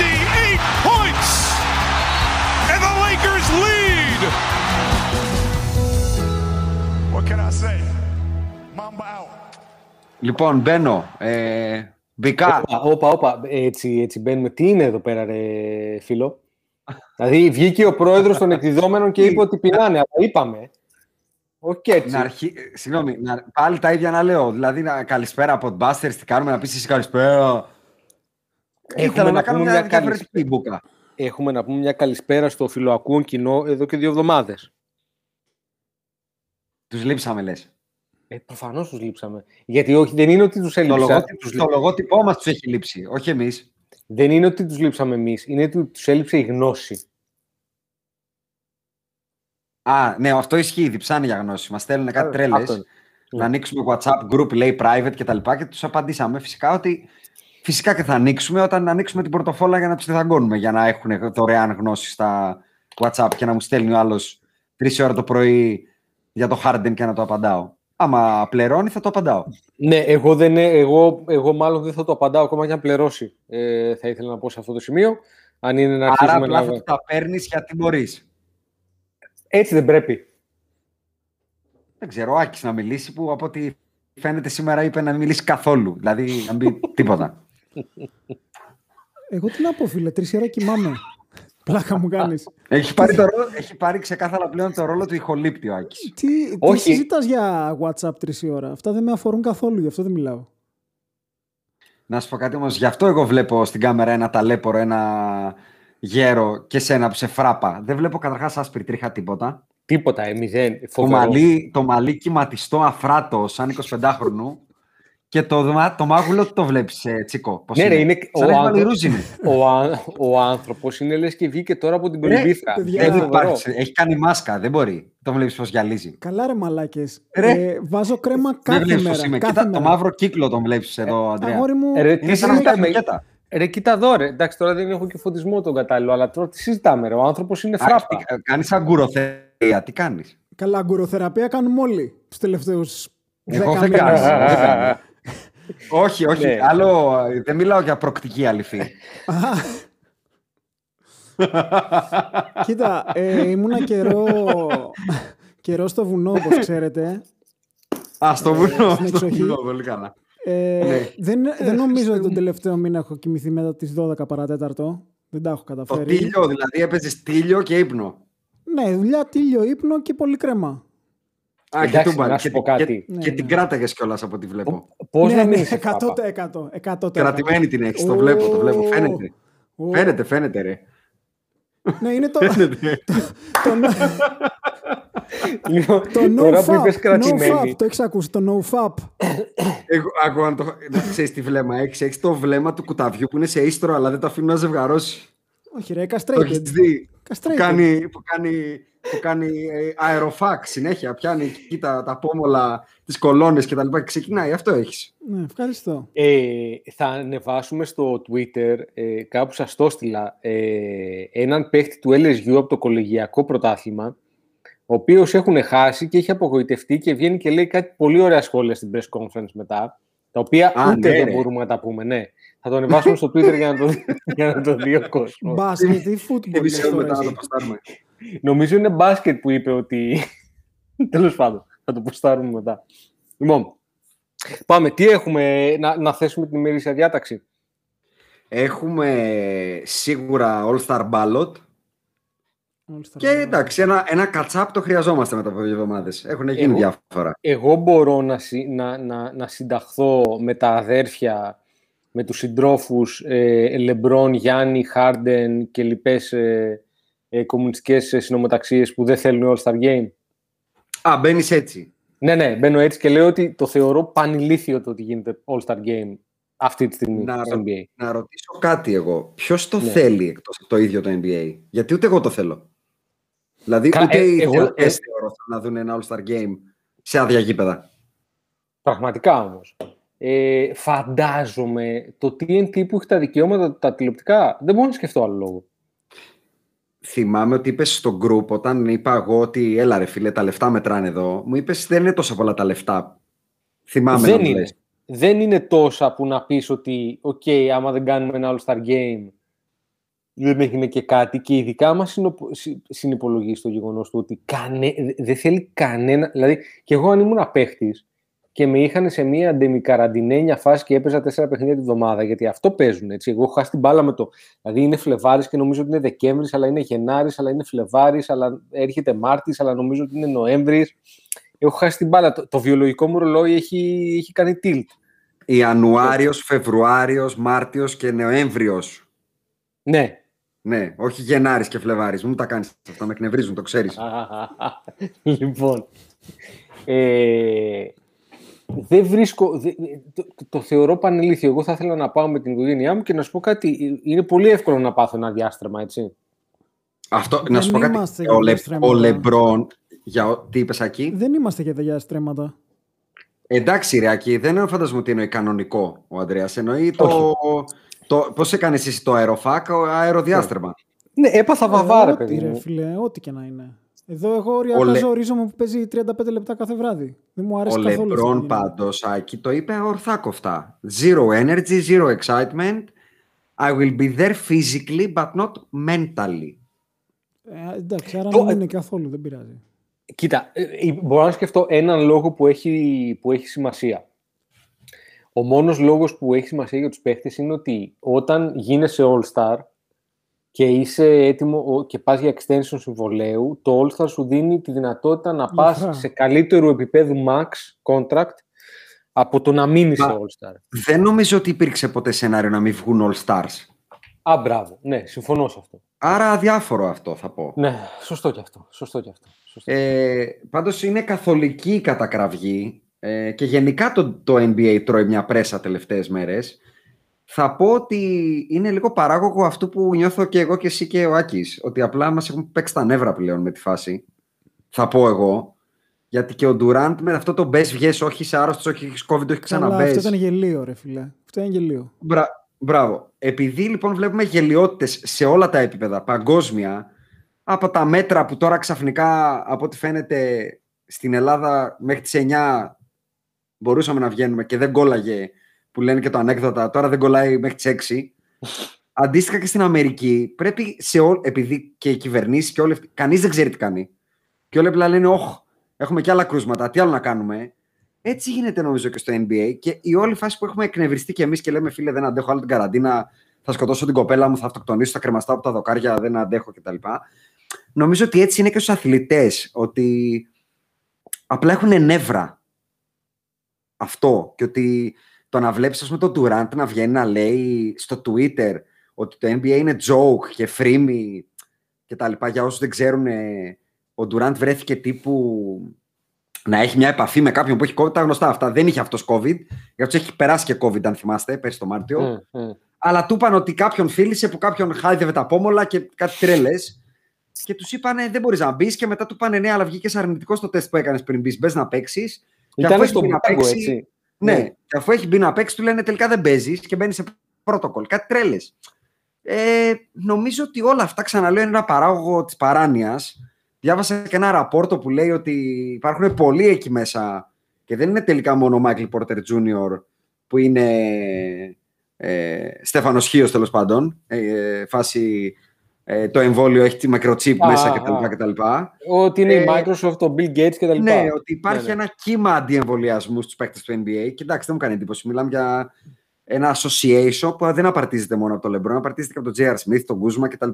58 points! And the Lakers lead! What can I say? Mamba out. Λοιπόν, μπαίνω. Ε, μπήκα. Όπα, όπα, όπα. Έτσι, έτσι μπαίνουμε. Τι είναι εδώ πέρα, ρε φίλο; δηλαδή βγήκε ο πρόεδρος των εκδιδόμενων και είπε ότι πεινάνε. Αλλά είπαμε. Όχι έτσι. Να αρχί... Συγγνώμη, να... πάλι τα ίδια να λέω. Δηλαδή, να... καλησπέρα από Busters, τι κάνουμε, να πεις εσύ καλησπέρα. Ήθελα να, κάνω πούμε μια μια διαφορετική μπουκα. Έχουμε να πούμε μια καλησπέρα στο φιλοακούν κοινό εδώ και δύο εβδομάδες. Τους λείψαμε, λες. Ε, προφανώς τους λείψαμε. Γιατί όχι, δεν είναι ότι τους Το, έλειψα. λογότυπο, τους το λογότυπό μας τους έχει λείψει, όχι εμείς. Δεν είναι ότι τους λείψαμε εμείς. Είναι ότι τους έλειψε η γνώση. Α, ναι, αυτό ισχύει, διψάνε για γνώση. Μας στέλνουν κάτι Ε, τρέλες. αυτό είναι. Να ανοίξουμε WhatsApp group, λέει private και τα λοιπά και τους απαντήσαμε φυσικά ότι φυσικά και θα ανοίξουμε όταν ανοίξουμε την πορτοφόλα για να τους τεθαγκώνουμε για να έχουν δωρεάν γνώση στα WhatsApp και να μου στέλνει ο άλλος τρεις ώρα το πρωί για το Harden και να το απαντάω. Άμα πληρώνει θα το απαντάω. Ναι, εγώ, δεν, ε- εγώ, εγώ μάλλον δεν θα το απαντάω ακόμα και αν πληρώσει. Ε, θα ήθελα να πω σε αυτό το σημείο. Αν είναι να Άρα αρχίσουμε απλά να... θα τα παίρνεις γιατί μπορείς. Έτσι δεν πρέπει. Δεν ξέρω, ο Άκης να μιλήσει που από ό,τι φαίνεται σήμερα είπε να μην μιλήσει καθόλου. Δηλαδή να μην πει τίποτα. Εγώ τι να πω, φίλε, τρεις ώρα κοιμάμαι. Πλάκα μου κάνεις. Έχει πάρει, το, ρόλο- έχει πάρει ξεκάθαρα πλέον το ρόλο του ηχολήπτη ο Άκης. Τι, τι Όχι. συζητάς για WhatsApp τρεις ώρα; Αυτά δεν με αφορούν καθόλου, γι' αυτό δεν μιλάω. Να σου πω κάτι όμως, γι' αυτό εγώ βλέπω στην κάμερα ένα ταλέπορο, ένα γέρο και σένα που σε φράπα. Δεν βλέπω καταρχάς άσπρη τρίχα τίποτα. Τίποτα, ε, μηδέν. Το Φοβερό. μαλλί, το μαλλί κυματιστό αφράτο σαν 25χρονου και το, δμα- το μάγουλο τι το βλέπεις ε, Τσίκο. Πώς Ναι, ρε, είναι Σαν ο, να έχει άνθρω- βάλει ρούζι ο, αν- ο άνθρωπος είναι λες και βγήκε τώρα από την Ρε, κολυμπήθρα. παιδιά, Είναι Δεν φοβερό. υπάρχει, έχει κάνει μάσκα, δεν μπορεί. Το βλέπεις πως γυαλίζει. Καλά ρε μαλάκες. Ρε. Ε, βάζω κρέμα Δεν κάθε βλέπεις πως μέρα. είμαι. Κάθε Κοίτα, μέρα. το μαύρο κύκλο τον βλέπεις εδώ, Αντρέα. Αγόρι μου, Ε, Ρε, τι Είναι σαν να συζητάμε; κάνει φουκέτα. Ρε, κοίτα εδώ, ρε. Εντάξει, τώρα δεν έχω και φωτισμό τον κατάλληλο, αλλά τώρα τι συζητάμε, ρε. Ο άνθρωπος είναι φράπα. Κάνεις σαν κουροθεραπεία, τι κάνεις; καλά αγκουροθεραπεία κάνουμε όλοι τους τελευταίους Εγώ δέκα δεν μήνες. κάνω. Δεν κάνω. όχι, όχι. Ναι. Άλλο, δεν μιλάω για προκτική αληθή. Κοίτα, ε, ήμουνα καιρό, καιρό στο βουνό, όπως ξέρετε. Α, στο βουνό. στην Στο εξοχή. βουνό, πολύ καλά. Ε, Ναι. δεν, δεν νομίζω ότι τον τελευταίο μήνα έχω κοιμηθεί μετά τις 12 παρατέταρτο. Δεν τα έχω Το καταφέρει. τίλιο, δηλαδή έπαιζες τίλιο και ύπνο. Ναι, δουλειά, τίλιο, ύπνο και πολύ κρέμα. Α, Εντάξει, και, τούμπα, να σου και, πω και, κάτι. και, Ναι, την ναι. κράταγες κιόλας από ό,τι βλέπω. Πώς ναι, να ναι, μην είσαι φράπα. 100%. 100%. Κρατημένη την έχεις, το βλέπω, το βλέπω. Φαίνεται. Ω. Φαίνεται, φαίνεται, ρε. Ναι, είναι το, το, το, Λοιπόν, το no Τώρα που fap. είπες No κρατημένη. fap, το έχεις ακούσει, το no fap. Εγώ, άκου, αν το, να ξέρεις τι βλέμμα έχεις. Έχεις το βλέμμα του κουταβιού που είναι σε ίστρο, αλλά δεν το αφήνει να ζευγαρώσει. Όχι ρε, Το έχεις castrated. δει. Που Castrated. κάνει, που κάνει που κάνει ε, αεροφάκ συνέχεια. Πιάνει εκεί τα, τα πόμολα, τι κολόνε κτλ. Και, και ξεκινάει. Αυτό έχεις. Ναι, ευχαριστώ. Ε, θα ανεβάσουμε στο Twitter, ε, κάπου σας το έστειλα, ε, έναν παίχτη του LSU από το κολεγιακό πρωτάθλημα, ο οποίος έχουν χάσει και έχει απογοητευτεί και βγαίνει και λέει κάτι πολύ ωραία σχόλια στην press conference μετά, τα οποία Α, ούτε ναι, δεν ρε. μπορούμε να τα πούμε, ναι. Θα το ανεβάσουμε στο Twitter για να το, δει- για να το δει ο κόσμος. Μπάσκετ ή φούτμπολ. Εμεί λες τώρα μετά να εσύ. το ποστάρουμε. Νομίζω είναι μπάσκετ που είπε ότι... Τέλος πάντων, θα το ποστάρουμε μετά. Λοιπόν, πάμε. Τι έχουμε να, να θέσουμε την ημερήσια διάταξη; Έχουμε σίγουρα All-Star Ballot. All-Star Και Ballot. εντάξει, ένα, ένα κατσάπ το χρειαζόμαστε μετά από δύο εβδομάδες. Έχουν γίνει Εγώ- διάφορα. Εγώ μπορώ να, συ- να, να, να συνταχθώ με τα αδέρφια, με τους συντρόφους ε, Λεμπρόν, Γιάννη, Χάρντεν και λοιπές ε, ε, κομμουνιστικές ε, συνομοταξίες που δεν θέλουν All-Star Game. Α, μπαίνεις έτσι. Ναι, ναι, μπαίνω έτσι και λέω ότι το θεωρώ πανηλήθιο το ότι γίνεται All-Star Game αυτή τη στιγμή Να στο ρω- NBA. Να ρωτήσω κάτι εγώ. Ποιος το Ναι. θέλει εκτός από το ίδιο το NBA. Γιατί ούτε εγώ το θέλω. Δηλαδή, Κα- ούτε ε, οι εγώ- θεατές ε- θεωρώ θέλουν να δουν ένα All-Star Game σε άδεια γήπεδα. Πραγματικά όμως. Ε, φαντάζομαι το TNT που έχει τα δικαιώματα τα τηλεοπτικά. Δεν μπορώ να σκεφτώ άλλο λόγο. Θυμάμαι ότι είπες στο group όταν είπα εγώ ότι έλα ρε φίλε, τα λεφτά μετράνε εδώ. Μου είπες δεν είναι τόσο πολλά τα λεφτά. Θυμάμαι δεν να μου είναι. λες. Δεν είναι τόσα που να πεις ότι οκ, άμα δεν κάνουμε ένα All-Star Game δεν έγινε και κάτι και ειδικά άμα συνοπο- συ- συνυπολογίσεις το γεγονός του ότι κανε, δεν θέλει κανένα... Δηλαδή, και εγώ αν ήμουν παίχτης και με είχαν σε μια πανδημικαραντινένια φάση και έπαιζα τέσσερα παιχνίδια τη βδομάδα, γιατί αυτό παίζουν, έτσι. Εγώ έχω χάσει την μπάλα με το... Δηλαδή είναι Φλεβάρης και νομίζω ότι είναι Δεκέμβρης, αλλά είναι Γενάρης, αλλά είναι Φλεβάρης, αλλά έρχεται Μάρτης, αλλά νομίζω ότι είναι Νοέμβρης. Έχω χάσει την μπάλα. Το, το βιολογικό μου ρολόι έχει, έχει κάνει tilt. Ιανουάριος, Φεβρουάριος, Μάρτιος και Νοέμβριος. Ναι. Ναι, όχι Γενάρης και Φλεβάρης. Μου τα κάνεις αυτά, με εκνευρίζουν, το ξέρεις. λοιπόν. Ε, δεν βρίσκω. δε- το, το θεωρώ πανελήθιο. Εγώ θα ήθελα να πάω με την οικογένειά μου και να σου πω κάτι. Είναι πολύ εύκολο να πάθω ένα διάστρεμα, έτσι. Αυτό, Δεν να σου πω κάτι. είμαστε για Ο, Λε, διαστρέμματα. ο Λεμπρόν, για ο- τι είπες εκεί. Δεν είμαστε για τα στρέμματα. Εντάξει, ρε Ακή, δεν φαντάζομαι ότι εννοεί κανονικό ο Ανδρέας. Εννοεί το, το πώς έκανες εσύ το αεροφάκ, ο αεροδιάστρεμα. Ναι, έπαθα βαβάρα, Ε, παιδί Ό,τι ρε μου. φίλε, ό,τι και να είναι. Εδώ εγώ οριακά Λε- ζορίζομαι που παίζει 35 λεπτά κάθε βράδυ. Δεν μου αρέσει Ο καθόλου. αυτό που Λεμπρόν γίνεται. πάντως, Άκη, το είπε ορθά κοφτά. Zero energy, zero excitement. I will be there physically, but not mentally. Ε, εντάξει, άρα Το- δεν είναι καθόλου, δεν πειράζει. Κοίτα, ε, ε, μπορώ να σκεφτώ έναν λόγο που έχει, που έχει σημασία. Ο μόνος λόγος που έχει σημασία για τους παίχτες είναι ότι όταν γίνεσαι All-Star και είσαι έτοιμο ο- και πας για extension συμβολέου, το All-Star σου δίνει τη δυνατότητα να πας Λεφτά. σε καλύτερου επίπεδου max contract από το να μείνεις σε Μα- All-Star. Δεν νομίζω ότι υπήρξε ποτέ σενάριο να μην βγουν All Stars. Α, μπράβο. Ναι, συμφωνώ σε αυτό. Άρα αδιάφορο αυτό θα πω. Ναι, σωστό κι αυτό. Σωστό κι αυτό. Σωστό. Ε, πάντως είναι καθολική η κατακραυγή ε, και γενικά το, το NBA τρώει μια πρέσα τελευταίες μέρες. Θα πω ότι είναι λίγο παράγωγο αυτού που νιώθω και εγώ και εσύ και ο Άκης, ότι απλά μας έχουν παίξει τα νεύρα πλέον με τη φάση. Θα πω εγώ. Γιατί και ο Ντουράντ με αυτό το μπες βγες, όχι είσαι άρρωστος, όχι έχεις COVID, όχι Καλά, ξαναμπες. αυτό ήταν γελίο, ρε φίλε. Αυτό ήταν γελίο. Μπρα... Μπράβο. Επειδή λοιπόν βλέπουμε γελιότητες σε όλα τα επίπεδα, παγκόσμια, από τα μέτρα που τώρα ξαφνικά, από ό,τι φαίνεται, στην Ελλάδα μέχρι τις 9 μπορούσαμε να βγαίνουμε και δεν κόλλαγε, που λένε και το ανέκδοτα, τώρα δεν κολλάει μέχρι τις 6. Αντίστοιχα και στην Αμερική, πρέπει σε ό, επειδή και οι κυβερνήσεις και όλοι αυτοί, κανείς δεν ξέρει τι κάνει. Και όλοι απλά λένε, όχ, έχουμε και άλλα κρούσματα, τι άλλο να κάνουμε. Έτσι γίνεται νομίζω και στο NBA και η όλη φάση που έχουμε εκνευριστεί και εμείς και λέμε φίλε δεν αντέχω άλλο την καραντίνα, θα σκοτώσω την κοπέλα μου, θα αυτοκτονήσω, θα κρεμαστώ από τα δοκάρια, δεν αντέχω κτλ. Νομίζω ότι έτσι είναι και στους αθλητές, ότι απλά έχουν νεύρα. Αυτό. Και ότι το να βλέπεις, ας πούμε, τον Durant να βγαίνει να λέει στο Twitter ότι το NBA είναι joke και φρίμι και τα λοιπά. Για όσους δεν ξέρουν, ε, ο Durant βρέθηκε τύπου να έχει μια επαφή με κάποιον που έχει COVID. Τα γνωστά αυτά. Δεν είχε αυτός COVID. Για αυτού έχει περάσει και COVID, αν θυμάστε, πέρσι το Μάρτιο. Μμ, μμ. Αλλά του είπαν ότι κάποιον φίλησε που κάποιον χάιδευε τα πόμολα και κάτι τρέλε. και τους είπανε δεν μπορείς να μπεις και μετά του πάνε ναι, αλλά βγήκες αρνητικός στο τεστ που έκανες πριν μπεις. Μπες να παίξεις. Ήταν στον πάγκο, έτσι. Ναι, ναι, και αφού έχει μπει να παίξει, του λένε τελικά δεν παίζεις και μπαίνεις σε πρωτοκόλλ. Κάτι τρέλες. Ε, νομίζω ότι όλα αυτά, ξαναλέω, είναι ένα παράγωγο της παράνοιας. Διάβασα και ένα ραπόρτο που λέει ότι υπάρχουν πολλοί εκεί μέσα και δεν είναι τελικά μόνο ο Μάικλ Πόρτερ Jr. που είναι ε, Στέφανος Χίος τέλος πάντων, ε, φάση ε, το εμβόλιο έχει τη μακροτσίπ μέσα κτλ. Ότι είναι η ε, Microsoft, το Bill Gates κτλ. Ναι, ότι υπάρχει ναι, ναι. ένα κύμα αντιεμβολιασμού στους παίκτες του NBA και εντάξει δεν μου κάνει εντύπωση, μιλάμε για ένα association που δεν απαρτίζεται μόνο από το LeBron, απαρτίζεται και από τον J.R. Smith, τον Kuzma κτλ.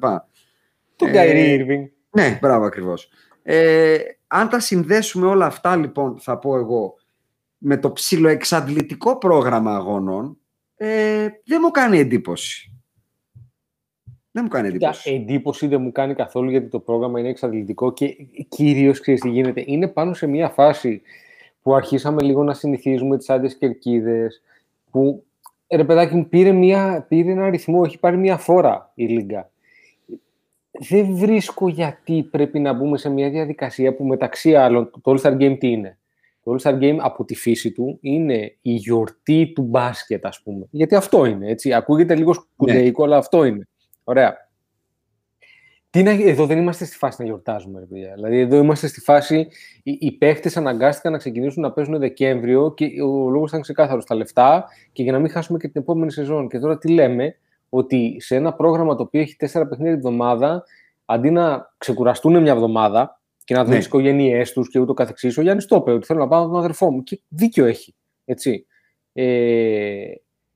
Τον Kyrie Irving. Ναι, μπράβο ακριβώς. Ε, αν τα συνδέσουμε όλα αυτά, λοιπόν, θα πω εγώ, με το ψηλοεξαντλητικό πρόγραμμα αγώνων, ε, δεν μου κάνει εντύπωση. Δεν μου κάνει εντύπωση. εντύπωση δεν μου κάνει καθόλου γιατί το πρόγραμμα είναι εξαντλητικό και κυρίως ξέρεις τι γίνεται. Είναι πάνω σε μια φάση που αρχίσαμε λίγο να συνηθίζουμε τις άντρες κερκίδες. Που ρε παιδάκι μου πήρε, μια, πήρε ένα αριθμό, έχει πάρει μια φόρα η Λίγκα δεν βρίσκω γιατί πρέπει να μπούμε σε μια διαδικασία που μεταξύ άλλων το All-Star Game τι είναι; Το All-Star Game από τη φύση του είναι η γιορτή του μπάσκετ, ας πούμε. Γιατί αυτό είναι, έτσι. Ακούγεται λίγο σκουντεϊκό, ναι. αλλά αυτό είναι. Ωραία. Τι να, εδώ δεν είμαστε στη φάση να γιορτάζουμε, ρε παιδιά. Δηλαδή, εδώ είμαστε στη φάση. Οι, οι παίχτες αναγκάστηκαν να ξεκινήσουν να παίζουν Δεκέμβριο και ο λόγος ήταν ξεκάθαρος στα λεφτά και για να μην χάσουμε και την επόμενη σεζόν. Και τώρα τι λέμε, ότι σε ένα πρόγραμμα το οποίο έχει τέσσερα παιχνίδια την εβδομάδα, αντί να ξεκουραστούν μια εβδομάδα και να δουν ναι. τις οικογένειές τους και ούτως καθεξής, ο Γιάννης το είπε ότι θέλω να πάω με τον αδερφό μου. Και δίκιο έχει. Έτσι. Ε,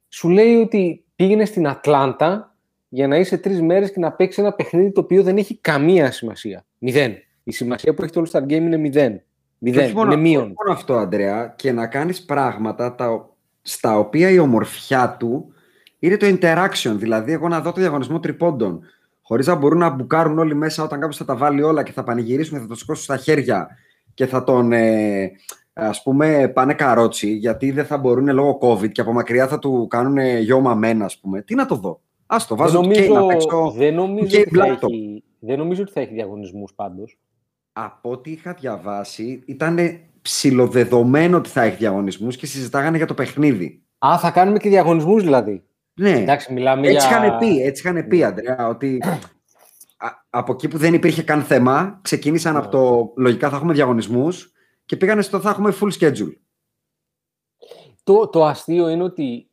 σου λέει ότι πήγαινε στην Ατλάντα για να είσαι τρεις μέρες και να παίξεις ένα παιχνίδι το οποίο δεν έχει καμία σημασία. Μηδέν. Η σημασία που έχει το All Star Game είναι μηδέν. Μηδέν. είναι μείον. μόνο αυτό, Αντρέα, και να κάνεις πράγματα τα, στα οποία η ομορφιά του είναι το interaction. Δηλαδή, εγώ να δω το διαγωνισμό τριπώντων, χωρίς να μπορούν να μπουκάρουν όλοι μέσα όταν κάποιος θα τα βάλει όλα και θα πανηγυρίσουν και θα το σηκώσουν στα χέρια και θα τον ε, ας πούμε πάνε καρότσι γιατί δεν θα μπορούν λόγω COVID και από μακριά θα του κάνουν γιο μαμένα ας πούμε. Τι να το δω. Ας το βάζω δεν νομίζω, να παίξω δεν νομίζω, ότι θα έχει, δεν νομίζω ότι θα έχει διαγωνισμούς πάντως. Από ό,τι είχα διαβάσει ήταν ψηλοδεδομένο ότι θα έχει διαγωνισμούς και συζητάγανε για το παιχνίδι. Α, θα κάνουμε και διαγωνισμούς δηλαδή. Ναι, Εντάξει, μιλάμε έτσι, για... είχαν πει, έτσι είχαν πει, Αντρέα, ότι από εκεί που δεν υπήρχε καν θέμα, ξεκίνησαν από το λογικά θα έχουμε διαγωνισμούς και πήγανε στο θα έχουμε full schedule. Το, το αστείο είναι ότι ε,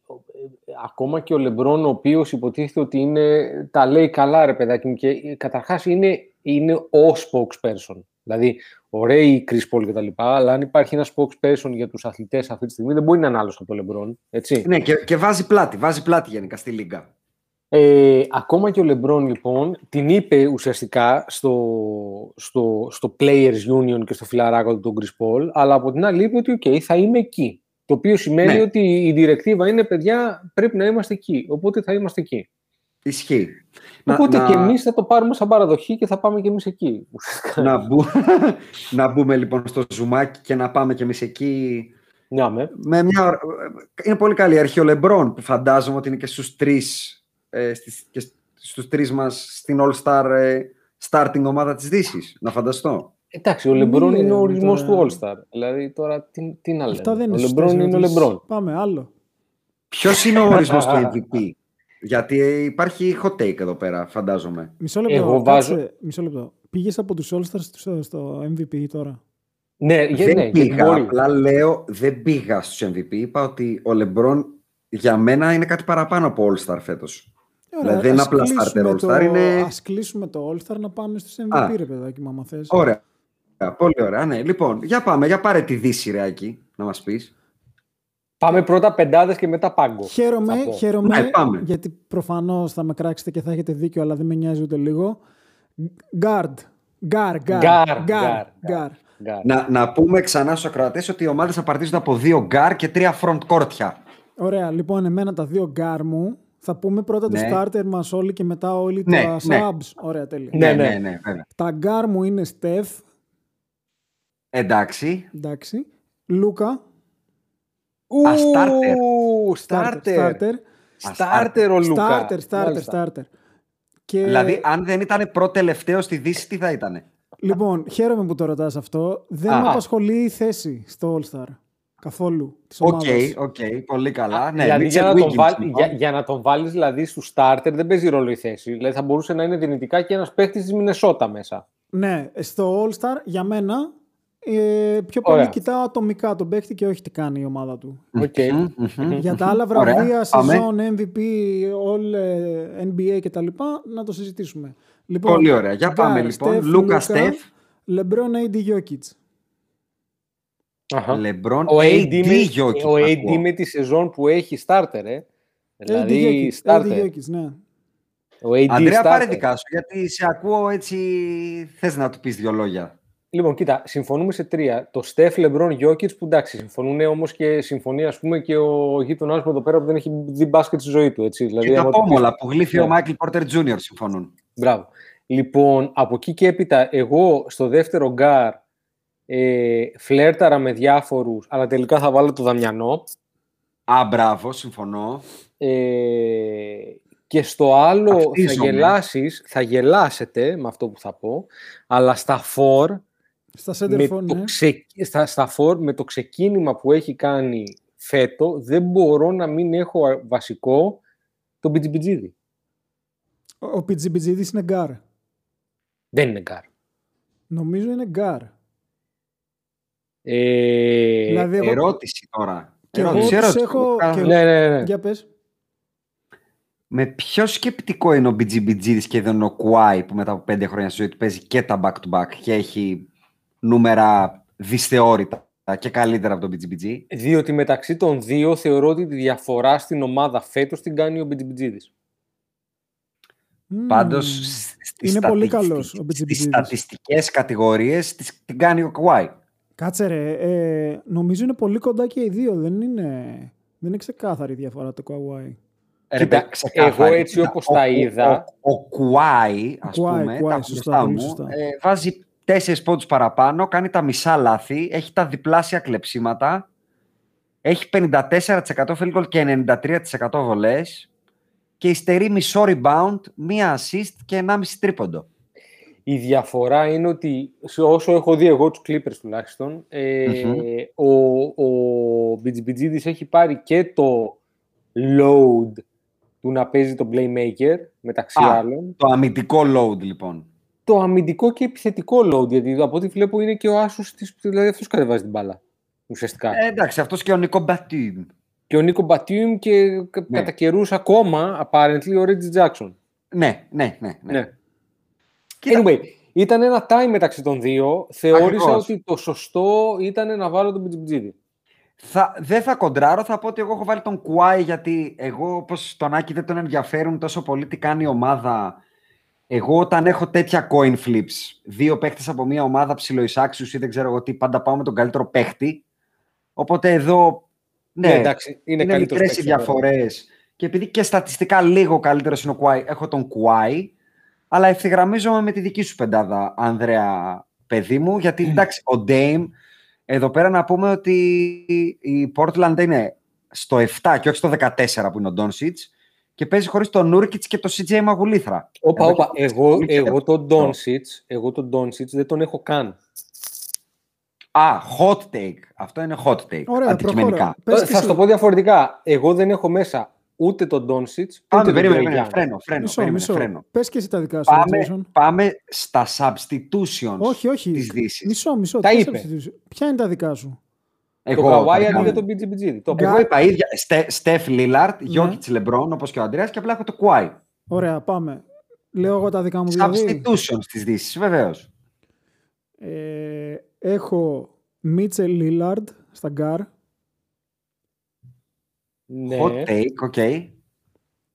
ακόμα και ο Λεμπρόν, ο οποίος υποτίθεται ότι είναι, τα λέει καλά, ρε παιδάκι μου, και ε, καταρχάς είναι, είναι ο spokesperson. Δηλαδή, ωραίοι οι Chris Paul και τα λοιπά, αλλά αν υπάρχει ένας spokesperson για τους αθλητές αυτή τη στιγμή, δεν μπορεί να είναι άλλος από το Λεμπρόν. Έτσι. Ναι, και, και βάζει πλάτη, βάζει πλάτη γενικά στη Λίγκα. Ε, ακόμα και ο Λεμπρόν, λοιπόν, την είπε ουσιαστικά στο, στο, στο Players Union και στο φιλαράκο του Chris Paul, αλλά από την άλλη είπε ότι okay, θα είμαι εκεί. Το οποίο σημαίνει ναι. ότι η διρεκτίβα είναι, παιδιά, πρέπει να είμαστε εκεί. Οπότε θα είμαστε εκεί. Ισχύει. Οπότε να, και εμείς θα το πάρουμε σαν παραδοχή και θα πάμε και εμείς εκεί. Να, μπου... να μπούμε λοιπόν στο ζουμάκι και να πάμε και εμείς εκεί. Ναι, με. με μια... Είναι πολύ καλή αρχή ο Λεμπρόν που φαντάζομαι ότι είναι και στους τρεις, ε, στις, και στους τρεις μας στην All-Star ε, starting ομάδα της Δύσης. Να φανταστώ. Εντάξει, ο Λεμπρόν είναι ο ορισμός του All-Star. Δηλαδή τώρα τι, τι να λέμε; Ο Λεμπρόν είναι ο Λεμπρόν. Πάμε άλλο. Ποιος είναι ο ορισμός του MVP. Γιατί υπάρχει hot take εδώ πέρα, φαντάζομαι. Μισό λεπτό. Εγώ βάζω... μισό λεπτό. Πήγες από τους All-Stars στο MVP τώρα; Ναι, δεν ναι, πήγα. Απλά λέω, δεν πήγα στους MVP. Είπα ότι ο LeBron για μένα είναι κάτι παραπάνω από All-Star φέτος. Ωραία, δηλαδή δεν είναι απλά starter All-Star. Είναι... Ας κλείσουμε το All-Star να πάμε στους MVP, Α, ρε παιδάκι, μα θες. Ωραία. Πολύ ωραία. Ναι. Λοιπόν, για πάμε. Για πάρε τη Δύση, ρε, να μας πεις. Πάμε πρώτα πεντάδες και μετά πάγκο. Χαίρομαι, χαίρομαι ναι, γιατί προφανώς θα με κράξετε και θα έχετε δίκιο, αλλά δεν με νοιάζει ούτε λίγο. Guard. Guard, guard. Guard. Να, να πούμε ξανά στους ακροατές ότι οι ομάδες θα απαρτίζονται από δύο γκάρ και τρία front κόρτια. Ωραία, λοιπόν, εμένα τα δύο γκάρ μου. Θα πούμε πρώτα ναι. το starter μας όλοι και μετά όλοι ναι, τα ναι. subs. Ωραία, τέλεια. Ναι, ναι, ναι, ναι, Τα γκάρ μου είναι Steph. Εντάξει. Εντάξει. Λούκα. Α, starter. Starter. Starter ο Λούκα. Starter, starter, starter. Και... Δηλαδή, αν δεν ήταν πρώτο-τελευταίο στη Δύση, τι θα ήταν. Λοιπόν, χαίρομαι που το ρωτάς αυτό. Δεν Α. με απασχολεί η θέση στο All-Star. Καθόλου. OK, okay, okay, πολύ καλά. Ναι, δηλαδή, για, να τον βάλ, για, για, να τον βάλεις δηλαδή στους starter δεν παίζει ρόλο η θέση. Δηλαδή θα μπορούσε να είναι δυνητικά και ένας παίχτης της Μινεσότα μέσα. Ναι, στο All-Star για μένα ε, πιο πολύ Ωραία. κοιτάω ατομικά τον παίχτη και όχι τι κάνει η ομάδα του. Okay. Για τα άλλα βραβεία, σεζόν, MVP, all ε, NBA κτλ. να το συζητήσουμε. Λοιπόν, πολύ ωραία. Για πάμε λοιπόν. Λούκα Στεφ. Λεμπρόν AD Jokic. Λεμπρόν ο AD, με, ο AD με τη σεζόν που έχει starter, ε. Δηλαδή, starter. AD Jokic, ναι. Ο AD Αντρέα, πάρε δικά σου, γιατί σε ακούω έτσι, θες να τους πεις δύο λόγια. Λοιπόν, κοίτα, συμφωνούμε σε τρία. Το Στεφ, Λεμπρόν, Γιόκιτς που εντάξει, συμφωνούν όμως και συμφωνεί ας πούμε, και ο γείτονάς μου εδώ πέρα που δεν έχει δει μπάσκετ στη ζωή του. Έτσι. Δηλαδή, και τα πόμολα που γλύφει ο ναι. Μάικλ Πόρτερ Τζούνιορ συμφωνούν. Μπράβο. Λοιπόν, από εκεί και έπειτα, εγώ στο δεύτερο γκάρ ε, φλέρταρα με διάφορους, αλλά τελικά θα βάλω το Δαμιανό. Α, μπράβο, συμφωνώ. Ε, και στο άλλο θα γελάσεις, θα γελάσετε με αυτό που θα πω, αλλά στα φορ στα με, το ναι. ξε... στα, στα φορ, με το ξεκίνημα που έχει κάνει φέτο, δεν μπορώ να μην έχω βασικό τον Πιτζιμπιτζίδη. Ο, ο Πιτζιμπιτζίδης είναι γκαρντ. Δεν είναι γκαρντ. Νομίζω είναι γκαρντ. Ε, δηλαδή, εγώ... Ερώτηση τώρα. Και ερώτηση, εγώ ερώτηση. έχω... Και... Ναι, ναι, ναι. Για πες. Με ποιο σκεπτικό είναι ο BGBG και δεν είναι ο Κουάι που μετά από πέντε χρόνια στη ζωή του παίζει και τα back-to-back και έχει νούμερα δυσθεώρητα και καλύτερα από τον BGBG. Διότι μεταξύ των δύο θεωρώ ότι τη διαφορά στην ομάδα φέτος την κάνει ο BGBG. Mm. Πάντως είναι πολύ καλός ο Στις στατιστικές κατηγορίες την κάνει ο Κουάι. Κάτσε ρε, ε, νομίζω είναι πολύ κοντά και οι δύο. Δεν είναι, δεν είναι ξεκάθαρη η διαφορά το Κουάι. Κοίτα, εγώ έτσι όπως τα είδα... Ο, ο, Κουάι, ας πούμε, τα σωστά, μου, ε, βάζει τέσσερις πόντους παραπάνω, κάνει τα μισά λάθη, έχει τα διπλάσια κλεψίματα, έχει 54% field goal και 93% βολές και υστερεί μισό rebound, μία assist και 1,5 τρίποντο. Η διαφορά είναι ότι όσο έχω δει εγώ τους Clippers τουλάχιστον, ε, mm-hmm. ο, ο έχει πάρει και το load του να παίζει τον playmaker, μεταξύ Α, άλλων. Το αμυντικό load, λοιπόν. Το αμυντικό και επιθετικό load, γιατί από ό,τι βλέπω είναι και ο Άσος, δηλαδή αυτός κατεβάζει την μπάλα, ουσιαστικά. Ε, εντάξει, αυτός και ο Νίκο Μπατιούμ. Και ο Νίκο Μπατιούμ και ναι. κατά καιρούς ακόμα, apparently, ο Ρέτζι Τζάξον. Ναι, ναι, ναι. ναι. ναι. Anyway, ήταν ένα time μεταξύ των δύο. Θεώρησα ότι το σωστό ήταν να βάλω τον Μπιτζιμπιτζίδη. Θα, δεν θα κοντράρω, θα πω ότι εγώ έχω βάλει τον Κουάι γιατί εγώ όπως τον Άκη δεν τον ενδιαφέρουν τόσο πολύ τι κάνει η ομάδα. Εγώ όταν έχω τέτοια coin flips, δύο παίχτες από μια ομάδα ψηλοεισάξιους ή δεν ξέρω εγώ τι, πάντα πάω με τον καλύτερο παίχτη. Οπότε εδώ, ναι, ναι εντάξει, είναι, είναι μικρές οι διαφορές. Και επειδή και στατιστικά λίγο καλύτερος είναι ο Κουάι, έχω τον Κουάι. Αλλά ευθυγραμμίζομαι με τη δική σου πεντάδα, Ανδρέα, παιδί μου, γιατί εντάξει, ο Dame εδώ πέρα να πούμε ότι η Portland είναι στο 7 και όχι στο 14 που είναι ο Ντόνσιτς και παίζει χωρίς τον Νούρκιτς και τον CJ Μαγουλήθρα. Όπα, όπα. Εγώ, εγώ τον Ντόνσιτς, εγώ τον Ντόνσιτς δεν τον έχω καν. Α, hot take. Αυτό είναι hot take. Ωραία, αντικειμενικά. Θα σου το πω διαφορετικά. Εγώ δεν έχω μέσα ούτε τον Ντόνσιτς. Πάμε, περίμενε, φρένο, φρένο, μισό, περίμενε, μισό. φρένο. Πες και εσύ τα δικά σου. Πάμε, πάμε στα substitutions όχι, όχι. της Δύσης. Μισό, μισό. Τα είπε. Ποια είναι τα δικά σου; Εγώ, το Καβάη αντί για τον PG PG. Το Εγώ είπα ίδια. Στεφ, Λίλαρντ, Γιόκιτς, Λεμπρόν, όπως και ο Αντρέας και απλά έχω το Κουάι. Ωραία, πάμε. Λέω εγώ τα δικά μου δηλαδή. Substitutions της Δύσης, βεβαίως. Ε, έχω Μίτσελ Λίλαρντ στα γκαρντ. Ναι. Hot take, ok. Okay.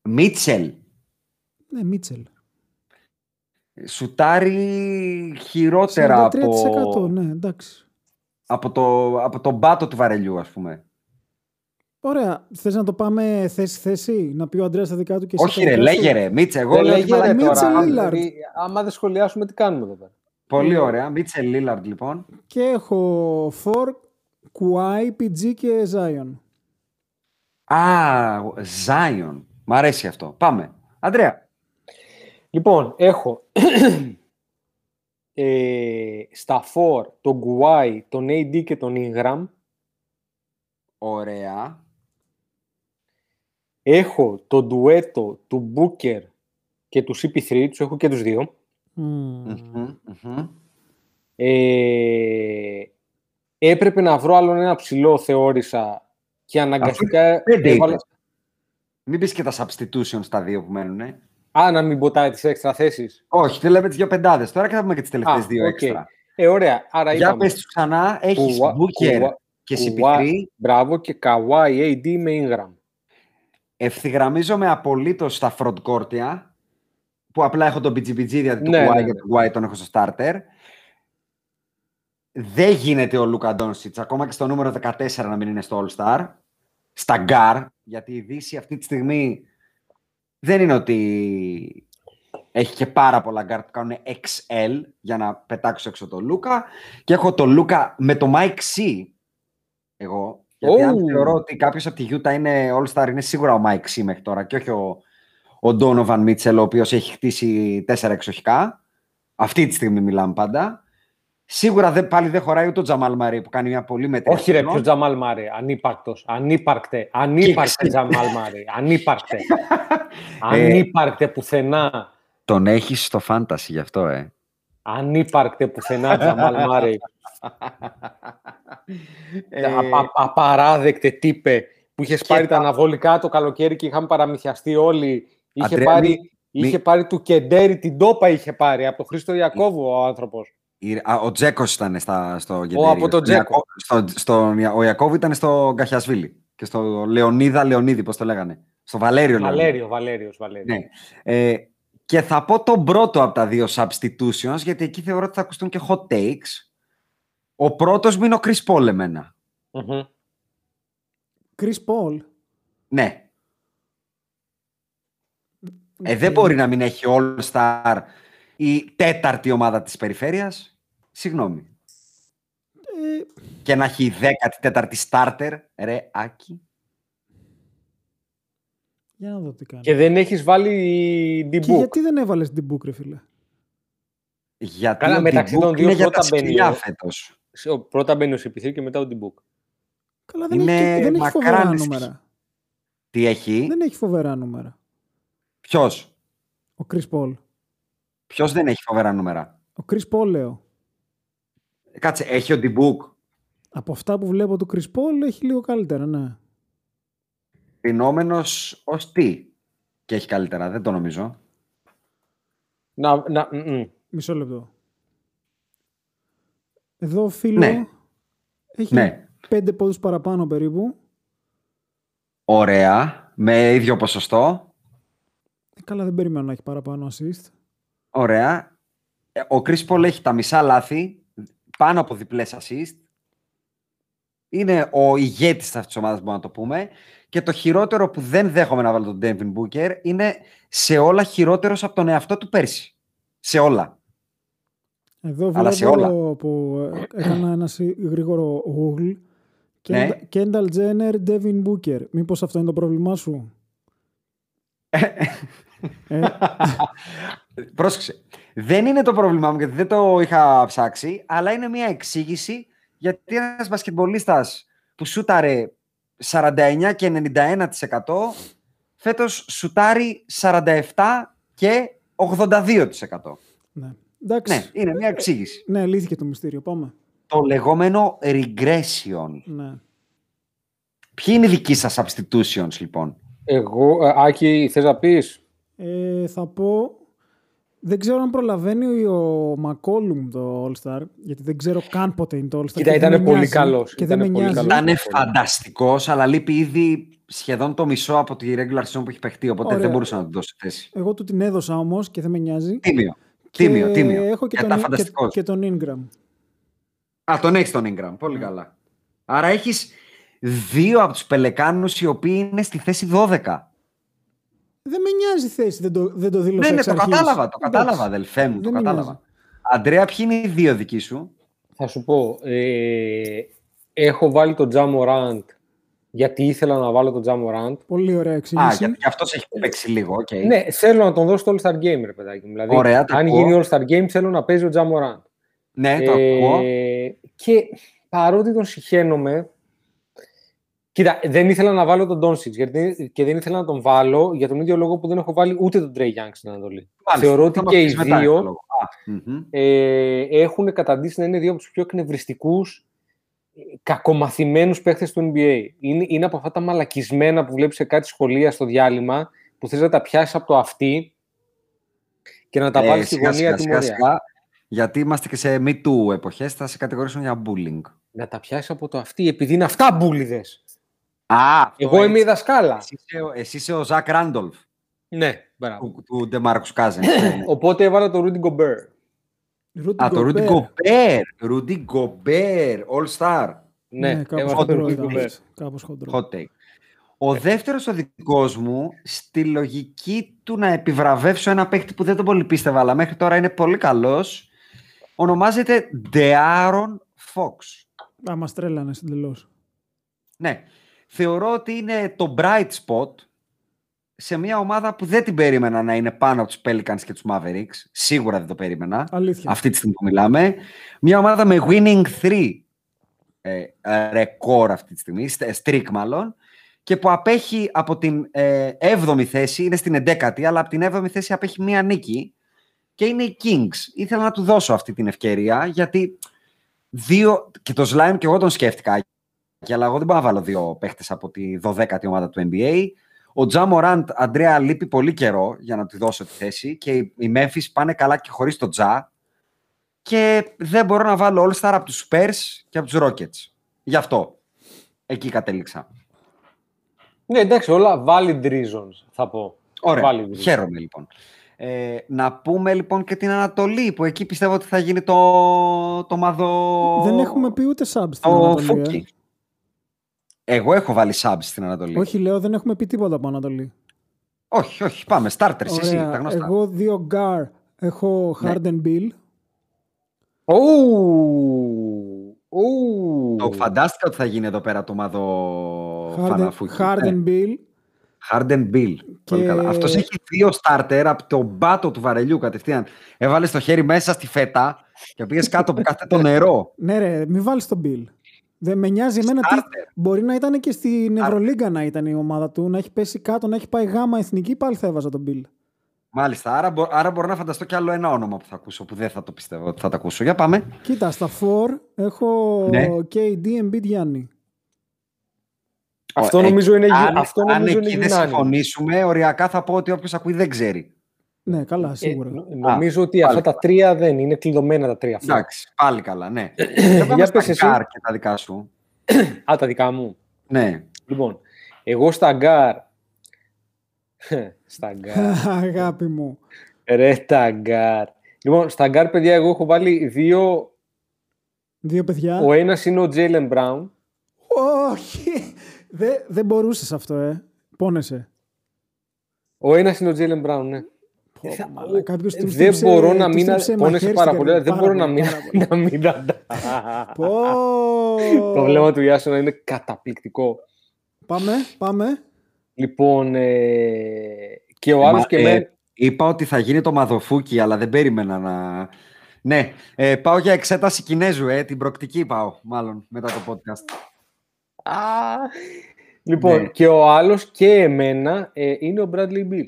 Μίτσελ. Ναι, Μίτσελ. Σουτάρει χειρότερα 43%, από... ναι, εντάξει. Από, το, από τον πάτο του βαρελιού, ας πούμε. Ωραία. Θες να το πάμε θέση-θέση, να πει ο Αντρέας τα δικά του και εσύ. Όχι, ρε, λέγε ρε. Μίτσελ, εγώ λέω λέγε ρε τώρα. Δηλαδή, άμα δεν σχολιάσουμε, τι κάνουμε εδώ πέρα; Πολύ ωραία. Μίτσελ Λίλαρντ, λοιπόν. Και έχω Φορ, Κουάι, PG και Ζάιον. Α, Zion. Μ' αρέσει αυτό. Πάμε. Αντρέα. Λοιπόν, έχω ε, στα 4 τον Γκουάι, τον AD και τον Ingram. Ωραία. Έχω το ντουέτο του Booker και του CP3, τους έχω και τους δύο. Ε, έπρεπε να βρω άλλον ένα ψηλό, θεώρησα, και αναγκαστικά... Έβαλα... Μην πεις και τα substitution στα δύο που μένουν, ε. Α, να μην ποτάει τις έξτρα θέσεις. Όχι, δεν λέμε τις δύο πεντάδες. Τώρα και θα πούμε και τις τελευταίες δύο okay. έξτρα. Ε, ωραία. Άρα Για είπαμε, πες τους ξανά, έχεις Booker και CP3. Μπράβο και Kawhi AD με Ingram. Ευθυγραμμίζομαι απολύτως στα front court-ια, που απλά έχω τον PG PG, δηλαδή ναι, του ναι, ναι. τον Kawhi τον έχω στο starter. Δεν γίνεται ο Λούκα Ντόνσιτς, ακόμα και στο νούμερο 14 να μην είναι στο All-Star. Στα γκαρντ, γιατί η Δύση αυτή τη στιγμή δεν είναι ότι έχει και πάρα πολλά γκαρντ που κάνουν excel για να πετάξω έξω το Λούκα. Και έχω το Λούκα με το Mike C. Εγώ. Γιατί αν θεωρώ ότι κάποιος από τη Utah είναι All-Star, είναι σίγουρα ο Mike C μέχρι τώρα και όχι ο, ο Donovan Mitchell, ο οποίος έχει χτίσει τέσσερα εξοχικά. Αυτή τη στιγμή μιλάμε πάντα. Σίγουρα δεν, πάλι δεν χωράει ούτε ο Τζαμάλ Μαρή που κάνει μια πολύ μετρή. Όχι, ρε, ποιος Τζαμάλ Μαρή. Ανύπαρκτος. Ανύπαρκτε. Ανύπαρκτε Τζαμάλ Μαρή. Ανύπαρκτε. Ανύπαρκτε πουθενά. Τον έχεις στο φάνταση γι' αυτό, ε. Ανύπαρκτε πουθενά Τζαμάλ Μαρή. ε... απαράδεκτε τύπε που είχες πάρει τα αναβολικά το καλοκαίρι και είχαμε παραμυθιαστεί όλοι. Είχε, πάρει, είχε πάρει του Κεντέρι, την τόπα είχε πάρει από τον Χρήστο Ιακώβου ο άνθρωπος. Ο Τζέκος ήταν στα, στο Γεντέρι. Ο από τον Τζέκο. Στο, στο, ο Ιακώβ ήταν στο Γκαχιασβίλη και στο Λεωνίδα Λεωνίδη, πώς το λέγανε. Στο Βαλέριο. Βαλέριο, Βαλέριος, Βαλέριος. Ναι. Ε, και θα πω τον πρώτο από τα δύο substitutions, γιατί εκεί θεωρώ ότι θα ακουστούν και hot takes. Ο πρώτος μου είναι ο Chris Paul εμένα. Mm-hmm. Chris Paul; Ναι. Ε, δεν μπορεί να μην έχει All-Star η τέταρτη ομάδα της περιφέρειας. Συγγνώμη. Ε... Και να έχει δέκατη τέταρτη starter, ρε Άκη. Για να δω τι κάνει. Και δεν έχεις βάλει την Και γιατί δεν έβαλες την book, ρε φίλε; Γιατί Κάνα μεταξύ των δύο πρώτα μπαίνει. Φέτος. Πρώτα μπαίνει ο Σιπηθή και μετά ο Ντιμπούκ. Καλά, δεν, είναι έχει, δεν έχει φοβερά νούμερα. Τι έχει; Δεν έχει φοβερά νούμερα. Ποιος; Ο Κρι Πολ. Ποιος δεν έχει φοβερά νούμερα; Ο Κρι Πολ, λέω. Κάτσε, έχει ο Ντιμπούκ. Από αυτά που βλέπω του Chris Paul έχει λίγο καλύτερα, ναι. Πεινόμενος ως τι; Και έχει καλύτερα, δεν το νομίζω. Να, να, Μισό λεπτό. Εδώ φίλο ναι. έχει ναι. πέντε πόδους παραπάνω περίπου. Ωραία. Με ίδιο ποσοστό. Ε, καλά, δεν περιμένω να έχει παραπάνω assist. Ωραία. Ε, ο Chris Paul έχει τα μισά λάθη πάνω από διπλές assist. Είναι ο ηγέτης αυτής της ομάδας, μπορούμε να το πούμε. Και το χειρότερο που δεν δέχομαι να βάλω τον Devin Booker είναι σε όλα χειρότερος από τον εαυτό του πέρσι. Σε όλα. Εδώ βλέπω σε όλα. που έκανα ένα γρήγορο Google. Ναι. Kendall Jenner, Devin Booker. Μήπως αυτό είναι το πρόβλημά σου; ε. Πρόσεξε. Δεν είναι το πρόβλημά μου γιατί δεν το είχα ψάξει, αλλά είναι μια εξήγηση γιατί ένας μπασκετμπολίστας που σούταρε 49 και 91% φέτος σουτάρει 47 και 82%. Ναι. ναι, είναι μια εξήγηση. Ναι, λύθηκε το μυστήριο. Πάμε. Το λεγόμενο regression. Ναι. Ποιοι είναι οι δικοί σας substitutions, λοιπόν; Εγώ, ε, Άκη, θες να πεις; Ε, θα πω δεν ξέρω αν προλαβαίνει ο Μακόλουμ το All-Star, γιατί δεν ξέρω καν πότε είναι το All-Star. Κοίτα, ήταν πολύ καλός. Και δεν με νοιάζει. Ήταν φανταστικός, αλλά λείπει ήδη σχεδόν το μισό από τη regular season που έχει παιχτεί, οπότε δεν μπορούσα να του δώσει θέση. Εγώ του την έδωσα όμως και δεν με νοιάζει. Τίμιο. Τίμιο, τίμιο. Έχω και, τον, και, και τον Ingram. Α, τον έχεις τον Ingram. Πολύ ναι. καλά. Άρα έχεις δύο από τους πελεκάνους οι οποίοι είναι στη θέση 12. Δεν με νοιάζει η θέση, δεν το, δεν το δήλωσα Ναι, ναι, το κατάλαβα, το κατάλαβα, αδελφέ μου, το κατάλαβα. Αντρέα, ποιοι είναι οι δύο δικοί σου; Θα σου πω, ε, έχω βάλει τον Τζάμο Ραντ γιατί ήθελα να βάλω τον Τζαμοράντ. Πολύ ωραία εξήγηση. Α, γιατί αυτός έχει παίξει λίγο. Okay. Ναι, θέλω να τον δώσω στο All-Star Game, ρε παιδάκι μου. Δηλαδή, Ωραία, αν γίνει All-Star Game, θέλω να παίζει ο Τζαμοράντ. Ναι, το ε, ακούω. Και παρότι τον συχαίνομαι, Κοίτα, δεν ήθελα να βάλω τον Ντόνσιτ και δεν ήθελα να τον βάλω για τον ίδιο λόγο που δεν έχω βάλει ούτε τον Τρέι Γιάνγκ στην Ανατολή. Θεωρώ ότι και οι δύο ε, έχουν καταντήσει να είναι δύο από τους πιο εκνευριστικούς κακομαθημένους παίχτες του NBA. Είναι, είναι από αυτά τα μαλακισμένα που βλέπεις σε κάτι σχολεία στο διάλειμμα, που θες να τα πιάσεις από το αυτί και να τα ε, βάλεις στη γωνία του μορία. Γιατί είμαστε και σε Me Too εποχές, θα σε κατηγορήσουν για bullying. Να τα πιάσεις από το αυτί, επειδή είναι αυτά μπούλιδες. Α, Εγώ είμαι η δασκάλα. Εσύ είσαι, εσύ είσαι ο Ζακ Ράντολφ. Ναι, μπράβο. Του, του Ντεμάρκους Κάζεν. Οπότε έβαλα το Rudy Gobert. Α, το Rudy Gobert. Rudy Gobert, All Star. Ναι, ναι κάπως χοντρό Κάπως Hot take. Ο δεύτερος ο δικός μου, στη λογική του να επιβραβεύσω ένα παίχτη που δεν τον πολύ πίστευα, αλλά μέχρι τώρα είναι πολύ καλός, ονομάζεται De'Aaron Fox. Α, μας τρέλανε συντελώς. Ναι. Θεωρώ ότι είναι το bright spot σε μια ομάδα που δεν την περίμενα να είναι πάνω από τους Pelicans και τους Mavericks. Σίγουρα δεν το περίμενα. Αλήθεια. Αυτή τη στιγμή που μιλάμε. Μια ομάδα με winning 3 ε, ρεκόρ αυτή τη στιγμή, streak μάλλον, και που απέχει από την ε, 7η θέση, είναι στην 11η, αλλά από την 7η θέση απέχει μία νίκη και είναι οι Kings. Ήθελα να του δώσω αυτή την ευκαιρία, γιατί δύο, και το Slime και εγώ τον σκέφτηκα, αλλά εγώ δεν μπορώ να βάλω δύο παίχτες από τη 12η ομάδα του NBA. Ο Τζα Μοράντ, Αντρέα, λείπει πολύ καιρό για να του δώσω τη θέση και οι Memphis πάνε καλά και χωρίς το Τζα και δεν μπορώ να βάλω All-Star από τους Spurs και από τους Rockets. Γι' αυτό. Εκεί κατέληξα. Ναι, εντάξει, όλα valid reasons, θα πω. Ωραία, valid χαίρομαι λοιπόν. Ε, να πούμε λοιπόν και την Ανατολή, που εκεί πιστεύω ότι θα γίνει το, το μαδο... Δεν έχουμε πει ούτε sub στην Ανατολή. Ε. Εγώ έχω βάλει sub στην Ανατολή. Όχι, λέω, δεν έχουμε πει τίποτα από Ανατολή. Όχι, όχι, πάμε. Starters, εσύ, τα γνωστά. Εγώ δύο Gar έχω ναι. Harden Bill. Το φαντάστηκα ότι θα γίνει εδώ πέρα το μαδο Φαναφούκι. Harden Bill. Harden Bill. Και... Αυτός έχει δύο starter από τον μπάτο του βαρελιού κατευθείαν. Έβαλες το χέρι μέσα στη φέτα και πήγες κάτω που κάθεται το νερό. ναι, ρε, μην βάλεις τον Bill. Δεν με νοιάζει εμένα τι. Μπορεί να ήταν και στην Ευρωλίγκα να ήταν η ομάδα του, να έχει πέσει κάτω, να έχει πάει γάμα εθνική, πάλι θα έβαζα τον Bill. Μάλιστα. Άρα, μπο, άρα μπορώ να φανταστώ κι άλλο ένα όνομα που θα ακούσω, που δεν θα το πιστεύω ότι θα το ακούσω. Για πάμε. Κοίτα, στα 4 έχω ναι. KD, Embiid, Γιάννη. Αυτό νομίζω είναι αν, αυτό αν νομίζω εκεί δεν συμφωνήσουμε, οριακά θα πω ότι όποιος ακούει δεν ξέρει. Ναι, καλά, ε, σίγουρα. Ε, νομίζω Α, ότι αυτά τα τρία δεν είναι κλειδωμένα τα τρία αυτά. Εντάξει, πάλι καλά, ναι. Για πες εσύ. και τα δικά σου. Α, τα δικά μου. Ναι. Λοιπόν, εγώ στα γκαρντ στα γκαρντ. Αγάπη μου. Ρε τα γκαρντ. Λοιπόν, στα γκαρντ, παιδιά, εγώ έχω βάλει δύο... Δύο παιδιά. Ο ένας είναι ο Τζέιλεν Μπράουν. Όχι. Δεν, δεν μπορούσες αυτό, ε. Πόνεσαι. Ο ένας είναι ο Τζέιλεν Μπράουν, ναι. Κάποιος του δεν μπορώ να μην. Πόνεσαι πάρα πολύ. Δεν μπορώ να μην. Να μην Το βλέμμα του Ιάσονα είναι καταπληκτικό. Πάμε, πάμε. Λοιπόν, ε, και ο άλλος και ε, με... Είπα ότι θα γίνει το μαδοφούκι, αλλά δεν περίμενα να... Ναι, ε, πάω για εξέταση Κινέζου, ε, την προκτική πάω, μάλλον, μετά το podcast. Α, λοιπόν, ναι. και ο άλλος και εμένα ε, είναι ο Bradley Beal.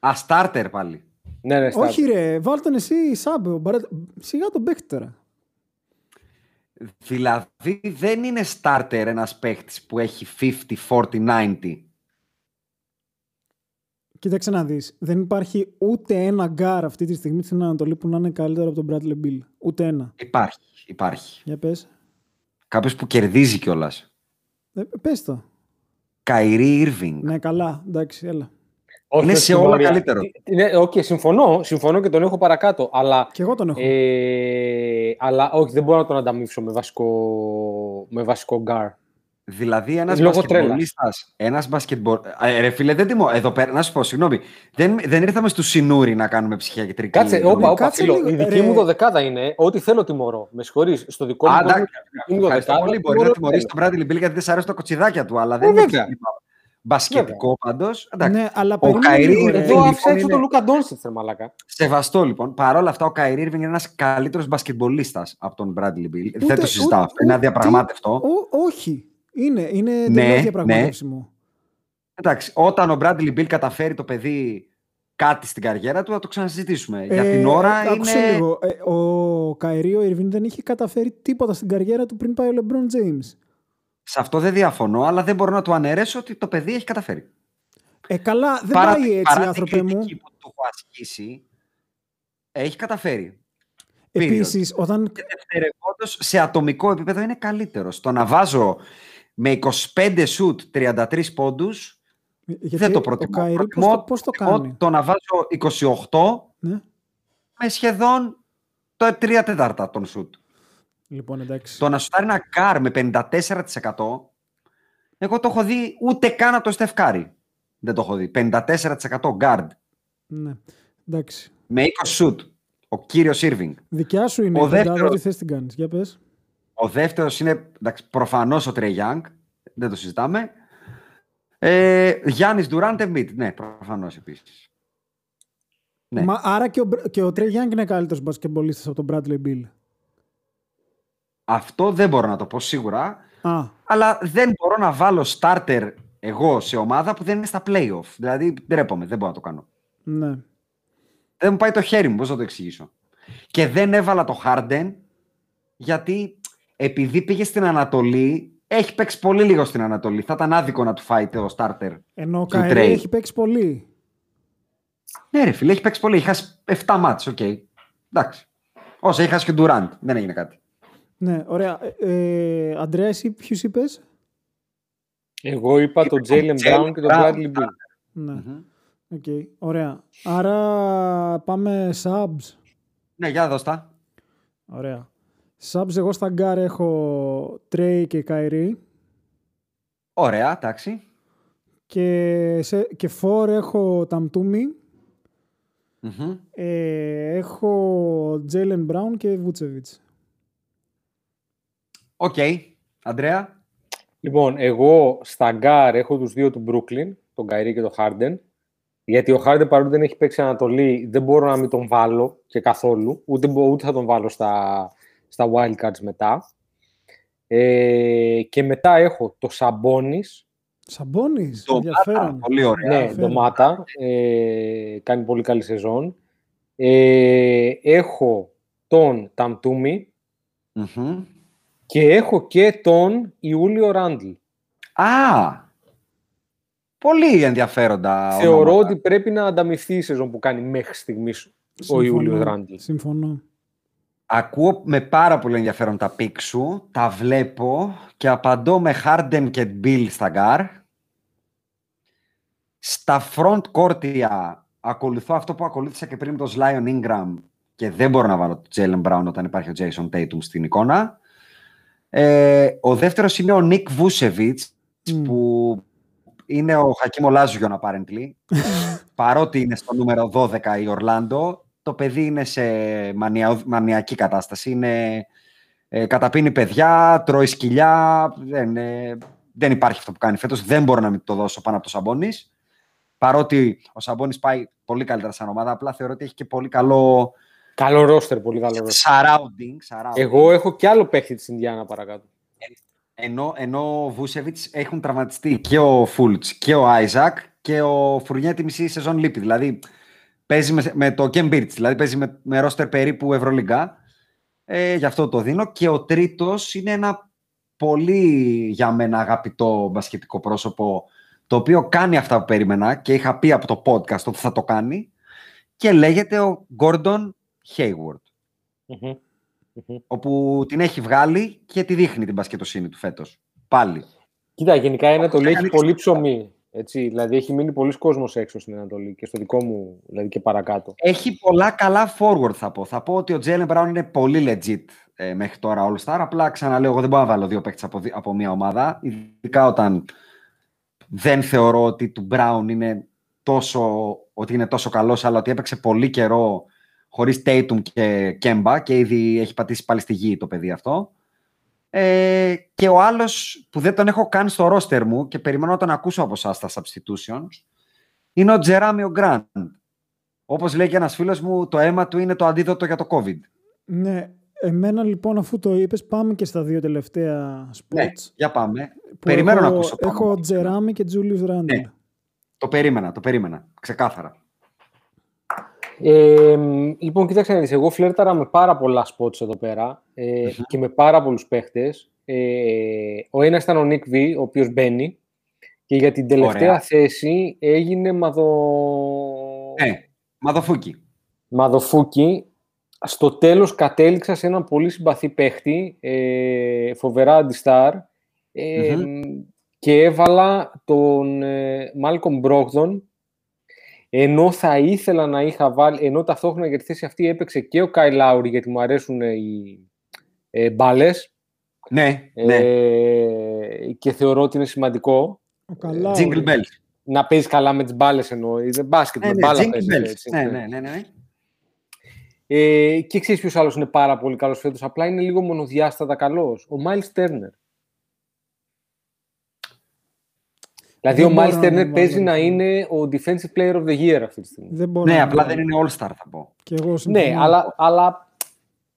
Α, starter πάλι. Ναι, ναι, starter. Όχι ρε, βάλ τον εσύ sub, σιγά τον παίχτη τώρα. Δηλαδή δεν είναι starter ένας παίχτης που έχει 50, 40, 90. Κοίταξε να δεις. Δεν υπάρχει ούτε ένα γκαρντ αυτή τη στιγμή στην Ανατολή που να είναι καλύτερο από τον Bradley Beal. Ούτε ένα. Υπάρχει, υπάρχει. Για πες. Κάποιος που κερδίζει κιόλας. Ε, πες το. Καϊρί Irving. Ναι, καλά. Εντάξει, έλα. Όχι, είναι σε όλα καλύτερο. Ναι, okay, συμφωνώ, συμφωνώ και τον έχω παρακάτω. Αλλά, και εγώ τον έχω. Ε, αλλά όχι, δεν μπορώ να τον ανταμείψω με βασικό, με βασικό γκαρντ. Δηλαδή ένας μπασκετμπολίστας, ένας μπασκετμπολ. Ε, ρε φίλε, δεν τιμώ. Εδώ πέρα, να σου πω, συγγνώμη. Δεν, δεν ήρθαμε στο Σινούρι να κάνουμε ψυχιατρική. Κάτσε, όπα, όπα, φίλο. Η δική μου δωδεκάδα είναι ότι θέλω τιμωρώ. Με συγχωρείς. Στο δικό μου. Ευχαριστώ πολύ. Μπορεί να τιμωρήσει τον Bradley Bill γιατί δεν σ' αρέσει το κοτσιδάκια του, αλλά δεν είναι μπασκετικό πάντως. Ναι, αλλά ο Καϊρή. Εδώ άφησα έξω τον Λούκα Ντόνσιτς, μαλάκα. Σεβαστό λοιπόν. Παρ' όλα αυτά, ο Καϊρή είναι ένας καλύτερος μπασκετμπολίστας από τον Bradley Bill. Δεν το συζητάω. Είναι αδιαπραγμάτευτο. Όχι. Είναι, είναι ναι, διαπραγματεύσιμο. Ναι. Εντάξει, όταν ο Bradley Bill καταφέρει το παιδί κάτι στην καριέρα του, θα το ξανασυζητήσουμε. Για την ε, ώρα ε, είναι... Λίγο. Ε, ο Καϊρή, ο Ιρβίν δεν είχε καταφέρει τίποτα στην καριέρα του πριν πάει ο LeBron James. Σε αυτό δεν διαφωνώ, αλλά δεν μπορώ να του αναιρέσω ότι το παιδί έχει καταφέρει. Ε, καλά, δεν παρά, πάει έτσι, παρά άνθρωπε μου. που του έχω ασχίσει, έχει καταφέρει. Επίσης, όταν. Και σε ατομικό επίπεδο είναι καλύτερος. Το να βάζω με 25 σουτ 33 πόντους δεν το προτιμώ. Ο Καϊρή πώς, το, πώς το κάνει; Το να βάζω 28 ναι. με σχεδόν το 3 τέταρτα των σουτ. Λοιπόν, εντάξει. Το να σουτάρει ένα καρ με 54% εγώ το έχω δει ούτε καν από το Στεφκάρι. Δεν το έχω δει. 54% guard. Ναι, εντάξει. Με 20 σουτ. Ο κύριος Irving. Δικιά σου είναι. Ο δεύτερο... Τι θες την κάνεις. Για πες. Ο δεύτερος είναι προφανώς ο Τρέι Γιάνγκ. Δεν το συζητάμε. Ε, Γιάννης Ντουράντε Μιτ. Ναι, προφανώς επίσης. Ναι. Μα, άρα και ο, και ο Τρέι Γιάνγκ είναι καλύτερος μπασκεμπολίστα από τον Bradley Bill. Αυτό δεν μπορώ να το πω σίγουρα. Α. Αλλά δεν μπορώ να βάλω starter εγώ σε ομάδα που δεν είναι στα playoff. Δηλαδή, ντρέπομαι, δεν μπορώ να το κάνω. Ναι. Δεν μου πάει το χέρι μου, πώς να το εξηγήσω. Και δεν έβαλα το Harden γιατί επειδή πήγε στην Ανατολή, έχει παίξει πολύ λίγο στην Ανατολή. Θα ήταν άδικο να του φάει το starter. Ενώ ο Καϊρί έχει παίξει πολύ. Ναι, ρε φίλε, έχει παίξει πολύ. Είχα 7 ματς, ok. Okay. Εντάξει. Όσο είχα και Ντουράντ, δεν έγινε κάτι. Ναι, ωραία. Ε, ε Αντρέα, εσύ ποιους είπες; Εγώ είπα τον Τζέιλεν Μπράουν και τον Bradley Beal. Ναι. Okay. Ωραία. Άρα πάμε subs. Ναι, για δώστα. Ωραία. Subs εγώ στα γκαρντ έχω Τρέι και Καϊρί. Ωραία, εντάξει. Και, σε, και φορ έχω Τέιτουμ. Ε, έχω Τζέιλεν Μπράουν και Βούτσεβιτς. Ok. Okay. Αντρέα. Λοιπόν, εγώ στα γκαρντ έχω τους δύο του Μπρούκλιν, τον Καϊρί και τον Χάρντεν. Γιατί ο Χάρντεν παρότι δεν έχει παίξει Ανατολή, δεν μπορώ να μην τον βάλω και καθόλου. Ούτε, ούτε θα τον βάλω στα, στα wildcards μετά. Ε, και μετά έχω το Σαμπόνις. Σαμπόνις, ενδιαφέρον. Πολύ ωραία. Ναι, Ντομάντας. Ε, κάνει πολύ καλή σεζόν. Ε, έχω τον Τέιτουμ και έχω και τον Ιούλιο Ράντλ. Α, πολύ ενδιαφέροντα. Θεωρώ ότι πρέπει να ανταμειφθεί η σεζόν που κάνει μέχρι στιγμής ο Ιούλιος Ράντλ. Συμφωνώ. Ακούω με πάρα πολύ ενδιαφέρον τα picks σου, τα βλέπω και απαντώ με Harden και Beal στα γκαρντ. Στα front court ακολουθώ αυτό που ακολούθησα και πριν με τον Zion, Ingram και δεν μπορώ να βάλω τον Jalen Brown όταν υπάρχει ο Jason Tatum στην εικόνα. Ε, ο δεύτερος είναι ο Nick Vucevic που είναι ο Χακίμ Ολάζιον apparently. Παρότι είναι στο νούμερο 12 η Ορλάντο, το παιδί είναι σε μανια... μανιακή κατάσταση. Είναι, ε, καταπίνει παιδιά, τρώει σκυλιά. Δεν, ε, δεν υπάρχει αυτό που κάνει φέτος. Δεν μπορώ να μην το δώσω πάνω από το Σαμπόνις. Παρότι ο Σαμπόνις πάει πολύ καλύτερα σαν ομάδα, απλά θεωρώ ότι έχει και πολύ καλό... Καλό ρόστερ, πολύ καλό ρόστερ. Surrounding, surrounding. Εγώ έχω και άλλο παίχτη της Ινδιάνα παρακάτω. Ενώ, ενώ ο Βούσεβιτς έχουν τραυματιστεί και ο Φούλτς και ο Άιζακ και ο Φουρνιέ τη μισή σεζόν λείπει. Δηλαδή, Παίζει με, με το Ken Birch, δηλαδή παίζει με, με ρόστερ περίπου Ευρωλυγκά. Ε, γι' αυτό το δίνω. Και ο τρίτος είναι ένα πολύ για μένα αγαπητό μπασκετικό πρόσωπο το οποίο κάνει αυτά που περίμενα και είχα πει από το podcast ότι θα το κάνει και λέγεται ο Gordon Hayward. Όπου την έχει βγάλει και τη δείχνει την μπασκετοσύνη του φέτος. Πάλι. Κοίτα, γενικά είναι το λέει πολύ ψωμί. Έτσι, δηλαδή έχει μείνει πολλοί κόσμος έξω στην Ανατολή και στο δικό μου, δηλαδή και παρακάτω. Έχει πολλά καλά forward θα πω. Θα πω ότι ο Τζέλεν Μπράουν είναι πολύ legit ε, μέχρι τώρα All Star. Απλά ξαναλέω, εγώ δεν μπορώ να βάλω δύο παίκτες από, από μια ομάδα. Ειδικά όταν δεν θεωρώ ότι του Μπράουν είναι τόσο, ότι είναι τόσο καλός, αλλά ότι έπαιξε πολύ καιρό χωρίς Tatum και Kemba και ήδη έχει πατήσει πάλι στη γη το παιδί αυτό. Ε, και ο άλλος που δεν τον έχω καν στο ρόστερ μου και περιμένω να τον ακούσω από εσάς στα substitutions είναι ο Τζεράμιο Γκραντ. Όπως λέει και ένας φίλος μου, το αίμα του είναι το αντίδοτο για το COVID. Ναι, εμένα λοιπόν αφού το είπες πάμε και στα δύο τελευταία spots. Ναι, για πάμε. Περιμένω έχω, να ακούσω. Έχω Τζεράμι και Τζούλιους Ράντλ. Ναι, το περίμενα, το περίμενα. Ξεκάθαρα. Ε, λοιπόν, κοίταξε να δεις, εγώ φλέρταρα με πάρα πολλά spots εδώ πέρα ε, και με πάρα πολλούς παίχτες. Ε, ο ένας ήταν ο Nick V, ο οποίος μπαίνει και για την τελευταία Ωραία. θέση έγινε μαδο... Ε, μαδοφούκι. Μαδοφούκι. Στο τέλος κατέληξα σε έναν πολύ συμπαθή παίχτη, ε, φοβερά αντιστάρ, ε, και έβαλα τον ε, Malcolm Brogdon, ενώ θα ήθελα να είχα βάλει, ενώ ταυτόχρονα για τη θέση αυτή έπαιξε και ο Κάι Λάουρι, γιατί μου αρέσουν οι ε, μπάλες. Ναι, ναι. Ε, και θεωρώ ότι είναι σημαντικό. Jingle bells. Να παίζεις καλά με τις μπάλες εννοώ. Είναι μπάσκετ, ναι, με ναι, μπάλα παίζεις. Ναι, ναι, ναι, ναι. Ε, και ξέρεις ποιος άλλος είναι πάρα πολύ καλός φέτος. Απλά είναι λίγο μονοδιάστατα καλός. Ο Μάιλ Τέρνερ. Δηλαδή ο Miles Turner παίζει να είναι ο Defensive Player of the Year αυτή τη στιγμή. Δεν ναι, απλά δεν είναι All-Star θα πω. Και εγώ ναι, αλλά, αλλά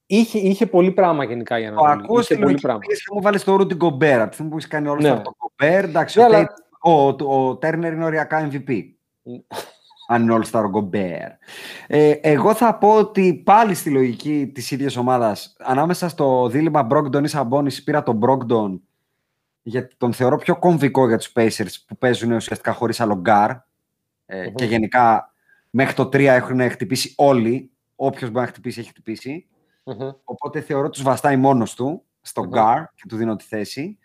είχε, είχε πολύ πράγμα γενικά για να το ακούω στη λογική πράγμα. μου βάλεις το Rudy Gobert. Από τη στιγμή που έχεις κάνει All-Star ναι. το Gobert, εντάξει, ναι, αλλά... ο, ο, ο Turner είναι οριακά MVP. αν είναι All-Star ο Gobert. Ε, εγώ θα πω ότι πάλι στη λογική της ίδιας ομάδας, ανάμεσα στο δίλημα Brogdon ή Sabonis, πήρα τον Brogdon γιατί τον θεωρώ πιο κομβικό για τους Pacers που παίζουν ουσιαστικά χωρίς άλλο γκαρντ ε, και γενικά μέχρι το 3 έχουν χτυπήσει όλοι. Όποιος μπορεί να χτυπήσει, έχει χτυπήσει. Οπότε θεωρώ τους βαστάει μόνος του στο γκαρντ και του δίνω τη θέση.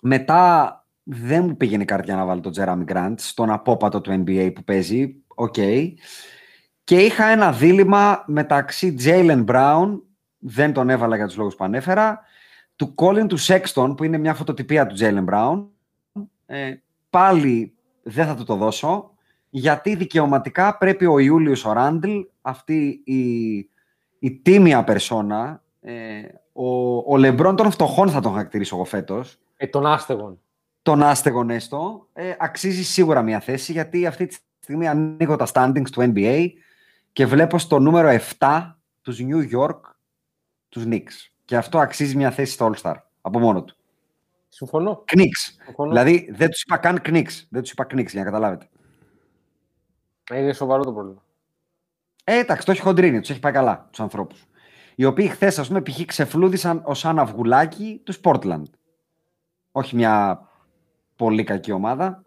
Μετά δεν μου πήγαινε η καρδιά να βάλω τον Jerami Grant στον απόπατο του NBA που παίζει. OK. Okay. Και είχα ένα δίλημα μεταξύ Jaylen Brown, δεν τον έβαλα για τους λόγους που ανέφερα, του Colin του Sexton, που είναι μια φωτοτυπία του Jaylen Brown, ε, πάλι δεν θα του το δώσω, γιατί δικαιωματικά πρέπει ο Ιούλιος ο Ράντλ, αυτή η, η τίμια περσόνα, ε, ο, ο Λεμπρόν των φτωχών θα τον χαρακτηρίσω εγώ φέτος. Ε, τον άστεγον. Τον άστεγον έστω. Ε, αξίζει σίγουρα μια θέση, γιατί αυτή τη στιγμή ανοίγω τα standings του NBA και βλέπω στο νούμερο 7 τους New York, τους Knicks. Και αυτό αξίζει μια θέση στο All-Star από μόνο του. Συμφωνώ. Κνίξ. Δηλαδή δεν τους είπα καν Κνίξ. Δεν τους είπα Κνίξ για να καταλάβετε. Είναι σοβαρό το πρόβλημα. Ε, εντάξει, το έχει χοντρίνει, τους έχει πάει καλά τους ανθρώπους. Οι οποίοι χθες, ας πούμε, π.χ. ξεφλούδησαν ως ένα αυγουλάκι τους Portland. Όχι μια πολύ κακή ομάδα.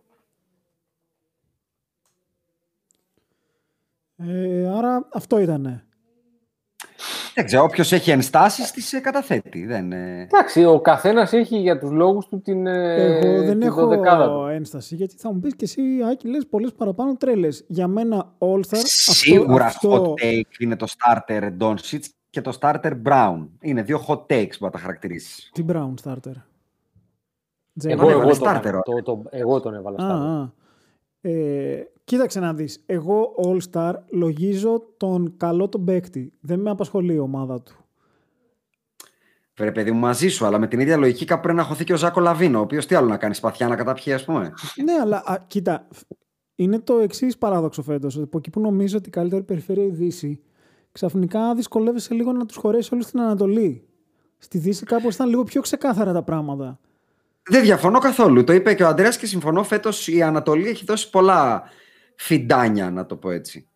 Ε, άρα αυτό ήτανε. Δεν ξέρω, όποιος έχει ενστάσεις, τις ε, καταθέτει. Δεν... Εντάξει, ο καθένας έχει για τους λόγους του την. Ε, Εγώ δεν έχω ένσταση, γιατί θα μου πεις και εσύ, Άκη, λες πολλές παραπάνω τρέλες. Για μένα, All Star. Σίγουρα αυτό... hot take είναι το starter Doncic και το starter Brown. Είναι δύο hot takes που θα τα χαρακτηρίσεις. Τι Brown starter; Εγώ, εγώ, τον, το, το, εγώ τον έβαλα starter. Ε, κοίταξε να δεις, εγώ All Star λογίζω τον καλό τον παίκτη. Δεν με απασχολεί η ομάδα του. Φέρε παιδί μου μαζί σου, αλλά με την ίδια λογική κάπου πρέπει να χωθεί και ο Ζάκο Λαβίνο, ο οποίος τι άλλο να κάνει, σπαθιά να καταπιεί, ας πούμε. ναι, αλλά α, κοίτα, είναι το εξής παράδοξο φέτος. Από εκεί που νομίζω ότι η καλύτερη περιφέρεια η Δύση, ξαφνικά δυσκολεύεσαι λίγο να τους χωρέσεις όλους στην Ανατολή. Στη Δύση κάπως ήταν λίγο πιο ξεκάθαρα τα πράγματα. Δεν διαφωνώ καθόλου. Το είπε και ο Αντρέας και συμφωνώ. Φέτος η Ανατολή έχει δώσει πολλά φιντάνια, να το πω έτσι.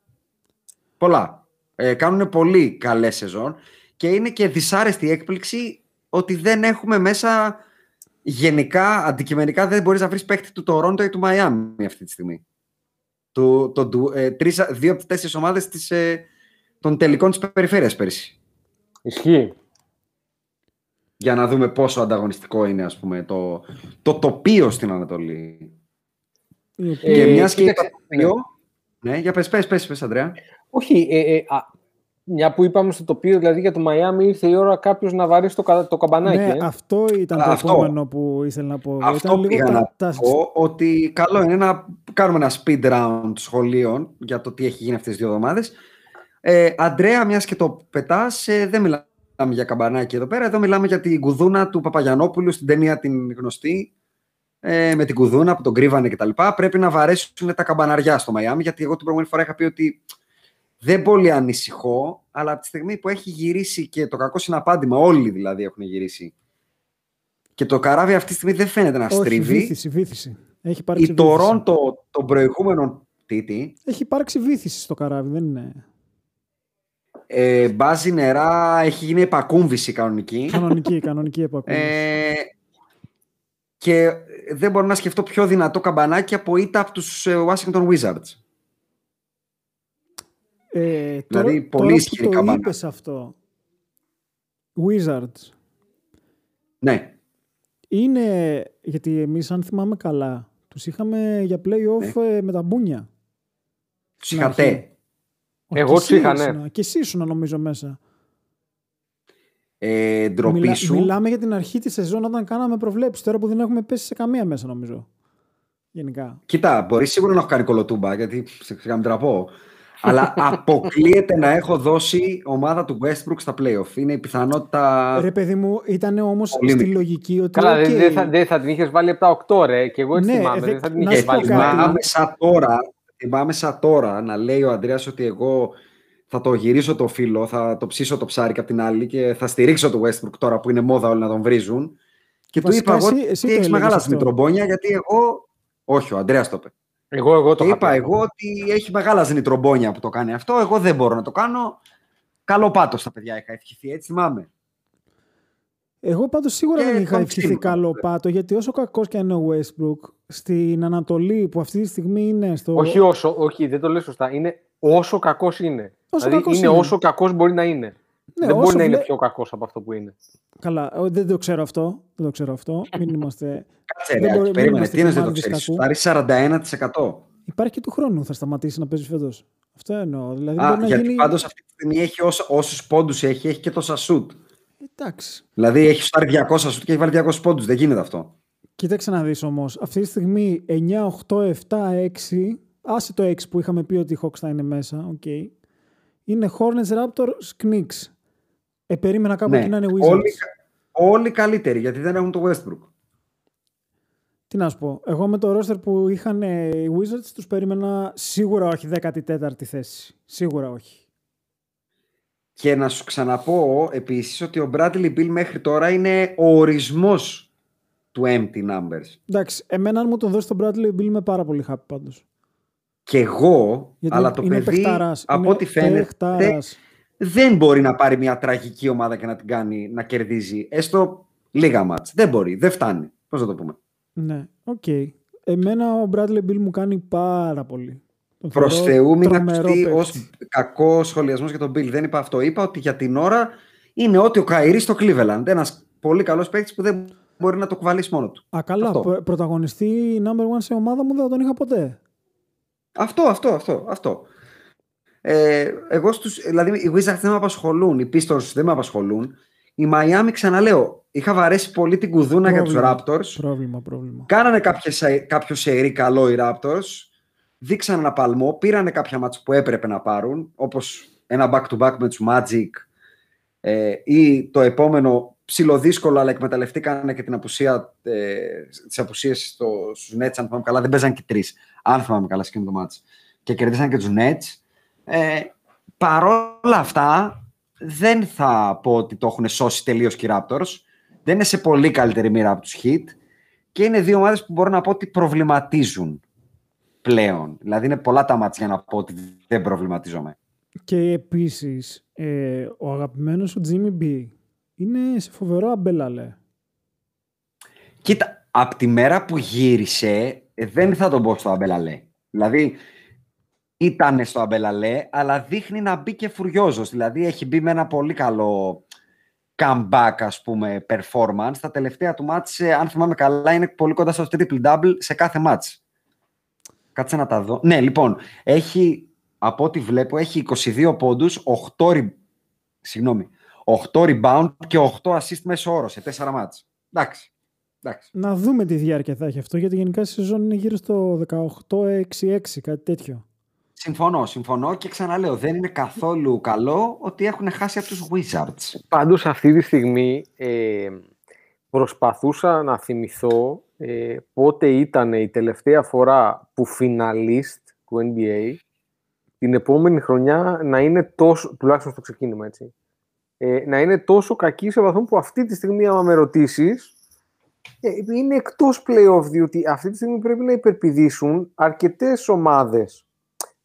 Πολλά. Ε, κάνουν πολύ καλέ σεζόν και είναι και δυσάρεστη έκπληξη ότι δεν έχουμε μέσα γενικά, αντικειμενικά δεν μπορείς να βρεις παίκτη του Τορόντο ή του Μαϊάμι αυτή τη στιγμή. Το, το, ε, τρεις, δύο από τις τέσσερις ομάδες της, ε, των τελικών της περιφέρειας πέρυσι. Ισχύει για να δούμε πόσο ανταγωνιστικό είναι ας πούμε, το, το τοπίο στην Ανατολή. Και Ε, μιας και είπα κοίταξε, το τοπίο... Ναι, για πες, πες, πες, πες, Ανδρέα. Όχι, ε, ε, α, μια που είπαμε στο τοπίο, δηλαδή για το Μαϊάμι ήρθε η ώρα κάποιος να βαρέσει το, κα- το καμπανάκι. Ναι, ε. αυτό ήταν Α, το αυτό. επόμενο που ήθελα να πω. Αυτό ήταν λίγο πήγα τα- να τα- πω ότι καλό είναι να κάνουμε ένα speed round σχολείων για το τι έχει γίνει αυτές τις δύο εβδομάδες. Ε, Αντρέα, μιας και το πετάς, ε, δεν μιλάμε για καμπανάκι εδώ πέρα. Εδώ μιλάμε για την κουδούνα του Παπαγιανόπουλου στην ταινία την γνωστή. Ε, με την κουδούνα που τον κρύβανε κτλ. Πρέπει να βαρέσουν τα καμπαναριά στο Μαϊάμι, γιατί εγώ την προηγούμενη φορά είχα πει ότι δεν πολύ ανησυχώ, αλλά από τη στιγμή που έχει γυρίσει και το κακό συναπάντημα, όλοι δηλαδή έχουν γυρίσει. Και το καράβι αυτή τη στιγμή δεν φαίνεται να Όχι, στρίβει. βήθηση, βήθηση. Έχει υπάρξει Η βήθηση. Τορόντο των προηγούμενων. Τι, τι. Έχει υπάρξει βήθηση στο καράβι, δεν είναι. Ε, μπάζει νερά, έχει γίνει επακούμβηση κανονική. Κανονική, κανονική επακούβηση. Ε, και δεν μπορώ να σκεφτώ πιο δυνατό καμπανάκι από ήττα από τους ε, Washington Wizards. Ε, Δηλαδή, τώρα, πολύ τώρα ισχυρή που το καμπάνα. είπες αυτό, Wizards, Ναι, είναι, γιατί εμείς αν θυμάμαι καλά, τους είχαμε για play-off Ναι. ε, με τα μπούνια. τους Στην είχα αρχή. τε. Όχι, Εγώ και τους εσύ είχα, ναι. ήσουνα. Και εσύ ήσουν νομίζω μέσα. Ε, ντροπή Μιλά- σου. μιλάμε για την αρχή της σεζόν όταν κάναμε προβλέψεις, τώρα που δεν έχουμε πέσει σε καμία μέσα νομίζω. Γενικά. Κοίτα, μπορείς σίγουρα να έχω κάνει κωλοτούμπα, γιατί σιγά μην ντραπώ. αλλά αποκλείεται να έχω δώσει ομάδα του Westbrook στα playoff. Είναι η πιθανότητα. Ρε παιδί μου, ήταν όμως Πολύ στη μικρή. λογική ότι Καλά, δεν οκ, δεν θα, δεν θα την είχες βάλει από τα 8, ρε. Και εγώ έτσι Ναι, θυμάμαι. δε- Δεν θα την να είχες σου πω βάλει. κάτι. Θυμάμαι σαν τώρα, θυμάμαι σαν τώρα να λέει ο Αντρέας ότι εγώ θα το γυρίσω το φίλο, θα το ψήσω το ψάρι και απ' την άλλη και θα στηρίξω το Westbrook τώρα που είναι μόδα όλοι να τον βρίζουν. Και του Βασικά, είπα εγώ εσύ- εσύ ότι το έχεις έλεγες μεγάλα αυτό. ζνητρομπόνια γιατί εγώ... Όχι, ο Αντρέας το είπε. Εγώ, εγώ το Και είχα είπα πει. εγώ ότι έχει μεγάλα ζνητρομπόνια που το κάνει αυτό. Εγώ δεν μπορώ να το κάνω. Καλό πάτος στα παιδιά είχα ευχηθεί, έτσι θυμάμαι. Εγώ πάντως σίγουρα Και δεν είχα τον ευχηθεί ξύλο. καλό πάτο, γιατί όσο κακός και αν είναι ο Westbrook, στην Ανατολή που αυτή τη στιγμή είναι στο. Όχι όσο, όχι, δεν το λες σωστά. Είναι όσο κακός είναι. Όσο δηλαδή κακός είναι, είναι. όσο κακός μπορεί να είναι. Ναι, δεν όσο μπορεί να είναι βλέ- πιο κακός από αυτό που είναι. Καλά, ο, δεν το ξέρω αυτό. Δεν το ξέρω αυτό. Μην είμαστε. Κάτσε Δεν ρε, μπορεί- Άκη, μην περίμενε. είμαστε Τι είναι δεν το κομμάτιδες ξέρεις. κακού. Σουτάρει 41%. Υπάρχει και του χρόνου θα σταματήσει να παίζει φέτος. Αυτό εννοώ. Δηλαδή Α, μπορεί να γιατί γίνει. πάντως αυτή τη στιγμή έχει όσο, όσους πόντους έχει, έχει και τόσα σουτ. Εντάξει. Δηλαδή έχει σουτάρει 200 σουτ και έχει βάλει 200 πόντους. Δεν γίνεται αυτό. Κοίταξε να δεις όμως. Αυτή τη στιγμή 9, 8, 7, 6. Άσε το 6 που είχαμε πει ότι οι Hawks θα είναι μέσα. οκ. Είναι Hornets, Raptors, Knicks. Ε, περίμενα κάπου εκεί να είναι Wizards. όλοι, όλοι καλύτεροι γιατί δεν έχουν το Westbrook. Τι να σου πω. Εγώ με το roster που είχαν ε, οι Wizards τους περίμενα σίγουρα όχι 14η θέση. Σίγουρα όχι. Και να σου ξαναπώ επίσης ότι ο Bradley Beal μέχρι τώρα είναι ο ορισμός του empty numbers. Εντάξει, εμένα αν μου τον δώσεις τον Bradley Beal είμαι πάρα πολύ happy πάντως. Και εγώ, Γιατί αλλά είναι- το είναι παιδί, παιχταράς, από είναι ό,τι φαίνεται, παιχταράς. δεν μπορεί να πάρει μια τραγική ομάδα και να την κάνει να κερδίζει έστω λίγα ματς. Δεν μπορεί, δεν φτάνει. Πώς να το πούμε. Ναι, οκ. Εμένα ο Bradley Beal μου κάνει πάρα πολύ. Τον Προς θεωρώ Θεού, μην τρομερό ακουστεί ως παίκτη. κακό σχολιασμός για τον Beal. Δεν είπα αυτό. Είπα ότι για την ώρα είναι ότι ο Καϊρής στο Cleveland. Ένας πολύ καλός παίκτης που δεν μπορεί να το κουβαλήσει μόνο του. Α, καλά. Αυτό. προ- Πρωταγωνιστή number one σε ομάδα μου δεν τον είχα ποτέ. Αυτό, αυτό, αυτό. αυτό. Ε, εγώ στους, δηλαδή οι Wizards δεν με απασχολούν, οι Pistons δεν με απασχολούν. Η Miami, ξαναλέω, είχα βαρέσει πολύ την κουδούνα για τους Πρόβλημα. Raptors. Πρόβλημα, πρόβλημα. Κάνανε κάποιες, κάποιο σερί καλό οι Raptors. Δείξαν ένα παλμό. Πήρανε κάποια μάτς που έπρεπε να πάρουν. Όπως ένα back-to-back με τους Magic. Ε, ή το επόμενο ψηλοδύσκολο, αλλά εκμεταλλευτήκαν και την απουσία, ε, τις απουσίες στο, στους Nets, αν θυμάμαι καλά. Δεν παίζαν και τρεις, αν θυμάμαι καλά, σε εκείνο το μάτς. Και κερδίσαν και τους Nets. Ε, παρόλα αυτά, δεν θα πω ότι το έχουν σώσει τελείως και οι Raptors. Δεν είναι σε πολύ καλύτερη μοίρα από τους Heat. Και είναι δύο ομάδες που μπορώ να πω ότι προβληματίζουν πλέον. Δηλαδή είναι πολλά τα μάτια για να πω ότι δεν προβληματίζομαι. Και επίσης, ε, ο αγαπημένος σου Jimmy B είναι σε φοβερό αμπέλαλε. Κοίτα, από τη μέρα που γύρισε, ε, δεν θα τον πω στο αμπελαλέ. Δηλαδή, ήταν στο αμπελαλέ, αλλά δείχνει να μπει και φουριόζος. Δηλαδή, έχει μπει με ένα πολύ καλό comeback, ας πούμε, performance. Τα τελευταία του μάτς, ε, αν θυμάμαι καλά, είναι πολύ κοντά στο triple-double σε κάθε μάτς. Κάτσε να τα δω. Ναι, λοιπόν, έχει, από ό,τι βλέπω, έχει 22 πόντους, 8, re- συγγνώμη, 8 rebound και 8 assist μέσω όρος σε 4 μάτς. Εντάξει. Εντάξει. Να δούμε τι διάρκεια θα έχει αυτό, γιατί γενικά η σεζόν είναι γύρω στο 18-6-6, κάτι τέτοιο. Συμφωνώ, συμφωνώ και ξαναλέω, δεν είναι καθόλου καλό ότι έχουν χάσει από τους Wizards. Πάντως αυτή τη στιγμή ε, προσπαθούσα να θυμηθώ ε, πότε ήταν η τελευταία φορά που φιναλίστ του NBA την επόμενη χρονιά να είναι τόσο, τουλάχιστον στο ξεκίνημα έτσι, ε, να είναι τόσο κακή σε βαθμό που αυτή τη στιγμή άμα με ρωτήσεις, ε, είναι εκτός playoff διότι αυτή τη στιγμή πρέπει να υπερπηδήσουν αρκετές ομάδες.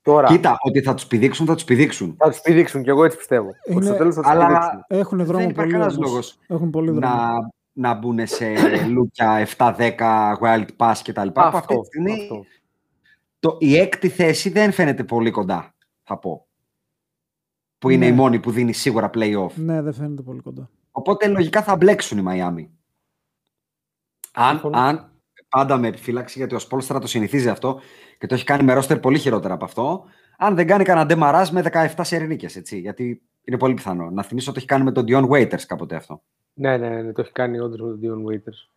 Τώρα, Κοίτα, ότι θα τους πηδήξουν, θα τους πηδήξουν. θα τους πηδήξουν και εγώ έτσι πιστεύω. Είναι- Ότι στο τέλος θα τους αλλά- πηδήξουν. Έχουν δρόμο υπάρχει πολύ κανένας όμως. λόγος Έχουν πολύ δρόμο. να, να μπουν σε λούκια 7-10 wild pass κτλ. που αυτή τη στιγμή αυτό. το, η έκτη θέση δεν φαίνεται πολύ κοντά, θα πω. Που είναι Ναι. η μόνη που δίνει σίγουρα play-off. Ναι, δεν φαίνεται πολύ κοντά. Οπότε λογικά θα μπλέξουν οι Μαϊάμι. Αν, Συμφωνώ. αν πάντα με επιφύλαξη, γιατί ο Σπόλστρα το συνηθίζει αυτό και το έχει κάνει με ρόστερ πολύ χειρότερα από αυτό. Αν δεν κάνει κανένα ντεμαράζ με 17 σερνίκες, έτσι. Γιατί είναι πολύ πιθανό. Να θυμίσω ότι έχει κάνει με τον Dion Waiters κάποτε αυτό. Ναι, ναι, ναι, το έχει κάνει όντως με τον Dion Waiters.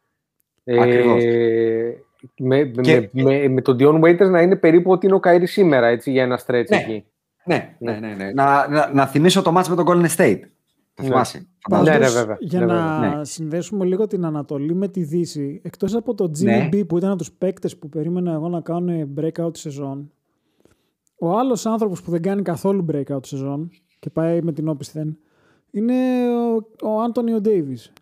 Ακριβώς. Ε, με, Και- με, με, με τον Dion Waiters να είναι περίπου ότι είναι ο Καΐρη σήμερα, έτσι, για ένα stretch Ναι. εκεί. Ναι, ναι, ναι. ναι. Να, να, να θυμίσω το μάτς με τον Golden State. Το Ναι. θυμάσαι. φαντάζομαι. Ναι, Πάντως, ναι, βέβαια. Για Ναι, να βέβαια. Ναι. συνδέσουμε λίγο την Ανατολή με τη Δύση, εκτός από το Jimmy Ναι. B που ήταν από τους παίκτες που περίμενα εγώ να κάνουν breakout σεζόν, ο άλλος άνθρωπος που δεν κάνει καθόλου breakout σεζόν και πάει με την όπισθεν, είναι ο, ο Άντωνιο Ντέιβις.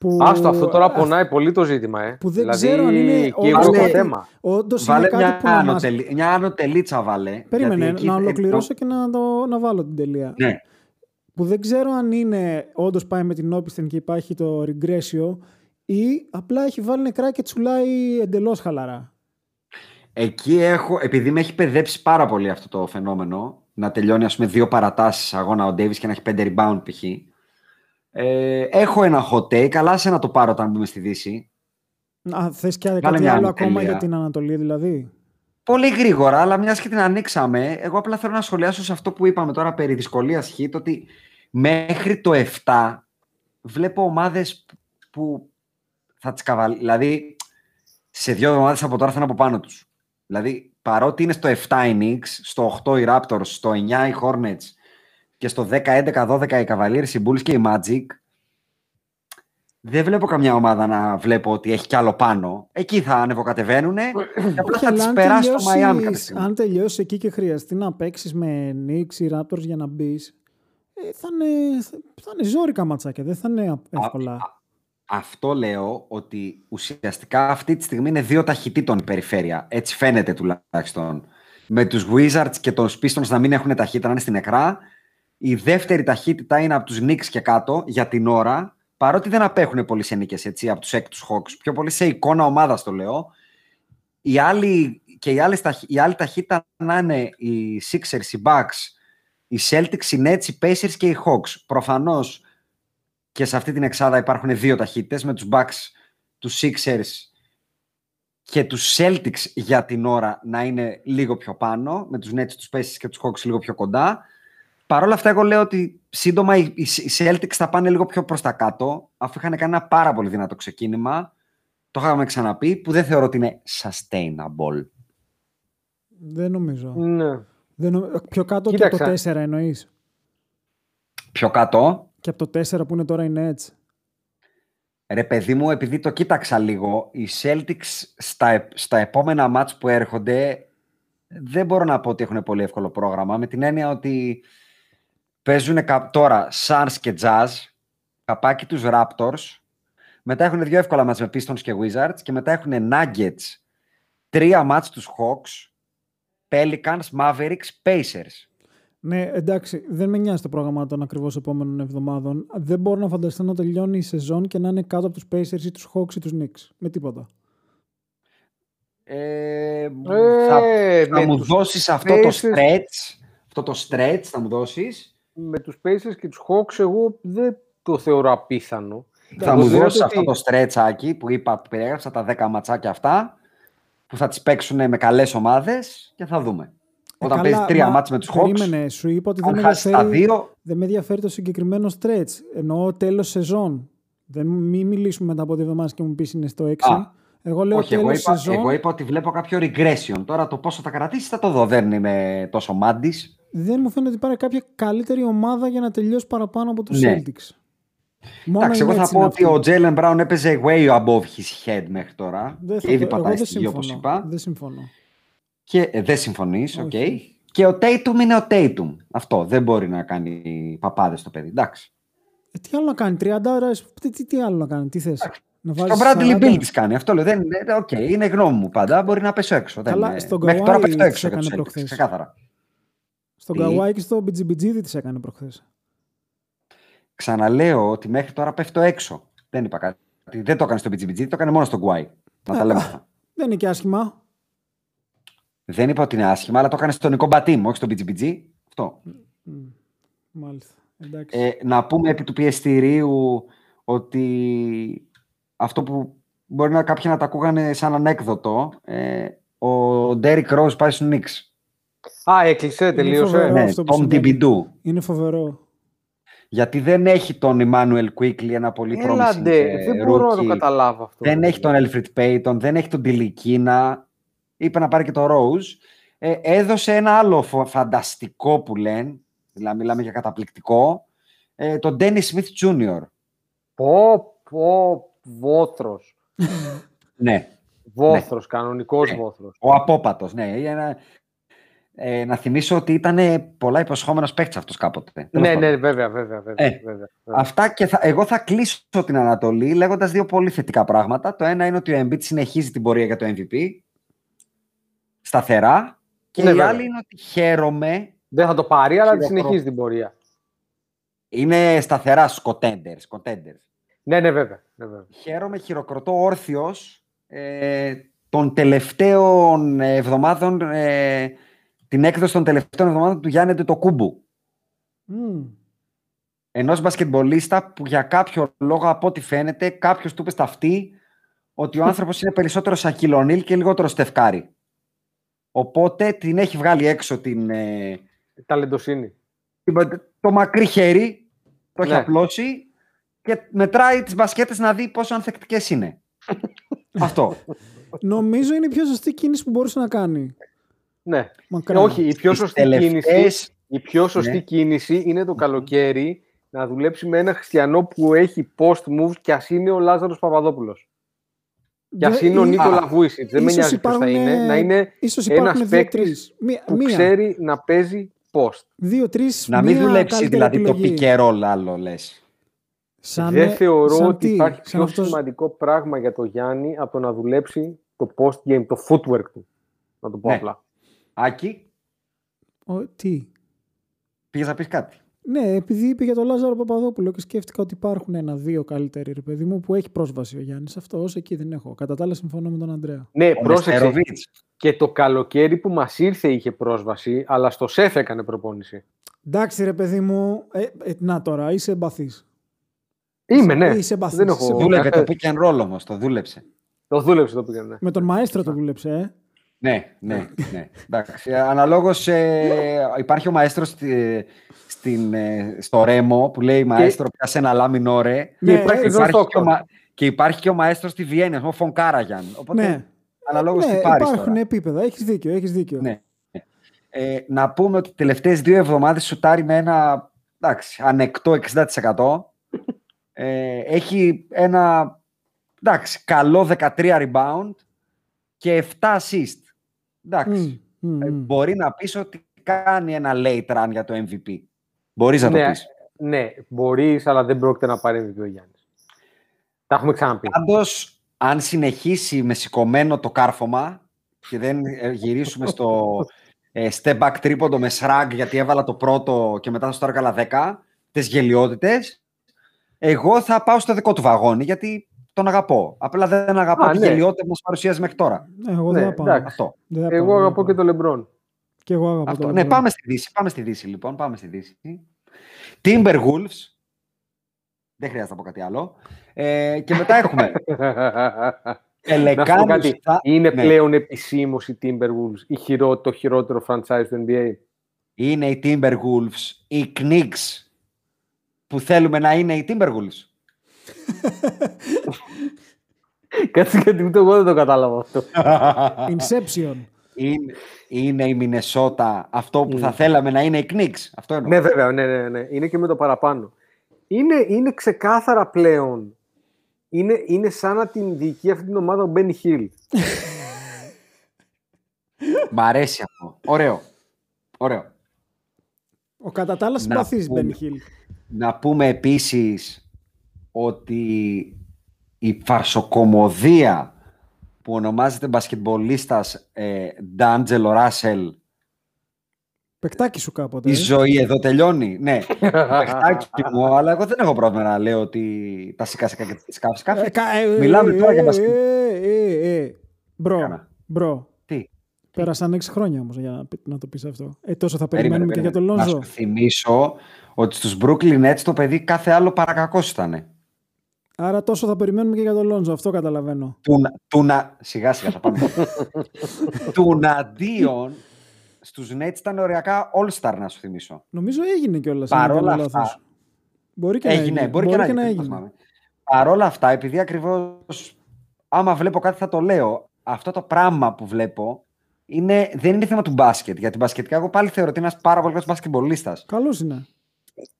Που, Άστο, αυτό τώρα α, πονάει πολύ το ζήτημα, ε. Που δεν δηλαδή, ξέρω αν είναι και εγώ όντως στο κάτι- θέμα. Όντως είναι Βάλε κάτι μια, που να μας... ανωτελ, μια ανωτελίτσα, βάλε. Περίμενε, γιατί εκεί- να ολοκληρώσω και να, το, να βάλω την τελεία. Ναι. Που δεν ξέρω αν είναι όντως πάει με την όπισθεν και υπάρχει το regression ή απλά έχει βάλει νεκρά και τσουλάει εντελώς χαλαρά. Εκεί έχω, επειδή με έχει παιδέψει πάρα πολύ αυτό το φαινόμενο, να τελειώνει ας πούμε δύο παρατάσεις αγώνα ο Ντέιβις και να έχει πέντε rebound π.χ. Ε, έχω ένα hot take, αλλά σε να το πάρω όταν μπούμε στη Δύση. Α, θες και κάτι μια άλλο άλλη ακόμα τελεία. για την Ανατολή δηλαδή; Πολύ γρήγορα, αλλά μιας και την ανοίξαμε, εγώ απλά θέλω να σχολιάσω σε αυτό που είπαμε τώρα περί δυσκολίας hit, ότι μέχρι το 7 βλέπω ομάδες που θα τις καβαλ... Δηλαδή, σε δύο εβδομάδες από τώρα θα είναι από πάνω τους. Δηλαδή, παρότι είναι στο 7 οι Knicks, στο 8 οι Raptors, στο 9 οι Hornets και στο 10, 11, 12 οι Cavaliers, οι Bulls και οι Magic, δεν βλέπω καμιά ομάδα να βλέπω ότι έχει κι άλλο πάνω. Εκεί θα ανεβοκατεβαίνουν και απλά Όχι, θα αλλά τις αν περάσει το Miami κάποια τελειώσεις, στιγμή. αν τελειώσει εκεί και χρειαστεί να παίξεις με Knicks ή Raptors για να μπεις, θα, είναι, θα είναι ζόρικα ματσάκια, δεν θα είναι εύκολα. Αυτό λέω ότι ουσιαστικά αυτή τη στιγμή είναι δύο ταχυτήτων η περιφέρεια. Έτσι φαίνεται τουλάχιστον. Με τους Wizards και τους Pistons να μην έχουν ταχύτητα, να είναι στην νεκρά. Η δεύτερη ταχύτητα είναι από τους Knicks και κάτω για την ώρα. Παρότι δεν απέχουν πολύ σε νίκες, έτσι, από τους έκτους Hawks. Πιο πολύ σε εικόνα ομάδας το λέω. Η άλλη, και η άλλη, η άλλη ταχύτητα να είναι οι Sixers, οι Bucks, οι Celtics, οι Nets, οι Pacers και οι Hawks. Προφανώς και σε αυτή την εξάδα υπάρχουν δύο ταχύτητες με τους Bucks, τους Sixers και τους Celtics για την ώρα να είναι λίγο πιο πάνω, με τους Nets, τους Pacers και τους Hawks λίγο πιο κοντά. Παρ' όλα αυτά εγώ λέω ότι σύντομα οι, οι οι Celtics θα πάνε λίγο πιο προς τα κάτω, αφού είχαν κάνει ένα πάρα πολύ δυνατό ξεκίνημα, το είχαμε ξαναπεί, που δεν θεωρώ ότι είναι sustainable. Δεν νομίζω. Ναι. Δεν νομ- Πιο κάτω και Κοίταξε. από το 4 εννοείς; Πιο κάτω, Και από το 4 που είναι τώρα οι Nets. Ρε παιδί μου, επειδή το κοίταξα λίγο, οι Celtics στα, επ- στα επόμενα μάτς που έρχονται δεν μπορώ να πω ότι έχουν πολύ εύκολο πρόγραμμα, με την έννοια ότι παίζουν κα- τώρα Suns και Jazz, καπάκι τους Raptors, μετά έχουν δύο εύκολα μάτς με Pistons και Wizards και μετά έχουν Nuggets, τρία μάτς τους Hawks, Pelicans, Mavericks, Pacers. Ναι, εντάξει, δεν με νοιάζει το πρόγραμμα των ακριβώς επόμενων εβδομάδων. Δεν μπορώ να φανταστώ να τελειώνει η σεζόν και να είναι κάτω από τους Pacers ή τους Hawks ή τους Knicks. Με τίποτα. Ε, Ε, θα θα με μου τους δώσεις αυτό το Pacers- stretch, αυτό το stretch θα μου δώσεις. Με τους Pacers και τους Hawks εγώ δεν το θεωρώ απίθανο. Θα μου Ξέρετε δώσεις ότι- αυτό το στρέτσάκι που είπα, που περιέγραψα τα 10 ματσάκια αυτά που θα τις παίξουν με καλές ομάδες και θα δούμε. Ε, Όταν καλά, παίζεις τρία μα μάτς με τους Hawks, Περίμενε, σου είπα ότι δεν αν με, χάσεις τα ενδιαφέρει, δύο, δεν με ενδιαφέρει το συγκεκριμένο stretch. Εννοώ τέλος σεζόν. Δεν μην μιλήσουμε μετά από δύο εβδομάδες και μου πεις είναι στο 6. Α, εγώ λέω όχι, εγώ τέλος είπα, σεζόν. εγώ είπα ότι βλέπω κάποιο regression. Τώρα το πόσο θα κρατήσει θα το δω. Δεν είμαι τόσο μάντης. Δεν μου φαίνεται ότι υπάρχει κάποια καλύτερη ομάδα για να τελειώσει παραπάνω από τους Ναι. Celtics. Μόνο Εντάξει, οι εγώ θα Nets πω είναι ότι αυτοί. ο Jaylen Brown έπαιζε way above his head μέχρι τώρα. Δεν και θα ήδη το- εγώ πατάει δεν στη γη όπως συμφωνώ. είπα. Δεν συμφωνώ. Και ε, δεν συμφωνείς, οκ. Όχι. Και ο Tatum είναι ο Tatum. Αυτό. Δεν μπορεί να κάνει παπάδες το παιδί. Εντάξει. Ε, τι άλλο να κάνει, 30 ώρες, τι, τι, τι άλλο να κάνει, τι θες. Να Το βάζεις Bradley 40. Bill τις κάνει. Αυτό λέω. Δεν, είναι- οκ, είναι γνώμη μου πάντα. Μπορεί να πέσω έξω. Δεν Καλά, είναι- στον μέχρι τώρα Kawhi πέφτω τις έξω για έκανε τους Celtics, προχθές. Ξεκάθαρα. Στον Τι; Καουάι και στο BGBG τις έκανε προχθές. Ξαναλέω ότι μέχρι τώρα πέφτω έξω. Δεν είπα κάτι. Δεν το έκανε στο BGBG, το έκανε μόνο στον Guai. Να τα λέμε αυτά. Δεν είναι και άσχημα. Δεν είπα ότι είναι άσχημα, αλλά το έκανε στον Νικό Μπατίμ, όχι στο BGBG. Αυτό. Μάλιστα. Εντάξει. Ε, να πούμε επί του πιεστηρίου ότι αυτό που μπορεί να κάποιοι να τα ακούγανε σαν ανέκδοτο, ε, ο Ντέρικ Rose πάει στους Knicks. Α, έκλεισε, τελείωσε. φοβερό. Ναι, αυτό που Tom συμβαίνει. Dibidou. Είναι φοβερό. Γιατί δεν έχει τον Emmanuel Quickly, ένα πολύ promising Έλαντε, ε, δεν μπορώ να το rookie. καταλάβω αυτό. Δεν έχει τον Elfrid Payton, δεν έχει τον Τιλικίνα. Είπε να πάρει και τον Rose. Ε, έδωσε ένα άλλο φο- φανταστικό που λένε, δηλαδή μιλάμε για καταπληκτικό, ε, τον Dennis Smith Jr. Πω, πω, βόθρος. Ναι, Βόθρος, κανονικός Ναι. βόθρος. ο απόπατος. Ναι, για να, ε, να θυμίσω ότι ήταν πολλά υποσχόμενος παίκτης αυτός κάποτε. Τέλος Ναι, πάντων. ναι, βέβαια, βέβαια, βέβαια. Ε, βέβαια, βέβαια. Αυτά και θα, εγώ θα κλείσω την Ανατολή λέγοντας δύο πολύ θετικά πράγματα. Το ένα είναι ότι ο Embiid συνεχίζει την πορεία για το MVP σταθερά. Και Ναι, η βέβαια. άλλη είναι ότι χαίρομαι. Δεν θα το πάρει, αλλά τη Χειροκρό- συνεχίζει την πορεία. Είναι σταθερά στους contenders. contenders. Ναι, ναι, βέβαια. Ναι, βέβαια. Χαίρομαι, χειροκροτώ όρθιος ε, των τελευταίων εβδομάδων, ε, την έκδοση των τελευταίων εβδομάδων του Γιάννη το Κούμπου. Μμμ. Ενός μπασκετμπολίστα που για κάποιο λόγο, από ό,τι φαίνεται, κάποιος του είπε στα αυτή ότι ο άνθρωπος είναι περισσότερος Σακυλονίλ και λιγότερος Στεφκάρη. Οπότε την έχει βγάλει έξω την, ε, Ταλεντοσύνη. την- το μακρύ χέρι, το έχει Ναι. απλώσει και μετράει τις μπασκέτες να δει πόσο ανθεκτικές είναι. Αυτό. Νομίζω είναι η πιο σωστή κίνηση που μπορούσε να κάνει. Ναι. Μακράν. Όχι, η πιο Τις σωστή κίνηση, τελευταίες- η πιο σωστή Ναι. κίνηση είναι το καλοκαίρι να δουλέψει με ένα χριστιανό που έχει post moves και ας είναι ο Λάζαρος Παπαδόπουλος. Και ας Δεν- είναι ο ή- Νίκολα Α, Βούισιτ. Δεν με ίσως ε, νοιάζει ποιος θα υπάρχουν, είναι. Να είναι ίσως ένας υπάρχουν παίκτης δύο-τρεις. Μία, που μία, ξέρει να παίζει post. δύο-τρεις, να μην μία δουλέψει καλύτερη δηλαδή το επιλογή. pick and roll άλλο λες. Σαν, Δεν ε, θεωρώ σαν ότι τι, υπάρχει σαν πιο αυτός- σημαντικό πράγμα για το Γιάννη από το να δουλέψει το post game, το footwork του. Να το πω Ναι. απλά. Άκη, Ο, τι; πήγες να πεις κάτι. Ναι, επειδή είπε για τον Λάζαρο Παπαδόπουλο και σκέφτηκα ότι υπάρχουν ένα-δύο καλύτεροι ρε παιδί μου που έχει πρόσβαση ο Γιάννης. Αυτό όσο εκεί δεν έχω. Κατά τα άλλα συμφωνώ με τον Αντρέα. Ναι, Ο πρόσεξε. Νεστεροβίτς. Και το καλοκαίρι που μας ήρθε είχε πρόσβαση, αλλά στο ΣΕΦ έκανε προπόνηση. Εντάξει, ρε παιδί μου. Ε, ε, να τώρα, είσαι εμπαθής. Είμαι, ναι. Είσαι εμπαθής, Δεν είσαι έχω... εμπαθής. Δούλευε το pick and roll όμως, το δούλεψε. Το δούλεψε το πήγαινε. Με τον Μαέστρο το δούλεψε, ε. Ναι, ναι, ναι. Εντάξει, αναλόγως ε, υπάρχει ο μαέστρος στη, στην, ε, στο Ρέμο που λέει μαέστρο πιάσε ένα λάμινο ρε Και Ναι, υπάρχει ε, και ο υπάρχει και, ο, Στόκτον. μα- και υπάρχει και ο μαέστρος στη Βιέννη, ο Φον Κάραγιαν. Οπότε Ναι. αναλόγως ναι, τι πάρεις υπάρχουν τώρα. επίπεδα. Έχεις δίκιο, έχεις δίκιο. Ναι. Ε, να πούμε ότι τις τελευταίες δύο εβδομάδες σουτάρει με ένα εντάξει, ανεκτό 60%. Ε, έχει ένα εντάξει, καλό 13 rebound και 7 assist. Εντάξει. Μμ, μμ, Ε, μμ. μπορεί να πεις ότι κάνει ένα late run για το MVP. Μπορείς να το Ναι, πεις. ναι, μπορείς, αλλά δεν πρόκειται να πάρει MVP ο Γιάννης. Τα έχουμε ξαναπεί. Πάντως, αν συνεχίσει με σηκωμένο το κάρφωμα και δεν ε, γυρίσουμε στο ε, step back τρίποντο με shrug γιατί έβαλα το πρώτο και μετά θα στο έκανα 10, τις γελιότητες, εγώ θα πάω στο δικό του βαγόνι γιατί τον αγαπώ. Απλά δεν αγαπώ Α, τη ναι. γελιότητα που μας παρουσίασε μέχρι τώρα. Ναι, εγώ Ναι, δεν θα πάω. εντάξει. Αυτό. Δεν θα Εγώ πάω, δεν αγαπώ θα και πάω. τον Λεμπρόν. Και εγώ αγαπώ Αυτό. τον Ναι, Λεμπρόν. πάμε στη Δύση. Πάμε στη Δύση, λοιπόν. Πάμε στη Δύση. Timberwolves. Δεν χρειάζεται να πω κάτι άλλο. Ε, και μετά έχουμε Να σου πω Πελεκάνους κάτι. θα... Είναι ναι. πλέον επισήμως οι Timberwolves η χειρό, το χειρότερο franchise του NBA. Είναι οι Timberwolves, οι Knicks που θέλουμε να είναι οι Timberwolves. Κάτσε γιατί ούτε εγώ δεν το κατάλαβα αυτό. Inception. είναι, είναι η Μινεσότα αυτό που θα θέλαμε να είναι οι Knicks. Αυτό εννοώ. ναι, βέβαια, ναι, ναι, ναι. Είναι και με το παραπάνω. Είναι, είναι ξεκάθαρα πλέον. Είναι, είναι σαν να την διοικεί αυτή την ομάδα ο Μπένι Χιλ. Μ' αρέσει αυτό. Ωραίο. Ωραίο. Ο κατά τα άλλα Να συμπαθής πούμε. Μπένι Χιλ. Να πούμε επίσης ότι η φαρσοκομωδία που ονομάζεται μπασκετμπολίστας ε, D'Angelo Russell Παιχτάκι σου κάποτε. η ε. ζωή εδώ τελειώνει. Ναι, παιχτάκι μου, αλλά εγώ δεν έχω πρόβλημα να λέω ότι τα σύκα σύκα και τη σκάφη σκάφη. Ε, κα- ε, Μιλάμε ε, τώρα για ε, μπασκετ. ε, ε, ε. Bro, Έκανα. bro. Τι; Πέρασαν 6 χρόνια όμως για να, πει- να το πεις αυτό. Ε, τόσο θα Περίμενε, περιμένουμε και για τον περίμενε. Lonzo. Να σου θυμίσω ότι στους Brooklyn Nets το παιδί κάθε άλλο παρακακός ήταν. Άρα τόσο θα περιμένουμε και για τον Λόνζο. Αυτό καταλαβαίνω. Του, να- του να... Σιγά σιγά θα πάμε. Τουναντίον στους Nets ήταν οριακά All-Star να σου θυμίσω. Νομίζω έγινε κιόλας. Παρόλα αυτά, Μπορεί και να Έγινε, έγινε. μπορεί, και να γίνει. δεν θυμάμαι. Παρ' όλα αυτά, επειδή ακριβώς άμα βλέπω κάτι θα το λέω, αυτό το πράγμα που βλέπω είναι, δεν είναι θέμα του μπάσκετ. Γιατί μπασκετικά εγώ πάλι θεωρώ ότι είναι ένας πάρα πολύ καλός μπασκετμπολίστας. Καλός είναι.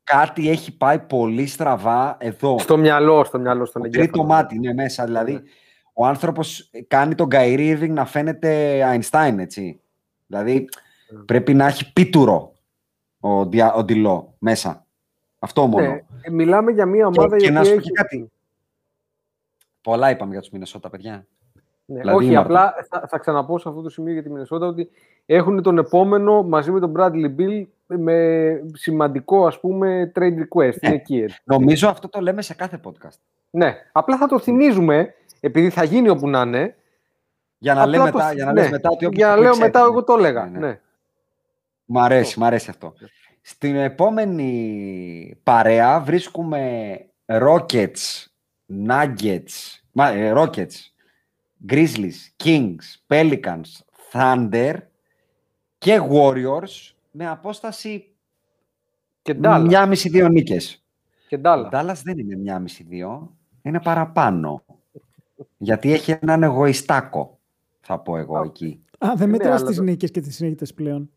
Κάτι έχει πάει πολύ στραβά εδώ. Στο μυαλό, στο μυαλό, στον Τρίτο εγκέφαλο. μάτι είναι μέσα. Δηλαδή, ο άνθρωπος κάνει τον Kyrie Irving να φαίνεται Einstein, έτσι. Δηλαδή, πρέπει να έχει πίτουρο ο, Δια- ο Ντιλό μέσα. Αυτό μόνο. Ναι, ε, μιλάμε για μια Και- ομάδα και η να οποία σου πω έχει... και κάτι. Πολλά είπαμε για τους Μινεσότα, παιδιά. Ναι, Δηλαδή, όχι, Μάρτιν. απλά θα, θα ξαναπώ σε αυτό το σημείο για τη Μινεσότα ότι έχουν τον επόμενο μαζί με τον Bradley Bill με σημαντικό ας πούμε trade request. Ναι. Είναι εκεί. έτσι. Νομίζω αυτό το λέμε σε κάθε podcast. Ναι, απλά θα το θυμίζουμε επειδή θα γίνει όπου να είναι. Για να, Απλά λέμε το- μετά, για να ναι, λες μετά ότι όποιος Για να το λέω ξέρει. μετά εγώ το έλεγα. Ναι, Ναι, ναι. Μ' αρέσει, μ' αρέσει αυτό. Στην επόμενη παρέα βρίσκουμε Rockets, Nuggets, μα, ε, Rockets, Grizzlies, Kings, Pelicans, Thunder και Warriors με απόσταση Και Dallas. μια μισή-δύο νίκες. Και Ο Dallas. Dallas δεν είναι μια μισή-δύο, είναι παραπάνω. Γιατί έχει έναν εγωιστάκο, θα πω εγώ εκεί. Α, δεν Ναι, μετράς αλλά τις το- νίκες και τις νίκε πλέον.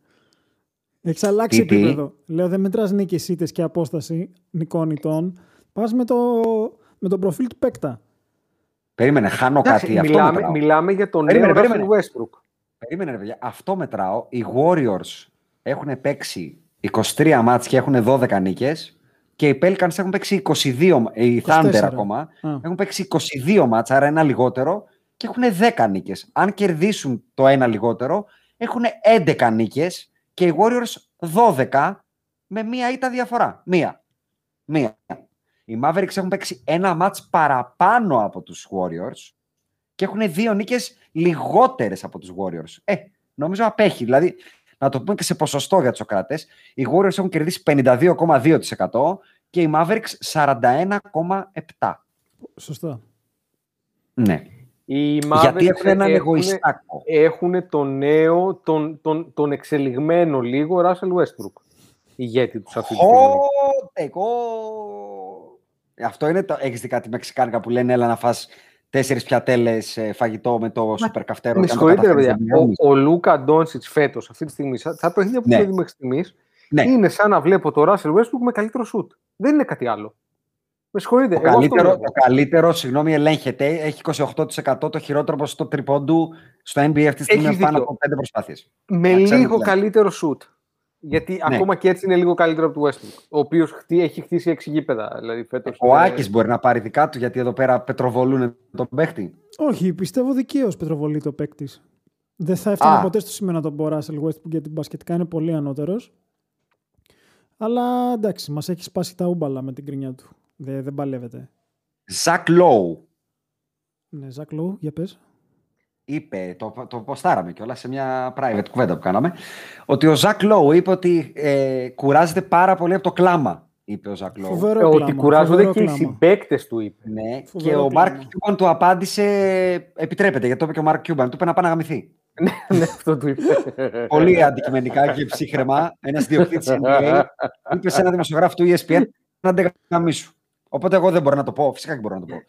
Έχεις αλλάξει Τι, τι; επίπεδο. Λέω δεν μετράς νίκες, ήττες και απόσταση νικών ητών. Πας με το, με το προφίλ του παίκτα. Περίμενε, χάνω Εντάξει, κάτι. Αυτό μιλάμε, μετράω. μιλάμε για τον Περίμενε, νέο Russell περίμενε. Westbrook. Περίμενε, ρε παιδιά. Αυτό μετράω. Οι Warriors έχουν παίξει 23 μάτς και έχουν 12 νίκες και οι Pelicans έχουν παίξει 22, μα- οι 24. Thunder ακόμα, Α. έχουν παίξει 22 μάτς, άρα ένα λιγότερο και έχουν 10 νίκες. Αν κερδίσουν το ένα λιγότερο, έχουν 11 νίκες και οι Warriors 12 με μία ήττα διαφορά. Μία. Μία. Οι Mavericks έχουν παίξει ένα μάτς παραπάνω από τους Warriors και έχουν δύο νίκες λιγότερες από τους Warriors. Ε, νομίζω απέχει. Δηλαδή, να το πούμε και σε ποσοστό για τους Σοκράτες, οι Warriors έχουν κερδίσει 52,2% και οι Mavericks 41,7%. Σωστά. Ναι. Οι Γιατί Mavericks έχουν έναν έχουν- εγωιστάκο. Έχουν τον νέο, τον, τον, τον εξελιγμένο λίγο Russell Westbrook. Ηγέτη τους αυτή τη στιγμή. Hot εγώ. Ε, Αυτό είναι το. Έχεις δει κάτι μεξικάνικα που λένε έλα να φας τέσσερις πιατέλες ε, φαγητό με το σούπερ καυτέρο. Με και αν το συγχωρείτε, ρε καταφέρεις, παιδιά. δεν βγαίνεις. Ο, ο Λούκα Ντόνσιτ φέτος, αυτή τη στιγμή, σαν- τα παιχνίδια που Ναι. έχουμε δει μέχρι στιγμής, Ναι. είναι σαν να βλέπω το Russell Westbrook με καλύτερο σουτ. Δεν είναι κάτι άλλο. Με συγχωρείτε. Το εγώ αυτό καλύτερο, βλέπω. το καλύτερο, συγγνώμη, ελέγχεται. Έχει 28% το χειρότερο ποσοστό τριπώντου στο NBA αυτή τη στιγμή Έχεις με πάνω δίκιο. από πέντε προσπάθειες. Με Να ξέρουμε λίγο τι καλύτερο σουτ. Γιατί Ναι. ακόμα και έτσι είναι λίγο καλύτερο από του Westbrook. Ο οποίος έχει χτίσει έξι γήπεδα. Δηλαδή φέτος, Ο ε, Άκης μπορεί να πάρει δικά του γιατί εδώ πέρα πετροβολούν τον παίχτη. Όχι, πιστεύω δικαίως πετροβολεί το παίκτη. Δεν θα έφτανε Α. ποτέ στο σημείο να τον πω Russell Westbrook γιατί μπασκετικά είναι πολύ ανώτερος. Αλλά εντάξει, μας έχει σπάσει τα ούμπαλα με την κρινιά του. Δεν, δεν παλεύεται. Ζακ Λόου Ναι, Ζακ Λόου, για πες. Είπε, το, το ποστάραμε κιόλας σε μια private κουβέντα που κάναμε, ότι ο Zach Lowe είπε ότι ε, κουράζεται πάρα πολύ από το κλάμα είπε ο Zach Lowe. Φοβερό Ε, Ότι κλάμα, κουράζονται φοβερό και οι κλάμα. συμπαίκτες του, είπε. Ναι, Φοβερό και ο κλάμα. Μάρκ Κιούμπαν του απάντησε, επιτρέπεται, γιατί το είπε και ο Mark Cuban, του είπε να πάει να γαμηθεί. ναι, αυτό του είπε. Πολύ αντικειμενικά και ψύχραιμα, ένας ιδιοκτήτης NBA είπε σε ένα δημοσιογράφο του ESPN άντε γαμήσου. Οπότε εγώ δεν μπορώ να το πω, φυσικά και μπορώ να το πω.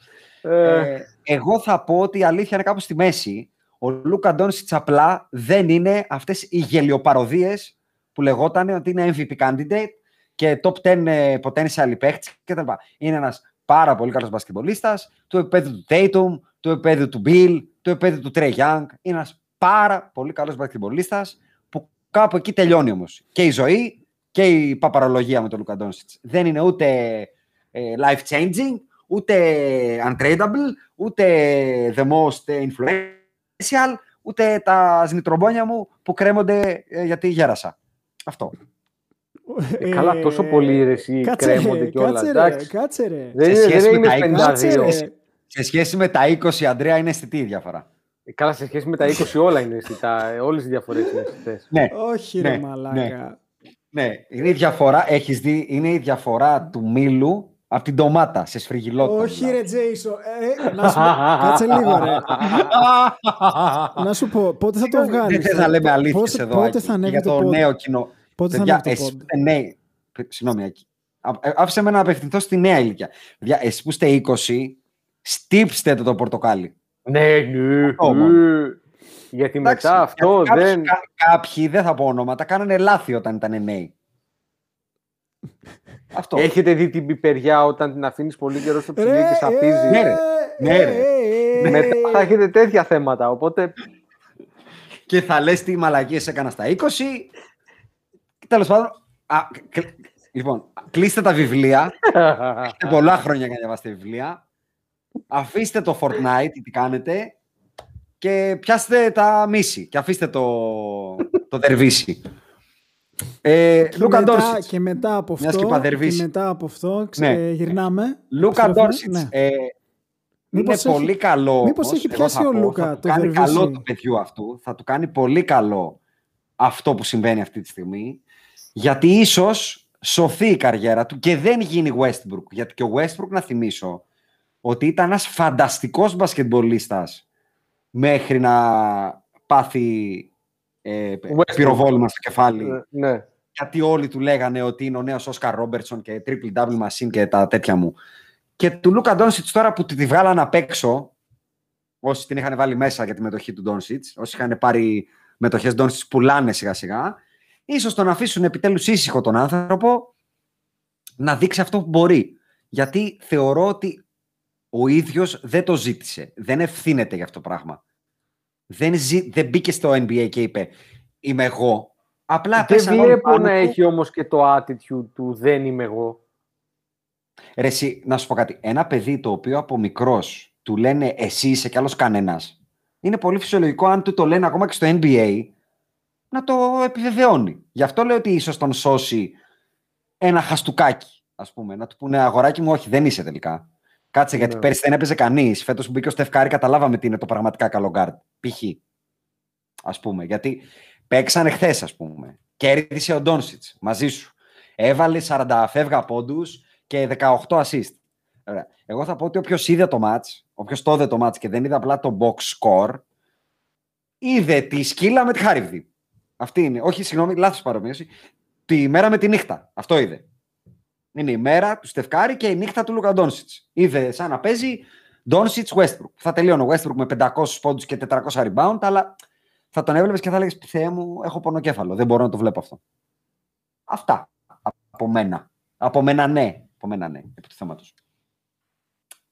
Ε, Ε, εγώ θα πω ότι η αλήθεια είναι κάπου στη μέση. Ο Λούκα Ντόνσιτς απλά δεν είναι αυτές οι γελιοπαροδίες που λεγόταν ότι είναι MVP candidate και top 10 ε, potential παίχτης κτλ. Είναι ένας πάρα πολύ καλός μπασκετμπολίστας, του επίπεδου του Tatum, του επίπεδου του Bill, του επίπεδου του Trey Young. Είναι ένας πάρα πολύ καλός μπασκετμπολίστας που κάπου εκεί τελειώνει όμως. Και η ζωή και η παπαρολογία με τον Λούκα Ντόνσιτς. Δεν είναι ούτε ε, life changing, ούτε untradable, ούτε the most influential, ούτε τα σνιτρομπόνια μου που κρέμονται ε, γιατί γέρασα. Αυτό. Ε, καλά, τόσο πολύ, ρε, εσύ, κάτσε, κρέμονται ρε, κιόλας, Κάτσε, ρε, εντάξει. κάτσε ρε. δεν, σε είναι- σχέση δεν με είναι τα είκοσι, Κάτσε, 52. ρε. Σε σχέση με τα 20, Αντρέα, είναι αισθητή η διαφορά. Ε, Καλά, σε σχέση με τα 20 όλα είναι αισθητά. Όλες οι διαφορές είναι αισθητές. Ναι, Όχι ρε Ναι, μαλάκα. ναι. Είναι η διαφορά, έχεις δει, είναι η διαφορά του μήλου από την ντομάτα σε σφριγγυλότητα. Όχι δηλαδή. ρε Τζέισο. Ε, να σου πω, κάτσε λίγο ρε. να σου πω, πότε θα το βγάλεις. Δεν θες να λέμε αλήθειες Πότε- εδώ, Πότε Άκη, θα ανέβει για το το pod. νέο κοινό. Πότε θα Παιδιά, ανέβει το εσείς pod. που είστε νέοι, πε- συγγνώμη, Άκη. Α- ε, άφησε με να απευθυνθώ στη νέα ηλικία. Παιδιά, εσείς που είστε 20, στύψτε το το πορτοκάλι. ναι, ναι. Αυτό ναι. μόνο. Γιατί Εντάξει, μετά αυτό γιατί κάποιοι- δεν. κα- κάποιοι, δεν θα πω ονόματα, κάνανε λάθη όταν ήταν νέοι. Αυτό. Έχετε δει την πιπεριά όταν την αφήνεις πολύ καιρό στο ψυγείο Ρε, και σαπίζει. Ναι, ρε. Ναι, ρε. ε, ε, Μετά θα έχετε τέτοια θέματα. Οπότε. Και θα λες τι μαλακίες έκανα στα 20. Τέλος πάντων, α, κλ- λοιπόν, κλείστε τα βιβλία. Έχετε πολλά χρόνια για να διαβάσετε βιβλία. Αφήστε το Fortnite, τι κάνετε. Και πιάστε τα μίση. Και αφήστε το, το δερβίσι. Ε, Και Λούκα μετά- Ντόνσιτς. Και μετά από Μιας αυτό, και και παδερβείς. μετά από αυτό ξε- Ναι. γυρνάμε. Λούκα επιστρέφουμε, Ντόνσιτς. ναι. Ε, είναι Μήπως έχει- πολύ καλό. μήπως όμως, έχει εγώ πιάσει θα ο πω, Λούκα θα του το κάνει δερβίσι. καλό του παιδιού αυτού. Θα του κάνει πολύ καλό αυτό που συμβαίνει αυτή τη στιγμή. Γιατί ίσως σωθεί η καριέρα του και δεν γίνει Westbrook. Γιατί και ο Westbrook, να θυμίσω, ότι ήταν ένας φανταστικός μπασκετμπολίστας μέχρι να πάθει ε, Westbrook. πυροβόλημα στο κεφάλι. Ε, ναι. γιατί όλοι του λέγανε ότι είναι ο νέος Όσκαρ Ρόμπερτσον και triple double machine και τα τέτοια μου. Και του Λούκα Ντόνσιτς τώρα που τη βγάλαν απ' έξω, όσοι την είχαν βάλει μέσα για τη μετοχή του Ντόνσιτς, όσοι είχαν πάρει μετοχές Ντόνσιτς πουλάνε σιγά σιγά, ίσως τον αφήσουν επιτέλους ήσυχο τον άνθρωπο να δείξει αυτό που μπορεί. Γιατί θεωρώ ότι ο ίδιος δεν το ζήτησε. Δεν ευθύνεται για αυτό το πράγμα. Δεν, ζη... δεν μπήκε στο NBA και είπε είμαι εγώ. Απλά Δεν πέσαν όλοι βλέπω πάνω να του. έχει όμως και το attitude του δεν είμαι εγώ. Ρε, εσύ, να σου πω κάτι. Ένα παιδί το οποίο από μικρός του λένε εσύ είσαι κι άλλος κανένας. Είναι πολύ φυσιολογικό αν του το λένε ακόμα και στο NBA να το επιβεβαιώνει. Γι' αυτό λέω ότι ίσως τον σώσει ένα χαστουκάκι, ας πούμε. Να του πούνε αγοράκι μου, όχι, δεν είσαι τελικά. Κάτσε, γιατί Ναι. πέρυσι δεν έπαιζε κανείς. Φέτος που μπήκε ο Steph Curry, καταλάβαμε τι είναι το πραγματικά καλό γκαρντ. Π.χ. Ας πούμε. Γιατί παίξανε χθες, ας πούμε. Κέρδισε ο Dončić μαζί σου. Έβαλε 40 φεύγα πόντους και 18 assist. Ωραία. Εγώ θα πω ότι όποιος είδε το ματς, όποιος το είδε το ματς και δεν είδε απλά το box score, είδε τη Σκύλλα με τη Χάρυβδη. Αυτή είναι. Όχι, συγγνώμη, λάθος παρομοίωση. Τη μέρα με τη νύχτα. Αυτό είδε. Είναι η μέρα του Στεφκάρη και η νύχτα του Λούκα Ντόνσιτς. Είδε σαν να παίζει Ντόνσιτς Westbrook. Θα τελείωνε ο Westbrook με 500 πόντους και 400 rebound, αλλά θα τον έβλεπες και θα έλεγες Θεέ μου, έχω πονοκέφαλο. Δεν μπορώ να το βλέπω αυτό. Αυτά. Από μένα. Από μένα ναι. Από μένα ναι. Επί του θέματος.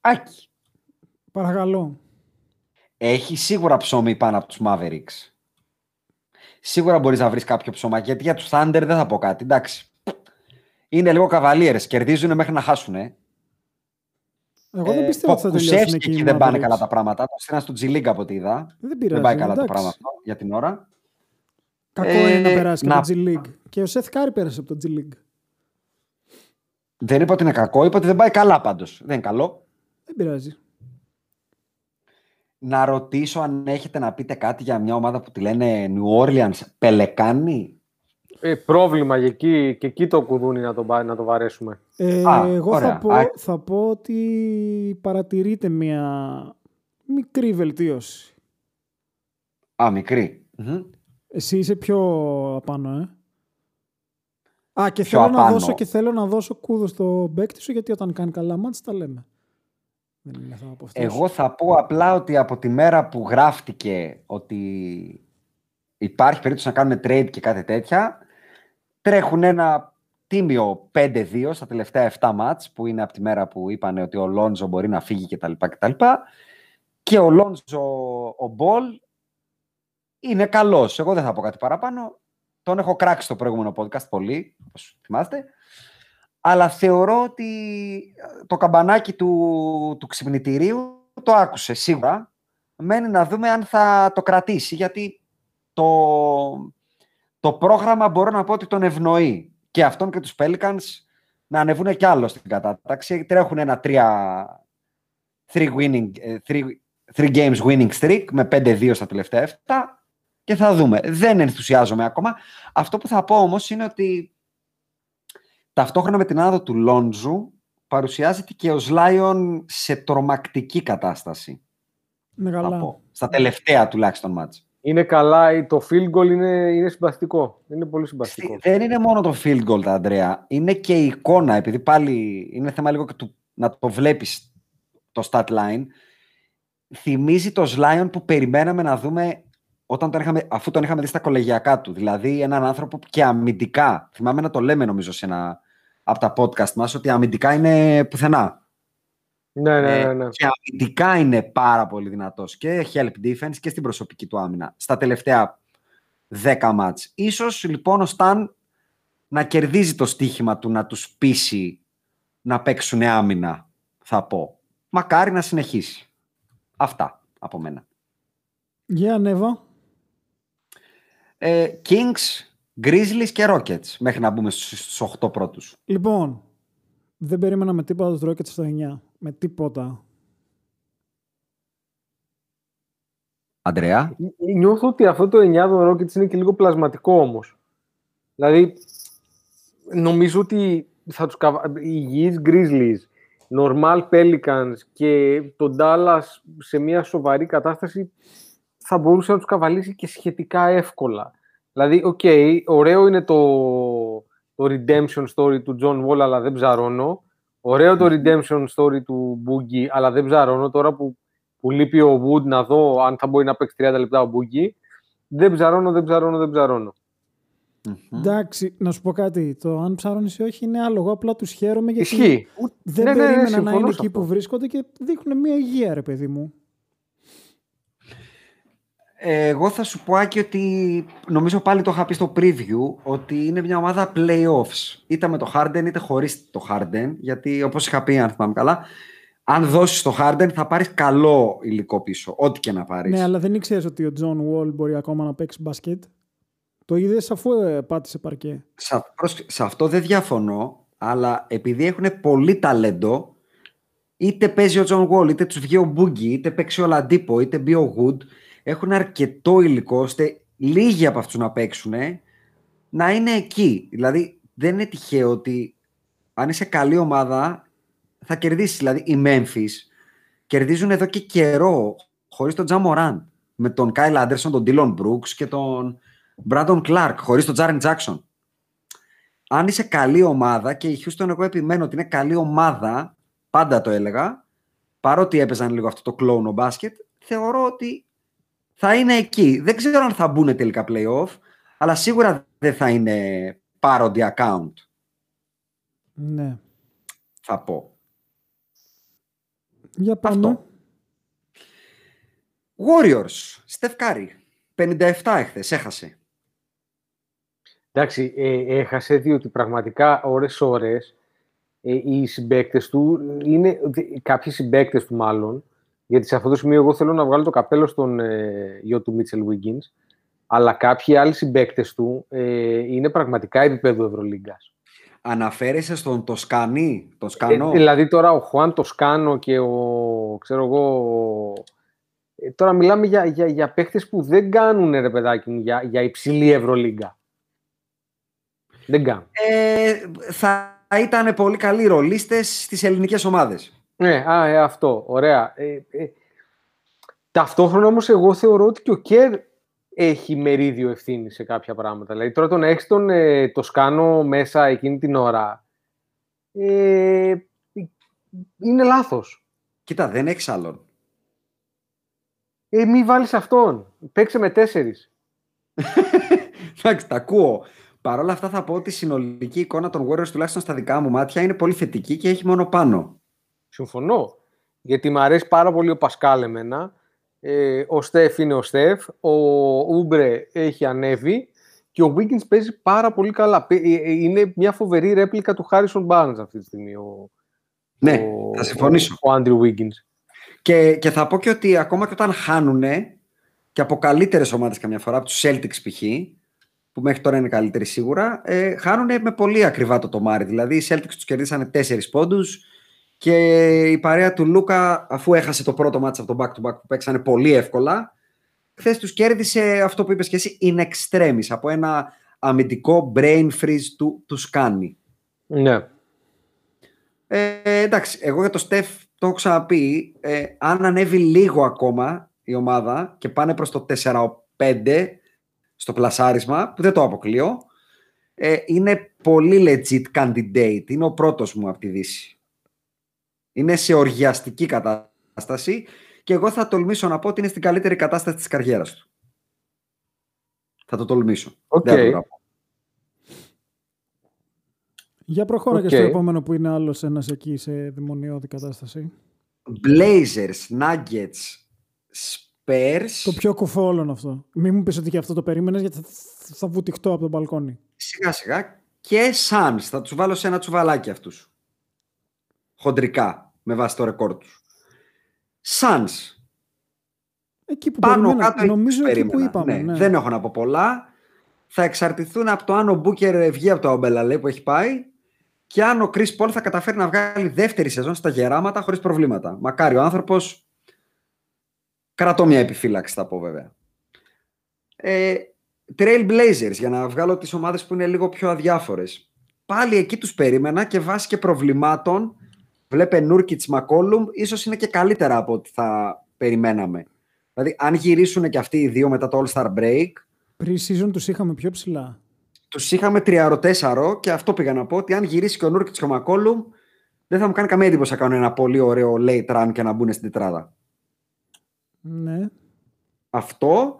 Άκη. Παρακαλώ. Έχει σίγουρα ψωμί πάνω από τους Mavericks. Σίγουρα μπορείς να βρεις κάποιο ψωμά. Γιατί για τους Thunder δεν θα πω κάτι. Εντάξει. Είναι λίγο καβαλίερες. Κερδίζουν μέχρι να χάσουν. Ε. Εγώ δεν πιστεύω ότι θα τελειώσουν Κουσεύσκι εκεί. εκεί οι δεν πάνε Mavericks. καλά τα πράγματα. Το στείλαν στο G League από ό,τι είδα. Δεν πειράζει. Δεν πάει καλά το εντάξει. πράγμα αυτό για την ώρα. Κακό Ε, είναι να περάσει να- από το G League. Και ο Seth Curry πέρασε από το G League. Δεν είπα ότι είναι κακό, είπα ότι δεν πάει καλά πάντως. Δεν είναι καλό. Δεν πειράζει. Να ρωτήσω αν έχετε να πείτε κάτι για μια ομάδα που τη λένε New Orleans Πελεκάνη. Ε, πρόβλημα για εκεί, και εκεί το κουδούνι να το, να το βαρέσουμε. Ε, Α, εγώ ωραία. θα πω, Α. θα πω ότι παρατηρείται μια μικρή βελτίωση. Α, μικρή. Μμμ. Εσύ είσαι πιο απάνω, ε. Α, και Πιο θέλω, να απάνω. δώσω, και θέλω να δώσω κούδο στο παίκτη σου, γιατί όταν κάνει καλά μάτς τα λέμε. Δεν είναι θέμα από αυτούς. Εγώ θα πω απλά ότι από τη μέρα που γράφτηκε ότι υπάρχει περίπτωση να κάνουμε trade και κάτι τέτοια, τρέχουν ένα τίμιο 5-2 στα τελευταία 7 ματς, που είναι από τη μέρα που είπαν ότι ο Lonzo μπορεί να φύγει κτλ. κτλ. Και ο Lonzo, ο Ball, είναι καλός. Εγώ δεν θα πω κάτι παραπάνω. Τον έχω κράξει στο προηγούμενο podcast πολύ, όπως θυμάστε. Αλλά θεωρώ ότι το καμπανάκι του, του ξυπνητηρίου το άκουσε σίγουρα. Μένει να δούμε αν θα το κρατήσει, γιατί το, το πρόγραμμα μπορώ να πω ότι τον ευνοεί. Και αυτόν και τους Pelicans να ανεβούν κι άλλο στην κατάταξη. Τρέχουν ένα 3 three, winning, ε, three, three games winning streak με 5-2 στα τελευταία 7 και θα δούμε. Δεν ενθουσιάζομαι ακόμα. Αυτό που θα πω όμως είναι ότι ταυτόχρονα με την άνοδο του Λόντζου παρουσιάζεται και ο Σλάιον σε τρομακτική κατάσταση. Είναι Θα καλά. πω. Στα τελευταία τουλάχιστον μάτς. Είναι καλά, το field goal είναι, είναι συμπαστικό. Είναι πολύ συμπαστικό. Δεν είναι μόνο το field goal, τα Αντρέα. Είναι και η εικόνα, επειδή πάλι είναι θέμα λίγο και του, να το βλέπεις το stat line. Θυμίζει το Σλάιον που περιμέναμε να δούμε όταν τον είχαμε, αφού τον είχαμε δει στα κολεγιακά του. Δηλαδή έναν άνθρωπο που και αμυντικά, θυμάμαι να το λέμε νομίζω σε ένα από τα podcast μας, ότι αμυντικά είναι πουθενά. Ναι, ναι, Ε, ναι. ναι. Και αμυντικά είναι πάρα πολύ δυνατός και help defense και στην προσωπική του άμυνα στα τελευταία 10 μάτς. Ίσως λοιπόν ο Σταν να κερδίζει το στίχημα του να τους πείσει να παίξουν άμυνα, θα πω. Μακάρι να συνεχίσει. Αυτά από μένα. Για ανέβα. Ε, Kings, Grizzlies και Rockets μέχρι να μπούμε στους, στους 8 πρώτους. Λοιπόν, δεν περίμενα με τίποτα τους Rockets στο 9. Με τίποτα. Αντρέα; Νιώθω ότι αυτό το 9 των Rockets είναι και λίγο πλασματικό όμως. Δηλαδή, νομίζω ότι θα τους καβα... οι υγιείς Grizzlies, normal Pelicans και τον Dallas σε μια σοβαρή κατάσταση θα μπορούσε να τους καβαλήσει και σχετικά εύκολα. Δηλαδή, οκ, ωραίο είναι το, το redemption story του John Wall, αλλά δεν ψαρώνω. Ωραίο το redemption story του Boogie, αλλά δεν ψαρώνω. Τώρα που, που λείπει ο Wood να δω αν θα μπορεί να παίξει 30 λεπτά ο Boogie, δεν ψαρώνω, δεν ψαρώνω, δεν ψαρώνω. Εντάξει, να σου πω κάτι. Το αν ψάρωνε ή όχι είναι άλλο. Εγώ απλά τους χαίρομαι γιατί Ισχύει. δεν Ναι, ναι, ναι, περίμενα να συμφωνώ είναι σε εκεί αυτό. που βρίσκονται και δείχνουν μια υγεία, ρε παιδί μου. Εγώ θα σου πω Άκη, ότι νομίζω πάλι το είχα πει στο preview ότι είναι μια ομάδα playoffs. Είτε με το Harden είτε χωρίς το Harden. Γιατί όπως είχα πει, αν θυμάμαι καλά, αν δώσεις το Harden θα πάρεις καλό υλικό πίσω. Ό,τι και να πάρεις. Ναι, αλλά δεν ήξερες ότι ο Τζον Wall μπορεί ακόμα να παίξει μπάσκετ. Το είδες αφού ε, πάτησε παρκέ; Σε, πρόσ- σε αυτό δεν διαφωνώ, αλλά επειδή έχουν πολύ ταλέντο, είτε παίζει ο Τζον Wall, είτε τους βγει ο Μπούγκι, είτε παίξει ο Oladipo, είτε μπει ο Wood, έχουν αρκετό υλικό ώστε λίγοι από αυτούς να παίξουν να είναι εκεί. Δηλαδή δεν είναι τυχαίο ότι αν είσαι καλή ομάδα θα κερδίσεις. Δηλαδή οι Memphis κερδίζουν εδώ και καιρό χωρίς τον Τζαμοράν με τον Κάιλ Άντερσον, τον Ντίλον Μπρούξ και τον Μπράντον Κλάρκ χωρίς τον Τζάρεν Τζάξον. Αν είσαι καλή ομάδα και η Houston εγώ επιμένω ότι είναι καλή ομάδα, πάντα το έλεγα, παρότι έπαιζαν λίγο αυτό το κλόουνο μπάσκετ, θεωρώ ότι θα είναι εκεί. Δεν ξέρω αν θα μπουν τελικά play-off, αλλά σίγουρα δεν θα είναι parody account, Ναι. θα πω. Για πάμε. Αυτό. Warriors, Steph Curry, 57 εχθές, έχασε. Εντάξει, ε, έχασε διότι πραγματικά ώρες-ώρες ε, οι συμπαίκτες του είναι, δι- κάποιοι συμπαίκτες του μάλλον, γιατί σε αυτό το σημείο εγώ θέλω να βγάλω το καπέλο στον ε, γιο του Μίτσελ Wiggins, αλλά κάποιοι άλλοι συμπαίκτες του ε, είναι πραγματικά επίπεδο Ευρωλίγκας. Αναφέρεσαι στον Τοσκανή, τον Ε, Σκανό. δηλαδή τώρα ο Χουάν το Σκάνο και ο, ξέρω εγώ, ο- ε, τώρα μιλάμε για, για, για παίχτες που δεν κάνουν ρε παιδάκι μου για, για υψηλή Ευρωλίγκα. Δεν κάνω. Ε, θα ήταν πολύ καλοί ρολίστες στις ελληνικές ομάδες. Ναι, α, ε, αυτό. Ωραία. Ε, ε, ταυτόχρονα όμως εγώ θεωρώ ότι και ο Κέρ έχει μερίδιο ευθύνη σε κάποια πράγματα. Δηλαδή τώρα τον έχεις τον ε, το σκάνο μέσα εκείνη την ώρα. Ε, είναι λάθος. Κοίτα, δεν έχεις άλλον. Ε, μη βάλεις αυτόν. Παίξε με τέσσερις. Εντάξει, τα ακούω. Παρ' όλα αυτά θα πω ότι η συνολική εικόνα των Warriors τουλάχιστον στα δικά μου μάτια είναι πολύ θετική και έχει μόνο πάνω. Συμφωνώ. Γιατί μου αρέσει πάρα πολύ ο Πασκάλ εμένα. Ε, ο Στεφ είναι ο Στεφ. Ο Ούμπρε έχει ανέβει. Και ο Wiggins παίζει πάρα πολύ καλά. Ε, ε, Είναι μια φοβερή ρέπλικα του Harrison Barnes αυτή τη στιγμή. Ο, Ναι, ο, θα συμφωνήσω. Ο, ο Andrew Wiggins. Και, και θα πω και ότι ακόμα και όταν χάνουνε και από καλύτερες ομάδες καμιά φορά, από τους Celtics π.χ., που μέχρι τώρα είναι καλύτεροι σίγουρα, ε, χάνουνε με πολύ ακριβά το τομάρι. Δηλαδή οι Celtics τους κερδίσανε 4 πόντους και η παρέα του Λούκα, αφού έχασε το πρώτο μάτσα από το back-to-back που παίξανε πολύ εύκολα, χθες τους κέρδισε αυτό που είπες και εσύ, in extremis, από ένα αμυντικό brain freeze του, του κάνει. Ναι. Ε, εντάξει, εγώ για το Στεφ το έχω ξαναπεί. Ε, αν ανέβει λίγο ακόμα η ομάδα και πάνε προς το 4-5 στο πλασάρισμα, που δεν το αποκλείω, ε, είναι πολύ legit candidate. Είναι ο πρώτος μου από τη Δύση. Είναι σε οργιαστική κατάσταση και εγώ θα τολμήσω να πω ότι είναι στην καλύτερη κατάσταση της καριέρας του. Θα το τολμήσω. Οκ. Δεν μπορώ να πω. Για προχώρα Οκ. και στο επόμενο που είναι άλλος ένας εκεί σε δαιμονιώδη κατάσταση. Blazers, Nuggets, Spurs. Το πιο κουφό όλων αυτό. Μην μου πεις ότι και αυτό το περίμενες γιατί θα, θα βουτηχτώ από το μπαλκόνι. Σιγά σιγά και Suns. Θα τους βάλω σε ένα τσουβαλάκι αυτούς. Χοντρικά, με βάση το ρεκόρ τους. Suns. Εκεί που Πάνω περίμενα, κάτω εκεί νομίζω τους εκεί που περίμενα. είπαμε. Ναι, ναι. Δεν έχω να πω πολλά. Θα εξαρτηθούν από το αν ο Μπούκερ βγει από το Αμπελαλέ που έχει πάει και αν ο Chris Paul θα καταφέρει να βγάλει δεύτερη σεζόν στα γεράματα χωρίς προβλήματα. Μακάρι ο άνθρωπος κρατώ μια επιφύλαξη θα πω βέβαια. Ε, Trail Blazers για να βγάλω τις ομάδες που είναι λίγο πιο αδιάφορες. Πάλι εκεί τους περίμενα και βάσει και προβλημάτων βλέπε Νούρκιτς Μακόλουμ ίσως είναι και καλύτερα από ό,τι θα περιμέναμε. Δηλαδή αν γυρίσουν και αυτοί οι δύο μετά το All-Star Break Pre-season τους είχαμε πιο ψηλά. τους είχαμε τριάρο-τέσσαρο και αυτό πήγα να πω ότι αν γυρίσει και ο Νούρκιτς και ο Μακόλουμ δεν θα μου κάνει καμία εντύπωση να κάνουν ένα πολύ ωραίο late run και να μπουν στην τετράδα. Ναι. Αυτό.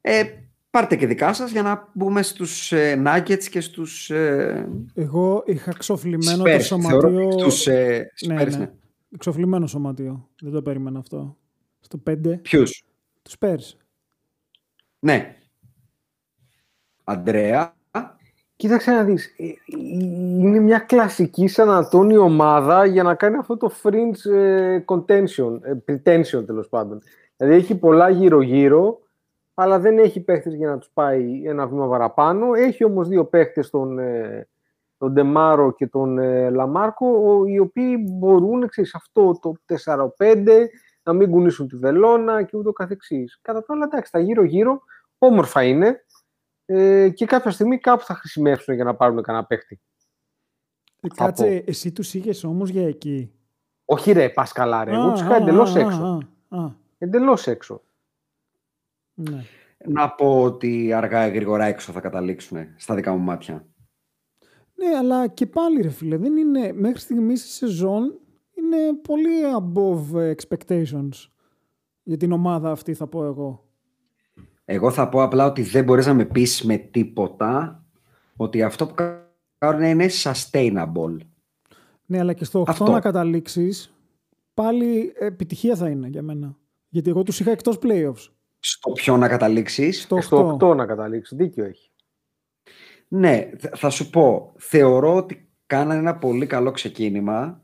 Ε, πάρτε και δικά σας για να μπούμε στους ε, Nuggets και στους ε, Εγώ είχα ξοφλημένο Spurs. το Θεωρώ σωματείο. Στους ε, Ναι, Spurs, ναι. ναι. Ξοφλημένο σωματείο. Δεν το περίμενα αυτό. Στο 5. Ποιους; Τους Spurs. Ναι. Αντρέα. Κοίταξε να δεις, ε, ε, είναι μια κλασική Σαν Αντώνιο ομάδα για να κάνει αυτό το fringe ε, contention, ε, pretension τέλος πάντων. Δηλαδή έχει πολλά γύρω-γύρω, αλλά δεν έχει παίχτες για να τους πάει ένα βήμα παραπάνω. Έχει όμως δύο παίχτες, τον, ε, τον Ντεμάρο και τον ε, Λαμάρκο, ο- οι οποίοι μπορούν, ξέρεις, αυτό το 4-5, να μην κουνήσουν τη βελόνα και ούτω καθεξής. Κατά τα άλλα, εντάξει, τα γύρω-γύρω όμορφα είναι ε, και κάποια στιγμή κάπου θα χρησιμεύσουν για να πάρουν κανένα παίχτη. Ε, Θα Κάτσε, πω. εσύ τους είχες όμως για εκεί; Όχι ρε, πας καλά ρε, εγώ Α, τους είχα α, εντελώς α, έξω. α, α, Εντελώς έξω. Ναι. Να πω ότι αργά ή γρήγορα έξω θα καταλήξουν στα δικά μου μάτια. Ναι, αλλά και πάλι ρε φίλε, δεν είναι, μέχρι στιγμής η σεζόν είναι πολύ above expectations για την ομάδα αυτή θα πω εγώ. Εγώ θα πω απλά ότι δεν μπορείς να με πεις με τίποτα ότι αυτό που κάνουν είναι sustainable. Ναι, αλλά και στο 8 Αυτό. να καταλήξεις πάλι επιτυχία θα είναι για μένα. Γιατί εγώ τους είχα εκτός playoffs. Στο ποιο να καταλήξεις; Στο 8. Στο 8 να καταλήξεις, δίκιο έχει. Ναι, θ- θα σου πω. Θεωρώ ότι κάνανε ένα πολύ καλό ξεκίνημα,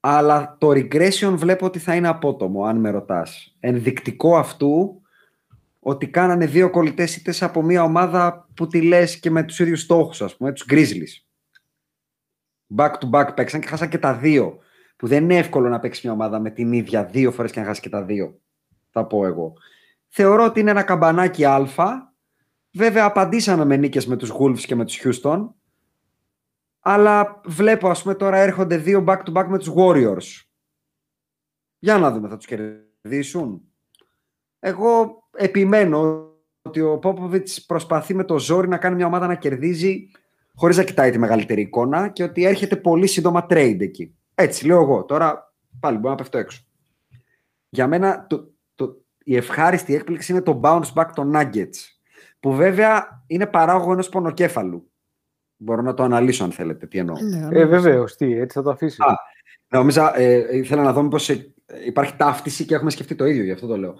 αλλά το regression βλέπω ότι θα είναι απότομο, αν με ρωτάς. Ενδεικτικό αυτού ότι κάνανε δύο κολλητές ήττες από μια ομάδα που τη λες και με τους ίδιους στόχους, ας πούμε, τους Grizzlies. Back to back παίξαν και χάσαν και τα δύο. Που δεν είναι εύκολο να παίξεις μια ομάδα με την ίδια δύο φορές και να χάσεις και τα δύο. Θα πω εγώ. Θεωρώ ότι είναι ένα καμπανάκι αλφα. Βέβαια απαντήσαμε με νίκες με τους Wolves και με τους Houston. Αλλά βλέπω, ας πούμε, τώρα έρχονται δύο back-to-back με τους Warriors. Για να δούμε, θα τους κερδίσουν. Εγώ επιμένω ότι ο Πόποβιτς προσπαθεί με το ζόρι να κάνει μια ομάδα να κερδίζει χωρίς να κοιτάει τη μεγαλύτερη εικόνα και ότι έρχεται πολύ σύντομα trade εκεί. Έτσι λέω εγώ. Τώρα πάλι μπορώ να πέφτω έξω. Για μένα το, το, η ευχάριστη έκπληξη είναι το bounce back των Nuggets που βέβαια είναι παράγωγο ενός πονοκέφαλου. Μπορώ να το αναλύσω αν θέλετε τι εννοώ. Ναι, Ε, βεβαίως, τι, έτσι θα το αφήσεις. Α, Νόμιζα, ε, ήθελα να δω μήπως ε, υπάρχει ταύτιση και έχουμε σκεφτεί το ίδιο, γι' αυτό το λέω.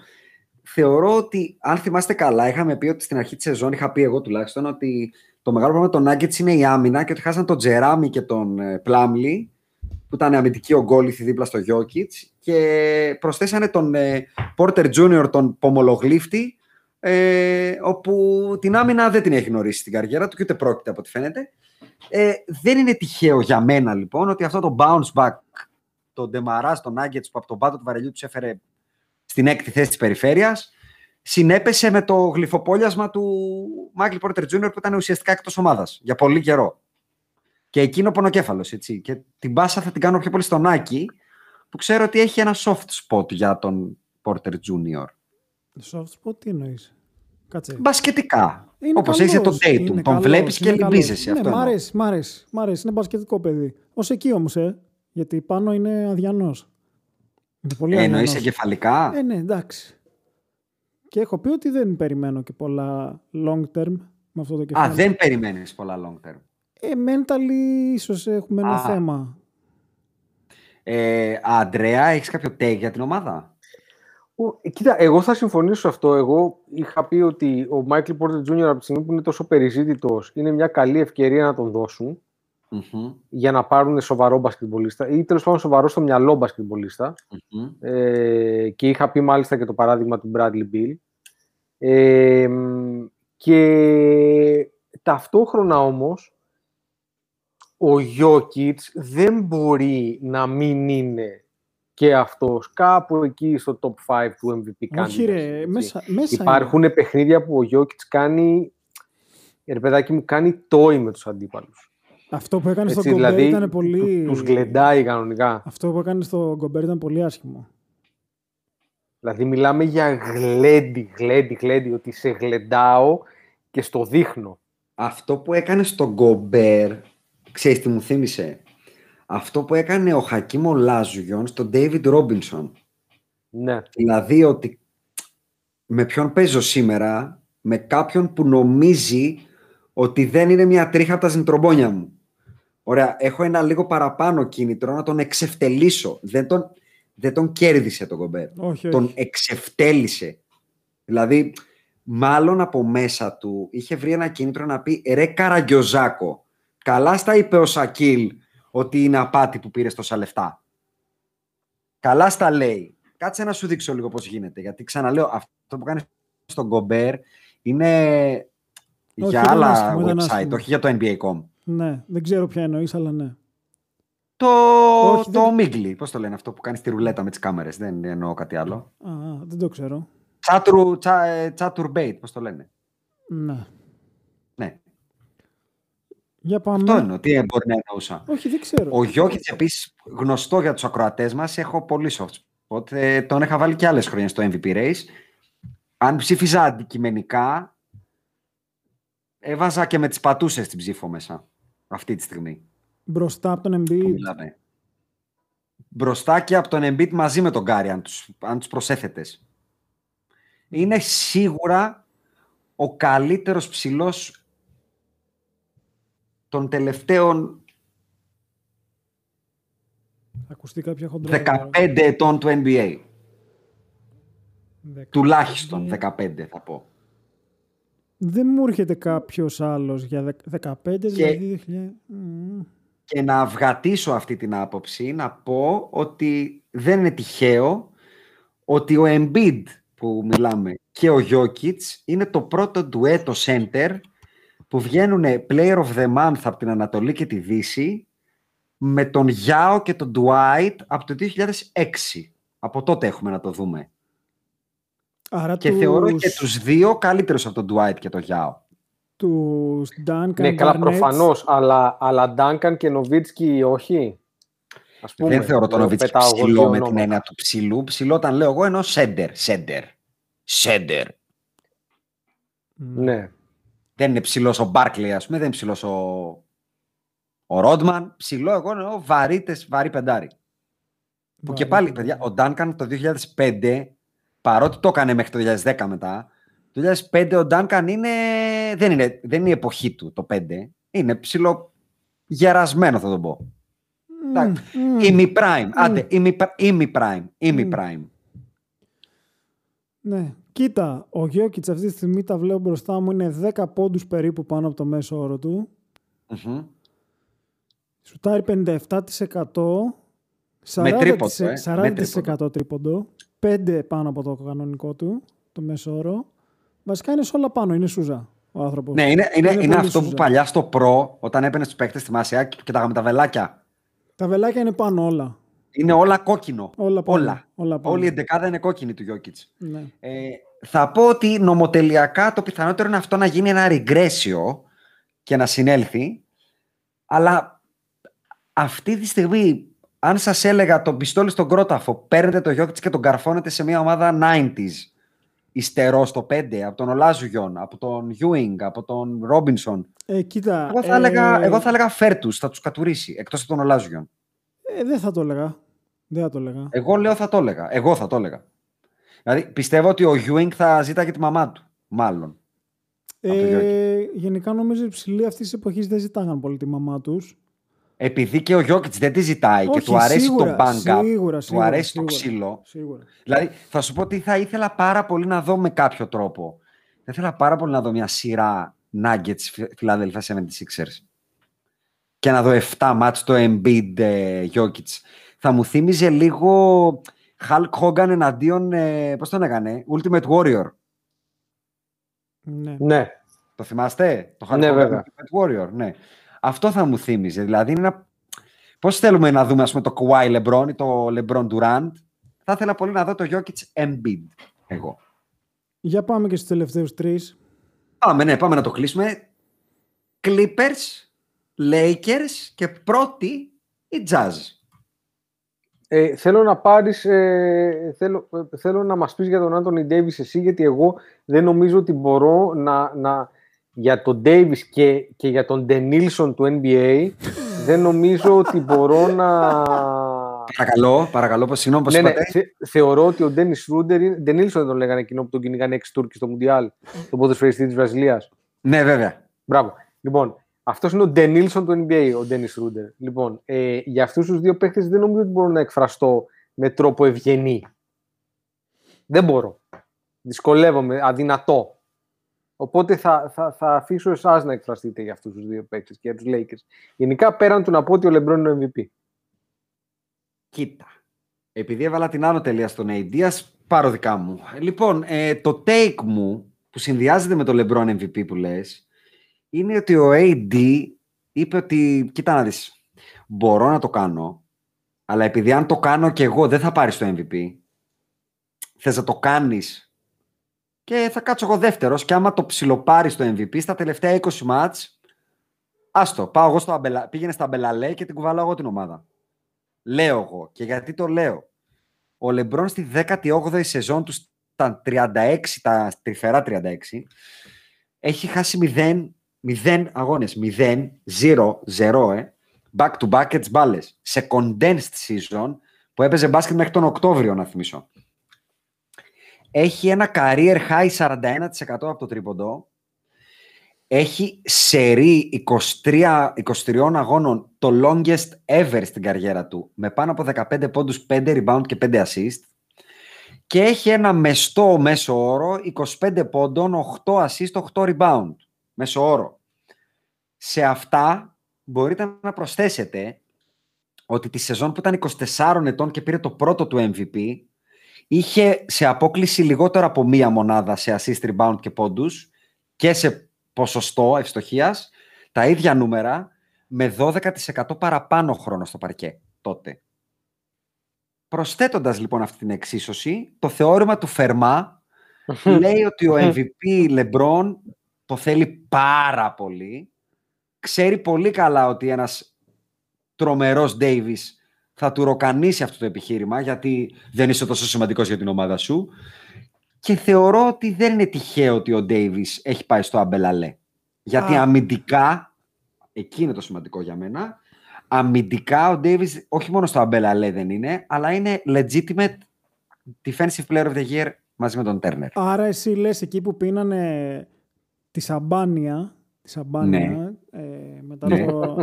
Θεωρώ ότι, αν θυμάστε καλά, είχαμε πει ότι στην αρχή της σεζόν, είχα πει εγώ τουλάχιστον, ότι το μεγάλο πρόβλημα των Nuggets είναι η άμυνα και ότι χάσαν τον Τζεράμι και τον ε, Πλάμλι, που ήταν αμυντική ογκόληθη δίπλα στο Jokic, και προσθέσανε τον ε, Porter Jr., τον Πομολογλίφτη, ε, όπου την άμυνα δεν την έχει γνωρίσει στην καριέρα του και ούτε πρόκειται από ό,τι φαίνεται. Ε, δεν είναι τυχαίο για μένα λοιπόν ότι αυτό το bounce back, το Ντεμαρά, τον Nuggets που από τον πάτο του βαρελιού τους έφερε στην έκτη θέση της περιφέρειας, συνέπεσε με το γλυφοπόλιασμα του Μάικλ Πόρτερ Τζούνιορ που ήταν ουσιαστικά εκτός ομάδας για πολύ καιρό. Και εκείνο πονοκέφαλος, έτσι. Και την πάσα θα την κάνω πιο πολύ στον Άκη, που ξέρω ότι έχει ένα soft spot για τον Πόρτερ Junior. Soft spot τι εννοείς; Κάτσε. Μπασκετικά. Είναι Όπως καλός, έχει τον Tatum. είναι Τον καλός, βλέπεις και είναι καλός. λυμπίζεσαι. Ναι, αυτό μ' εννοώ. αρέσει, μ' αρέσει, μ' αρέσει. Είναι μπασκετικό παιδί. Ω εκεί όμως, ε. Γιατί πάνω είναι αδιανός. Είναι πολύ Ε, Εννοείς αδιανός. εγκεφαλικά; Ε, ναι, εντάξει. Και έχω πει ότι δεν περιμένω και πολλά long term με αυτό το κεφάλι. Α, δεν περιμένεις πολλά long term. Ε, mentally ίσως έχουμε ένα Α. θέμα. Ε, Αντρέα, έχεις κάποιο take για την ομάδα; Ο- ε, Κοίτα, εγώ θα συμφωνήσω σε αυτό. Εγώ είχα πει ότι ο Μάικλ Πόρτερ Jr. από τη στιγμή που είναι τόσο περιζήτητος, είναι μια καλή ευκαιρία να τον δώσουν Μμμ, για να πάρουν σοβαρό μπασκετμπολίστα ή τέλος πάντων σοβαρό στο μυαλό μπασκετμπολίστα. μμμ. Ε, και είχα πει μάλιστα και το παράδειγμα του Bradley Bill. Ε, μ, και ταυτόχρονα όμως ο Jokic δεν μπορεί να μην είναι και αυτός κάπου εκεί στο top 5 του MVP Όχι candidates, ρε, έτσι. μέσα, μέσα Υπάρχουν παιχνίδια που ο Jokic κάνει ρε παιδάκι μου κάνει τόι με τους αντίπαλους. είναι. Αυτό που έκανε Έτσι, στον Γκομπέρ δηλαδή ήταν πολύ... του- τους γλεντάει κανονικά. Αυτό που έκανε στον Γκομπέρ ήταν πολύ άσχημο. Δηλαδή μιλάμε για γλέντι, γλέντι, γλέντι, ότι σε γλεντάω και στο δείχνω. Αυτό που έκανε στον Γκομπέρ, ξέρεις τι μου θύμισε; Αυτό που έκανε ο Χακίμ Λάζουγιον στον David Ρόμπινσον. Ναι. Δηλαδή ότι με ποιον παίζω σήμερα, με κάποιον που νομίζει ότι δεν είναι μια τρίχα από τα ζυντρομπόνια μου. Ωραία, έχω ένα λίγο παραπάνω κίνητρο να τον εξευτελίσω. Δεν τον, δεν τον κέρδισε τον Γκομπέρ. Όχι, τον όχι. εξευτέλισε. Δηλαδή, μάλλον από μέσα του είχε βρει ένα κίνητρο να πει «Ρε Καραγκιόζάκο, καλά στα είπε ο Σακίλ ότι είναι απάτη που πήρε τόσα λεφτά. Καλά στα λέει. Κάτσε να σου δείξω λίγο πώς γίνεται. Γιατί ξαναλέω, αυτό που κάνεις στον Γκομπέρ είναι Όχι, για ήταν άλλα άσχημο, ήταν website, άσχημο. όχι για το NBA.com. Ναι, δεν ξέρω ποια εννοείς, αλλά ναι. Το, Όχι, το δεν- Μίγκλι, πώς το λένε αυτό που κάνεις στη ρουλέτα με τις κάμερες. Δεν εννοώ κάτι άλλο. Α, α, δεν το ξέρω. Τσάτουρ, τσα, ε, τσάτουρμπέιτ, πώς το λένε. Ναι. Ναι, Για πάμε. αυτό εννοώ. Τι μπορεί να εννοούσα. Όχι, δεν ξέρω. Ο Γιώκητς επίσης, γνωστό για τους ακροατές μας, έχω πολύ soft spot. Ε, τον είχα βάλει και άλλες χρόνια στο MVP Race. Αν ψήφιζα αντικειμενικά, έβαζα και με τις πατούσες την ψήφο μέσα. Αυτή τη στιγμή Μπροστά από τον που Embiid. μιλάμε. Μπροστά και από τον Embiid μαζί με τον Γκάρι, αν τους, αν τους προσέθετες. Είναι σίγουρα ο καλύτερος ψηλός των τελευταίων Θα ακουστεί κάποια χοντρά. 15 ετών του NBA. Δεκα- Τουλάχιστον 15 θα πω. Δεν μου έρχεται κάποιος άλλος για δεκ- 15, δηλαδή. 2000. Μμμ. Και να αυγατήσω αυτή την άποψη, να πω ότι δεν είναι τυχαίο ότι ο Embiid που μιλάμε και ο Jokic είναι το πρώτο ντουέτο center που βγαίνουν player of the month από την Ανατολή και τη Δύση με τον Γιάο και τον Dwight από το 2006. Από τότε έχουμε να το δούμε. Άρα Και τους... θεωρώ και τους δύο καλύτερους από τον Dwight και τον Γιάο. τους Duncan Ναι, καλά, Garnett. προφανώς. Αλλά, αλλά Duncan και Νοβίτσκι όχι. Ας πούμε, Δεν θεωρώ τον λέω, Νοβίτσκι πετάω εγώ ψηλό δύο με την ονόματα. έννοια του ψηλού. Ψηλό όταν λέω εγώ εννοώ σέντερ. Σέντερ. Σέντερ. Ναι. Δεν είναι ψηλός ο Μπάρκλι, ας πούμε, δεν είναι ψηλός ο, ο Ρόντμαν. Ψηλό, εγώ εννοώ βαρύτες, βαρύ πεντάρι. Που και πάλι, παιδιά, ο Ντάνκαν το 2005, παρότι το έκανε μέχρι το 2010 μετά, το 2005 ο Ντάνκαν είναι, δεν, είναι, δεν είναι η εποχή του το 5. Είναι ψηλό γερασμένο θα το πω. Εντάξει. Ήμι prime. Άντε, ήμι ήμι prime. Ήμι prime. Ναι. Κοίτα, ο Γιώκητς αυτή τη στιγμή τα βλέπω μπροστά μου είναι 10 πόντους περίπου πάνω από το μέσο όρο του. Μμμ. Σουτάρει 57%. Με 40%, τρίποντο, ε. 40% Με τρίποντο. 5 πάνω από το κανονικό του, το μέσο όρο. Βασικά είναι σε όλα πάνω, είναι σούζα ο άνθρωπος. Ναι, είναι, είναι, είναι, πολύ αυτό που σούζα. παλιά στο προ, όταν έπαιρνες τους παίκτες στη Μασία και κοιτάγαμε τα βελάκια. Τα βελάκια είναι πάνω όλα. Είναι όλα κόκκινο. Όλα πάνω. Όλα. Όλα πάνω. Όλη η εντεκάδα είναι κόκκινη του Γιώκητς. Ναι. Ε, θα πω ότι νομοτελειακά το πιθανότερο είναι αυτό να γίνει ένα ριγκρέσιο και να συνέλθει. Αλλά αυτή τη στιγμή, αν σας έλεγα τον πιστόλι στον κρόταφο, παίρνετε το Γιώκητς και τον καρφώνετε σε μια ομάδα 90s, υστερό στο 5, από τον Ολάζουγιον, από τον Ewing, από τον Ρόμπινσον. Ε, κοίτα. Εγώ θα, ε, έλεγα, εγώ θα έλεγα φέρτους, θα τους κατουρίσει, εκτός από τον Ολάζουγιον. ε, δεν θα το έλεγα. Δεν θα το έλεγα. Εγώ λέω θα το έλεγα. Εγώ θα το έλεγα. Δηλαδή πιστεύω ότι ο Ewing θα ζήταγε τη μαμά του. Μάλλον. από το Ε, γενικά νομίζω οι ψηλοί αυτή της εποχής δεν ζητάγαν πολύ τη μαμά τους. Επειδή και ο Γιώκητς δεν τη ζητάει και του αρέσει σίγουρα, το bang up, σίγουρα, του σίγουρα, αρέσει σίγουρα, το ξύλο. Σίγουρα. Δηλαδή, θα σου πω ότι θα ήθελα πάρα πολύ να δω με κάποιο τρόπο. Θα ήθελα πάρα πολύ να δω μια σειρά Nuggets Philadelphia 76ers και να δω 7 μάτς το Embiid ε, Jokic. Θα μου θύμιζε λίγο Hulk Hogan εναντίον, ε, πώς τον έκανε, Ultimate Warrior. Ναι. Ναι. Το θυμάστε, το Hulk Ναι, Hogan βέβαια. Ultimate Warrior, ναι. Αυτό θα μου θύμιζε. Δηλαδή, είναι ένα... πώς θέλουμε να δούμε ας πούμε, το Kawhi LeBron ή το LeBron Durant; Θα ήθελα πολύ να δω το Jokic Embiid, εγώ. Για πάμε και στους τελευταίους τρεις. Πάμε, ναι, πάμε να το κλείσουμε. Clippers, Lakers και πρώτη η Jazz. Ε, θέλω να πάρεις, ε, θέλω, ε, θέλω να μας πεις για τον Άντωνι Ντέιβις εσύ, γιατί εγώ δεν νομίζω ότι μπορώ να, να για τον Ντέιβις και, και για τον Ντενίλσον του NBA, δεν νομίζω ότι μπορώ να... Παρακαλώ, παρακαλώ, πώς συγγνώμη, πώς ναι, ναι, είπατε; θε- θεωρώ ότι ο Ντένις Ρούντερ, είναι- Ντενίλσον δεν τον λέγανε εκείνο που τον κυνηγάνε έξι Τούρκοι στο Μουντιάλ, τον ποδοσφαιριστή της Βραζιλίας. Ναι, βέβαια. Μπράβο. Λοιπόν, αυτός είναι ο Ντενίλσον του NBA, ο Ντένις Ρούντερ. Λοιπόν, ε, για αυτούς τους δύο παίχτε δεν νομίζω ότι μπορώ να εκφραστώ με τρόπο ευγενή. Δεν μπορώ. Δυσκολεύομαι, αδυνατό. Οπότε θα, θα, θα αφήσω εσάς να εκφραστείτε για αυτούς τους δύο παίχτε και για τους Lakers. Γενικά, πέραν του να πω ότι ο Λεμπρόν είναι ο MVP. Κοίτα. Επειδή έβαλα την άνω τελεία στον AD, ας πάρω δικά μου. Λοιπόν, ε, το take μου που συνδυάζεται με το LeBron MVP που λες, είναι ότι ο AD είπε ότι, κοίτα να δεις, μπορώ να το κάνω, αλλά επειδή αν το κάνω και εγώ δεν θα πάρεις το MVP, θες να το κάνεις και θα κάτσω εγώ δεύτερος και άμα το ψιλοπάρεις το MVP στα τελευταία 20 μάτς, άστο, πάω εγώ στο αμπελα... πήγαινε στα Αμπελαλέ και την κουβαλάω εγώ την ομάδα. Λέω εγώ. Και γιατί το λέω; Ο Λεμπρόν στη 18η σεζόν του στα 36, τα τρυφερά 36, έχει χάσει 0, 0 αγώνες. 0, 0, 0, ε. Back to back τις μπάλες. Σε condensed season που έπαιζε μπάσκετ μέχρι τον Οκτώβριο, να θυμίσω. Έχει ένα career high 41% από το τρίποντο. Έχει σερί 23, 23 αγώνων το longest ever στην καριέρα του με πάνω από 15 πόντους, 5 rebound και 5 assist και έχει ένα μεστό μέσο όρο 25 πόντων, 8 assist, 8 rebound μέσο όρο. Σε αυτά μπορείτε να προσθέσετε ότι τη σεζόν που ήταν 24 ετών και πήρε το πρώτο του MVP είχε σε απόκληση λιγότερο από μία μονάδα σε assist, rebound και πόντους και σε ποσοστό ευστοχίας τα ίδια νούμερα με 12% παραπάνω χρόνο στο παρκέ τότε. Προσθέτοντας λοιπόν αυτή την εξίσωση, το θεώρημα του Φερμά λέει ότι ο MVP LeBron το θέλει πάρα πολύ. Ξέρει πολύ καλά ότι ένας τρομερός Davis θα του ροκανίσει αυτό το επιχείρημα, γιατί δεν είσαι τόσο σημαντικός για την ομάδα σου. Και θεωρώ ότι δεν είναι τυχαίο ότι ο Davis έχει πάει στο Αμπελαλέ. Γιατί Α. αμυντικά, εκεί είναι το σημαντικό για μένα, αμυντικά ο Davis όχι μόνο στο Αμπελαλέ δεν είναι, αλλά είναι legitimate defensive player of the year μαζί με τον Turner. Άρα εσύ λες εκεί που πίνανε τη Σαμπάνια, τη Σαμπάνια ε, μετά Ναι. το...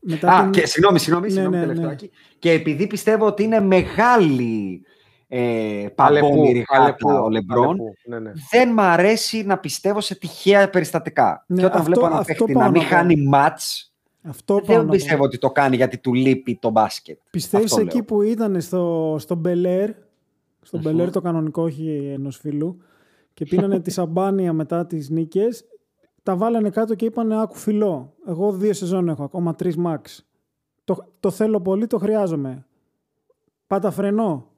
μετά Α, την- και συγγνώμη, συγγνώμη, Ναι, συγγνώμη ναι, τελευταίακι. Και επειδή πιστεύω ότι είναι μεγάλη ε, παμπόμηρη Αλεπού, γάτα ο Λεμπρόν, Αλεπού, Ναι, ναι. δεν μ' αρέσει να πιστεύω σε τυχαία περιστατικά. Ναι, και όταν αυτό- βλέπω ένα αυτό παίχτη πάω να μην να πω. χάνει μάτς, Αυτό πάω δεν να πω. πιστεύω ότι το κάνει γιατί του λείπει το μπάσκετ. Πιστεύεις Αυτό εκεί λέω. που ήταν στο, στο Μπελέρ, στο Μπελέρ το κανονικό, όχι ενός φίλου, και πίνανε τη σαμπάνια μετά τις νίκες, τα βάλανε κάτω και είπανε άκου φιλό. Εγώ δύο σεζόν έχω, ακόμα τρεις max. Το, το θέλω πολύ, το χρειάζομαι. Πάτα φρενό.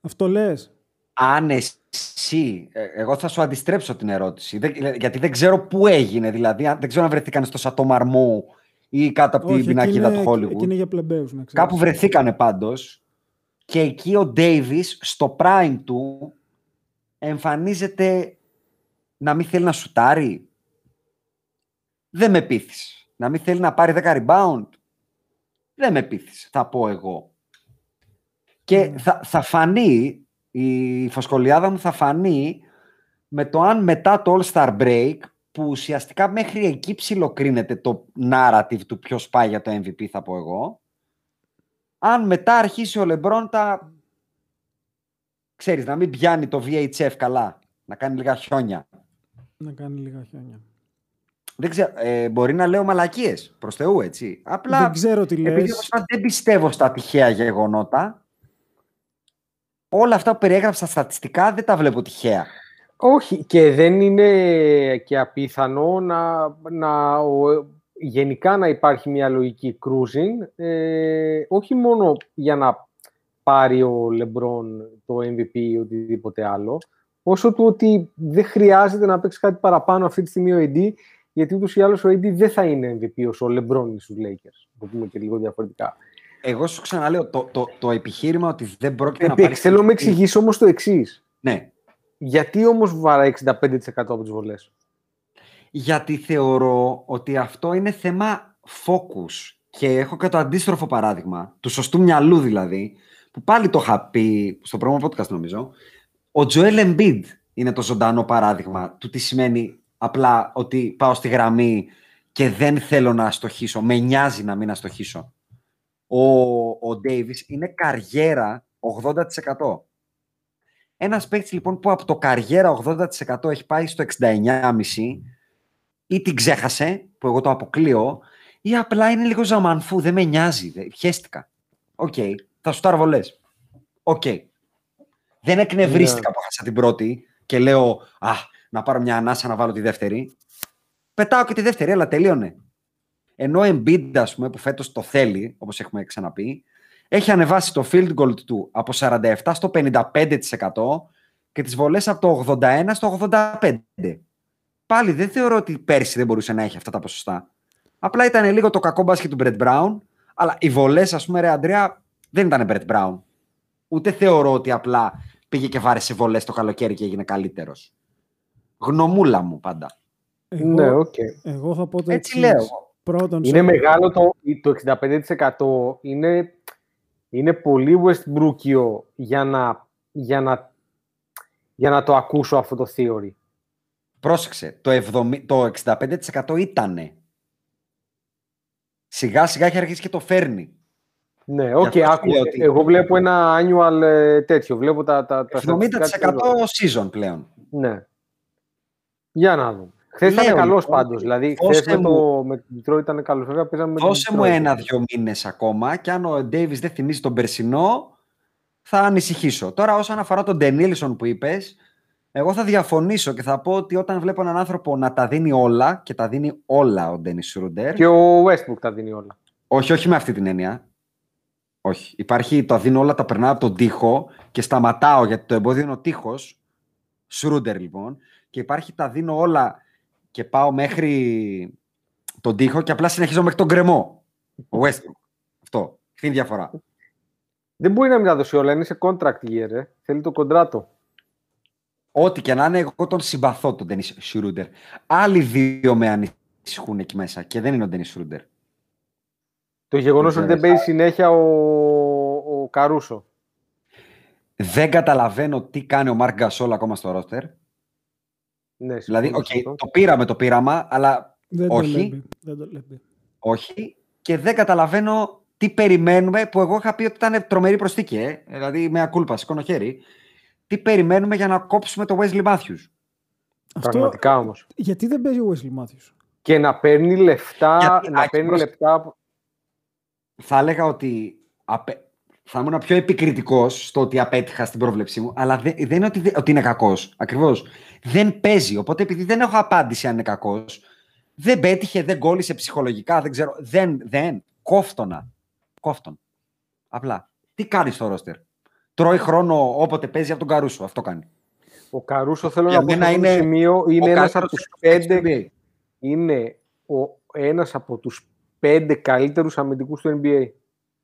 Αυτό λες. Αν εσύ, ε, εγώ θα σου αντιστρέψω την ερώτηση, δεν- γιατί δεν ξέρω πού έγινε, δηλαδή αν- δεν ξέρω αν βρεθήκαν στο Σατό Μαρμό ή κάτω από την εκεί πινακίδα είναι- του Hollywood. εκεί είναι για πλεμπαίους, να ξέρεις. Κάπου βρεθήκανε πάντως και εκεί ο Ντέιβις στο prime του εμφανίζεται να μην θέλει να σουτάρει. Δεν με πείθεις. Να μην θέλει να πάρει 10 rebound. Δεν με πείθεις, θα πω εγώ. Και θα, θα φανεί, η φωσκολιάδα μου θα φανεί με το αν μετά το All-Star Break, που ουσιαστικά μέχρι εκεί ψιλοκρίνεται το narrative του ποιος πάει για το MVP θα πω εγώ, αν μετά αρχίσει ο Λεμπρόν τα... Ξέρεις, να μην πιάνει το VHF καλά, να κάνει λίγα χιόνια. Να κάνει λίγα χιόνια. Δεν ξέρω, ε, μπορεί να λέω μαλακίες, προς Θεού, έτσι. Απλά, Δεν ξέρω τι επειδή λες. όπως είπα, δεν πιστεύω στα τυχαία γεγονότα, όλα αυτά που περιέγραψα στατιστικά δεν τα βλέπω τυχαία. Όχι, και δεν είναι και απίθανο να, να ο- γενικά να υπάρχει μια λογική cruising, ε, όχι μόνο για να πάρει ο Λεμπρόν το MVP ή οτιδήποτε άλλο, όσο του ότι δεν χρειάζεται να παίξει κάτι παραπάνω αυτή τη στιγμή ο AD, γιατί ούτως ή άλλως ο AD δεν θα είναι MVP όσο ο Λεμπρόν είναι στους Lakers. Να το πούμε και λίγο διαφορετικά. Εγώ σου ξαναλέω, το, το, το επιχείρημα ότι δεν πρόκειται να Επί, πάρει... θέλω να με εξηγήσεις όμως το εξής. Ναι, Γιατί όμως βαράει 65% από τις βολές; γιατί θεωρώ ότι αυτό είναι θέμα focus. Και έχω και το αντίστροφο παράδειγμα, του σωστού μυαλού δηλαδή, που πάλι το είχα πει στο πρώτο podcast νομίζω. Ο Joel Embiid είναι το ζωντανό παράδειγμα του τι σημαίνει απλά ότι πάω στη γραμμή και δεν θέλω να αστοχήσω. Με νοιάζει να μην αστοχήσω. Ο, ο Davis είναι καριέρα 80%. Ένας παίκτης λοιπόν που από το καριέρα 80% έχει πάει στο 69,5% ή την ξέχασε, που εγώ το αποκλείω, ή απλά είναι λίγο ζαμανφού, δεν με νοιάζει, δεν- πιέστηκα. Οκ, θα σουτάρω βολές. Οκ. Δεν εκνευρίστηκα που έχασα την πρώτη και λέω, α, να πάρω μια ανάσα να βάλω τη δεύτερη. Πετάω και τη δεύτερη, αλλά τελείωνε. Ενώ ο Embiid, ας πούμε, που φέτος το θέλει, όπως έχουμε ξαναπεί, έχει ανεβάσει το field goal του από 47% στο 55% και τις βολές από το 81% στο 85%. Πάλι δεν θεωρώ ότι πέρσι δεν μπορούσε να έχει αυτά τα ποσοστά. Απλά ήταν λίγο το κακό μπάσκετ του Brett Brown, αλλά οι βολές, ας πούμε, ρε Αντρέα, δεν ήταν Brett Brown. Ούτε θεωρώ ότι απλά πήγε και βάρεσε βολές το καλοκαίρι και έγινε καλύτερος. Γνωμούλα μου πάντα. Εγώ, Ναι, οκ. εγώ θα πω το Έτσι εξής. λέω. Πρώτον, Είναι σε- μεγάλο το, το 65% είναι, είναι πολύ Westbrookιο για να, για, να, για να το ακούσω αυτό το theory. Πρόσεξε, το, 70, το 65% ήτανε. Σιγά σιγά έχει αρχίσει και το φέρνει. Ναι, οκ, αυτό σου άκου, λέω ότι- εγώ βλέπω ένα annual ε, τέτοιο, βλέπω τα, τα, τα 70% στατιστικά της- season πλέον. Ναι. Για να δούμε. Χθες ήταν Λέω, καλός λοιπόν, πάντως. Δηλαδή, δώσε χθες με, μου- το, με την Detroit ήταν καλός. Βέβαια, παίζαμε με την Δώσε μου Detroit. ένα-δυο μήνες ακόμα και αν ο Ντέιβι δεν θυμίζει τον περσινό, θα ανησυχήσω. Τώρα, όσον αφορά τον Ντενίλσον που είπες, εγώ θα διαφωνήσω και θα πω ότι όταν βλέπω έναν άνθρωπο να τα δίνει όλα και τα δίνει όλα ο Ντένι Σρούντερ. Και ο Westbrook τα δίνει όλα. Όχι, όχι με αυτή την έννοια. Όχι. Υπάρχει το δίνω όλα, τα περνάω από τον τοίχο και σταματάω γιατί το εμπόδιο είναι ο τείχο. Σρούντερ λοιπόν. και υπάρχει τα δίνω όλα και πάω μέχρι τον τοίχο και απλά συνεχίζω μέχρι τον κρεμό. Ο Westbrook. Αυτό. Αυτή είναι η διαφορά. Δεν μπορεί να μην τα δώσει όλα. Είναι σε contract year, ε. Θέλει το κοντράτο. Ό,τι και να είναι, εγώ τον συμπαθώ τον Dennis Schroeder. Άλλοι δύο με ανησυχούν εκεί μέσα και δεν είναι ο Dennis Schroeder. Το γεγονός Δεν ότι δεν ξέρω. παίζει συνέχεια ο, ο Καρούσο. Δεν καταλαβαίνω τι κάνει ο Μάρκ Γκασόλ ακόμα στο ρόστερ. Ναι, Δηλαδή, συμφωνώ οκ, σε αυτό. το πήραμε το πείραμα, αλλά Δεν Όχι. το λέει. Δεν το λέει. όχι. Και δεν καταλαβαίνω τι περιμένουμε, που εγώ είχα πει ότι ήταν τρομερή προσθήκη, ε. δηλαδή mea culpa, σηκώνω χέρι. Τι περιμένουμε για να κόψουμε το Wesley Matthews. Αυτό, Πραγματικά όμως. γιατί δεν παίζει ο Wesley Matthews; Και να παίρνει λεφτά, Γιατί, να Άκη, παίρνει πρόσεξε. λεπτά. Από- Θα έλεγα ότι απε- θα ήμουν πιο επικριτικός στο ότι απέτυχα στην πρόβλεψή μου, αλλά δεν, δεν είναι ότι, δεν- ότι είναι κακός. Ακριβώς. Δεν παίζει. Οπότε επειδή δεν έχω απάντηση αν είναι κακός, δεν πέτυχε, δεν κόλλησε ψυχολογικά, δεν ξέρω. Δεν, δεν. Κόφτονα. Κόφτον. Απλά. Τι κάνεις στο ρόστερ; Τρώει χρόνο όποτε παίζει από τον Καρούσο. Αυτό κάνει. Ο Καρούσο θέλω Για να πω σε μένα αυτό το είναι σημείο είναι Ο ένας καλύτερος από τους παίκτης πέντε. του NBA. Είναι ο, ένας από τους πέντε καλύτερους αμυντικούς του NBA.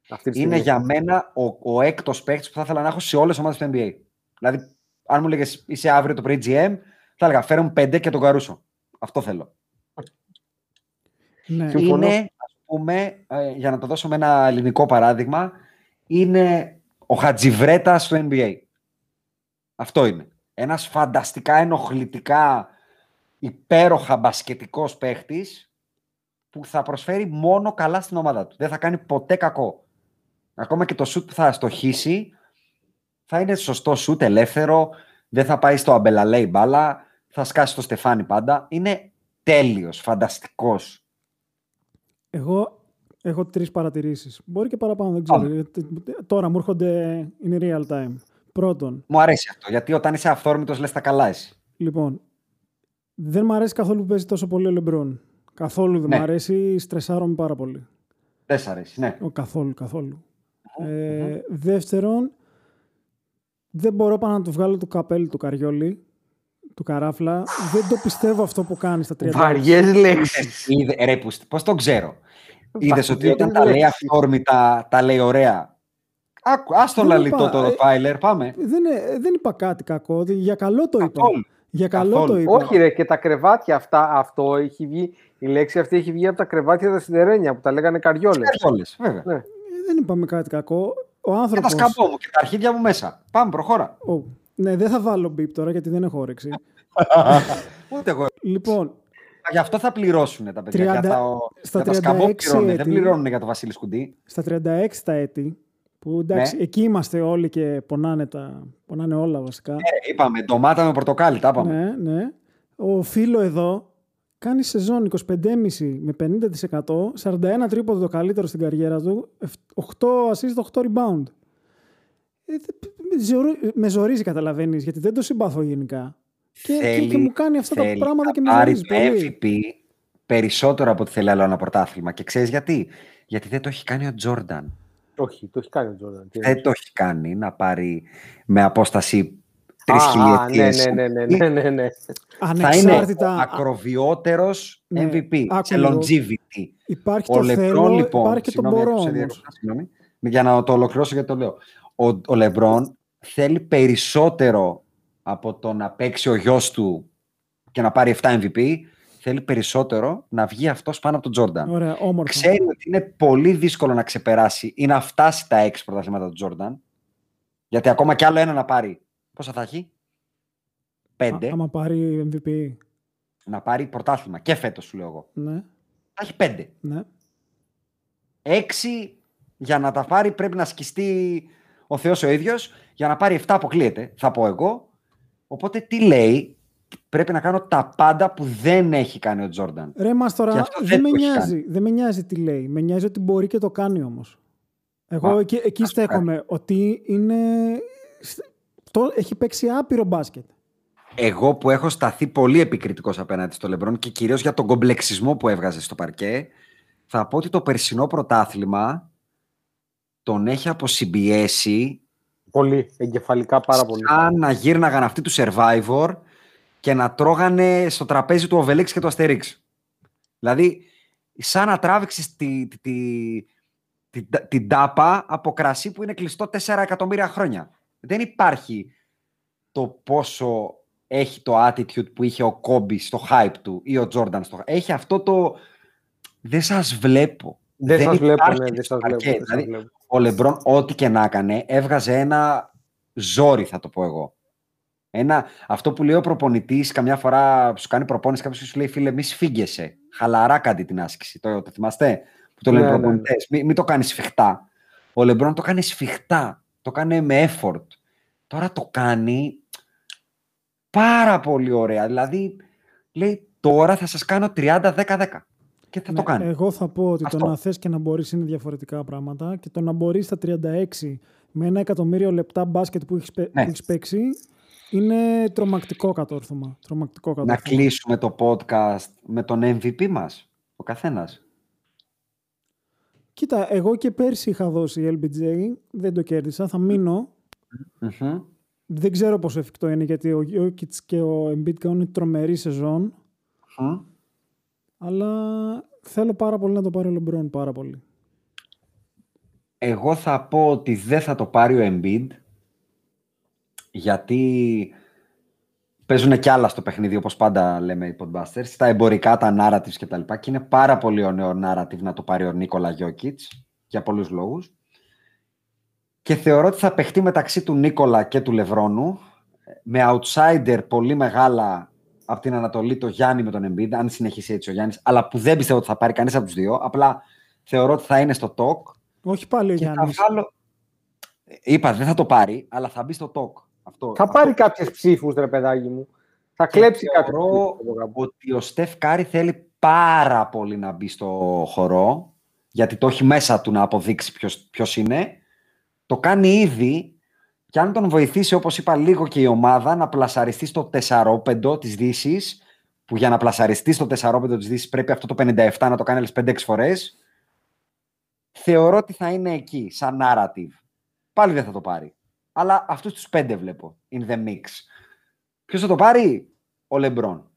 Αυτή τη Είναι στιγμή. για μένα ο, ο έκτος παίκτης που θα ήθελα να έχω σε όλες τις ομάδες του NBA. Δηλαδή, αν μου έλεγε είσαι αύριο το πρωί GM, θα έλεγα φέρε μου πέντε και τον Καρούσο. Αυτό θέλω. Ναι. Συμφωνώ. Είναι, ας πούμε, ε, για να το δώσω με ένα ελληνικό παράδειγμα, είναι ο Χατζιβρέτα στο NBA. Αυτό είναι. Ένας φανταστικά ενοχλητικά υπέροχα μπασκετικός παίχτης που θα προσφέρει μόνο καλά στην ομάδα του. Δεν θα κάνει ποτέ κακό. Ακόμα και το σουτ που θα στοχίσει θα είναι σωστό σουτ, ελεύθερο, δεν θα πάει στο αμπελαλέ η μπάλα, θα σκάσει το στεφάνι πάντα. Είναι τέλειος, φανταστικός. Εγώ έχω τρεις παρατηρήσεις. Μπορεί και παραπάνω, δεν ξέρω. Πάμε. γιατί Τώρα μου έρχονται in real time. Πρώτον, Μου αρέσει αυτό, γιατί όταν είσαι αυθόρμητος λες τα καλά εσύ. λοιπόν, δεν μου αρέσει καθόλου που παίζει τόσο πολύ ο Λεμπρόν. Καθόλου δεν Ναι. μου αρέσει, στρεσάρομαι πάρα πολύ. Δεν σ' αρέσει, ναι. Ο, καθόλου, καθόλου. Ε, δεύτερον, δεν μπορώ πάνω να του βγάλω το καπέλι του Καριόλη, του Καράφλα. Δεν το πιστεύω αυτό που κάνει στα 30. Βαριές λέξεις. Είδε, ρε, που, πώς το ξέρω. Είδες Βαριές ότι όταν τα λέει λέξεις. αυθόρμητα, τα λέει ωραία. Άκου, ας τον Δεν λαλιτό είπα, το ε, Ροτβάιλερ, πάμε. Δεν, ε, δεν είπα κάτι κακό. δι- Για καλό το είπα. Καθόλου. Για καλό Καθόλου. το είπα. Όχι ρε, και τα κρεβάτια αυτά, αυτό έχει βγει, η λέξη αυτή έχει βγει από τα κρεβάτια τα σιδερένια που τα λέγανε καριόλες. Όλες, βέβαια. Ναι. Ε, Δεν είπαμε κάτι κακό. Ο Και τα άνθρωπος... σκαμπό μου και τα αρχίδια μου μέσα. Πάμε, προχώρα. Ω, ναι, δεν θα βάλω μπιπ τώρα γιατί δεν έχω όρεξη. Ούτε εγώ. λοιπόν, Γι' αυτό θα πληρώσουν τα παιδιά. 30 για τα, στα για τα σκαμπό 36 πληρώνουν. Δεν έτη. πληρώνουν για το Βασίλη Σκουντή. στα 36 τα έτη, που εντάξει, Ναι. εκεί είμαστε όλοι και πονάνε, τα, πονάνε όλα βασικά. Ε, είπαμε, ντομάτα με πορτοκάλι, τα είπαμε. Ναι, ναι. Ο φίλο εδώ κάνει σεζόν 25,5 με 50%, 41 τρίποδο το καλύτερο στην καριέρα του, 8 assist, 8 rebound. Ε, δε- με ζορι- με ζορίζει, καταλαβαίνεις, γιατί δεν το συμπαθώ γενικά. Και, και, Θέλει- και μου κάνει αυτά τα θέλει πράγματα να και με πάρει ζορίζεις το πολύ. MVP περισσότερο από ό,τι θέλει άλλο ένα πρωτάθλημα. Και ξέρεις γιατί; Γιατί δεν το έχει κάνει ο Τζόρνταν. Όχι, το έχει κάνει ο Τζόρνταν. Τι Δεν το έχει κάνει να πάρει με απόσταση τρεις Α, α, χιλιετίες. Ναι, ναι, ναι, ναι, ναι, ναι. Θα είναι ο Ανεξάρτητα, α, ακροβιότερος Ναι, MVP άκου σε λίγο. longevity. υπάρχει Ο το Λεμπρόν, θέλω, λοιπόν. υπάρχει και το συγγνώμη, μπορώ άκουσα όμως. διακοπά, συγγνώμη. Για να το ολοκληρώσω γιατί το λέω. Ο, ο Λεμπρόν θέλει περισσότερο από το να παίξει ο γιος του και να πάρει 7 MVP. Θέλει περισσότερο να βγει αυτός πάνω από τον Τζόρνταν. Ωραία, όμορφα. Ξέρει ότι είναι πολύ δύσκολο να ξεπεράσει ή να φτάσει τα 6 πρωταθλήματα του Τζόρνταν. Γιατί ακόμα κι άλλο ένα να πάρει. Πόσα θα έχει, 5. Α- άμα πάρει MVP. Να πάρει πρωτάθλημα. Και φέτος σου λέω εγώ. Ναι, Θα έχει 5. ναι. Έξι για να τα πάρει πρέπει να σκιστεί ο Θεός ο ίδιος. Για να πάρει 7 αποκλείεται, θα πω εγώ. Οπότε τι λέει, πρέπει να κάνω τα πάντα που δεν έχει κάνει ο Τζόρνταν. Ρε μας Και τώρα, αυτό δεν, δεν με το έχει νοιάζει, δεν με νοιάζει τι λέει. Με νοιάζει ότι μπορεί και το κάνει όμως. Εγώ Μα, εκεί, εκεί ας το στέκομαι. Ότι είναι... Το, έχει παίξει άπειρο μπάσκετ. Εγώ που έχω σταθεί πολύ επικριτικός απέναντι στο Λεμπρόν και κυρίως για τον κομπλεξισμό που έβγαζε στο παρκέ, θα πω ότι το περσινό πρωτάθλημα τον έχει αποσυμπιέσει Πολύ, εγκεφαλικά πάρα πολύ. σαν να γύρναγαν αυτοί του Survivor και και να τρώγανε στο τραπέζι του Οβελίξ και του Αστερίξ. Δηλαδή, σαν να τράβηξες τη, τη, τη, την, την τάπα από κρασί που είναι κλειστό 4 εκατομμύρια χρόνια. Δεν υπάρχει το πόσο έχει το attitude που είχε ο Κόμπι στο hype του ή ο Τζόρνταν στο Έχει αυτό το... Δεν σας βλέπω. Δεν, σας βλέπω, υπάρχει ναι, δεν σας παρκέ. βλέπω. δεν σας Δηλαδή, βλέπω. ο Λεμπρόν, ό,τι και να έκανε, έβγαζε ένα ζόρι, θα το πω εγώ. Ένα, αυτό που λέει ο προπονητής, καμιά φορά σου κάνει προπόνηση, κάποιος σου λέει: Φίλε, μη σφίγγεσαι. Χαλαρά κάντε την άσκηση. Το, το θυμάστε; Που το λένε Ναι, οι ναι, προπονητές. Μην, μην το κάνεις σφιχτά. Ο Λεμπρόν το κάνει σφιχτά. Το κάνει με effort. Τώρα το κάνει πάρα πολύ ωραία. Δηλαδή, λέει: Τώρα θα σας κάνω 30-10-10. Και θα Ναι, το κάνει. Εγώ θα πω ότι Αυτό. το να θες και να μπορείς είναι διαφορετικά πράγματα και το να μπορείς στα 36 με ένα εκατομμύριο λεπτά μπάσκετ που έχεις, παι- Ναι. που έχεις παίξει είναι τρομακτικό κατόρθωμα. Τρομακτικό Να κατόρθωμα. κλείσουμε το podcast με τον MVP μας, ο καθένας. Κοίτα, εγώ και πέρσι είχα δώσει LBJ, δεν το κέρδισα, θα μείνω. Μμμ. Δεν ξέρω πόσο εφικτό είναι γιατί ο Jokic και ο Embiid κάνουν τρομερή σεζόν, Μμ. αλλά θέλω πάρα πολύ να το πάρει ο LeBron, πάρα πολύ. Εγώ θα πω ότι δεν θα το πάρει ο Embiid γιατί παίζουν κι άλλα στο παιχνίδι όπως πάντα λέμε οι podbusters, τα εμπορικά, τα narratives και τα λοιπά και είναι πάρα πολύ ωραίο narrative να το πάρει ο Νίκολα Γιώκητς για πολλούς λόγους και θεωρώ ότι θα παιχτεί μεταξύ του Νίκολα και του Λευρώνου με outsider πολύ μεγάλα από την Ανατολή το Γιάννη με τον Embiid, αν συνεχίσει έτσι ο Γιάννης, αλλά που δεν πιστεύω ότι θα πάρει κανείς από τους δύο, απλά θεωρώ ότι θα είναι στο talk Όχι πάλι ο και θα Γιάννης. βάλω... Είπα, δεν θα το πάρει, αλλά θα μπει στο talk. Αυτό, Θα αυτό. πάρει κάποιες ψήφους, ρε παιδάκι μου. Θα Και κλέψει κάποιες θεωρώ ότι ο Στεφ Κάρη θέλει πάρα πολύ να μπει στο χορό, γιατί το έχει μέσα του να αποδείξει ποιος, ποιος είναι. Το κάνει ήδη και αν τον βοηθήσει, όπως είπα λίγο και η ομάδα, να πλασαριστεί στο 4-5 της δύσης, που για να πλασαριστεί στο 4-5 της δύσης πρέπει αυτό το 57 να το κάνει άλλες 5-6 φορές, θεωρώ ότι θα είναι εκεί, σαν narrative. Πάλι δεν θα το πάρει. Αλλά αυτούς τους πέντε βλέπω, in the mix. Ποιος θα το πάρει; Ο Λεμπρόν.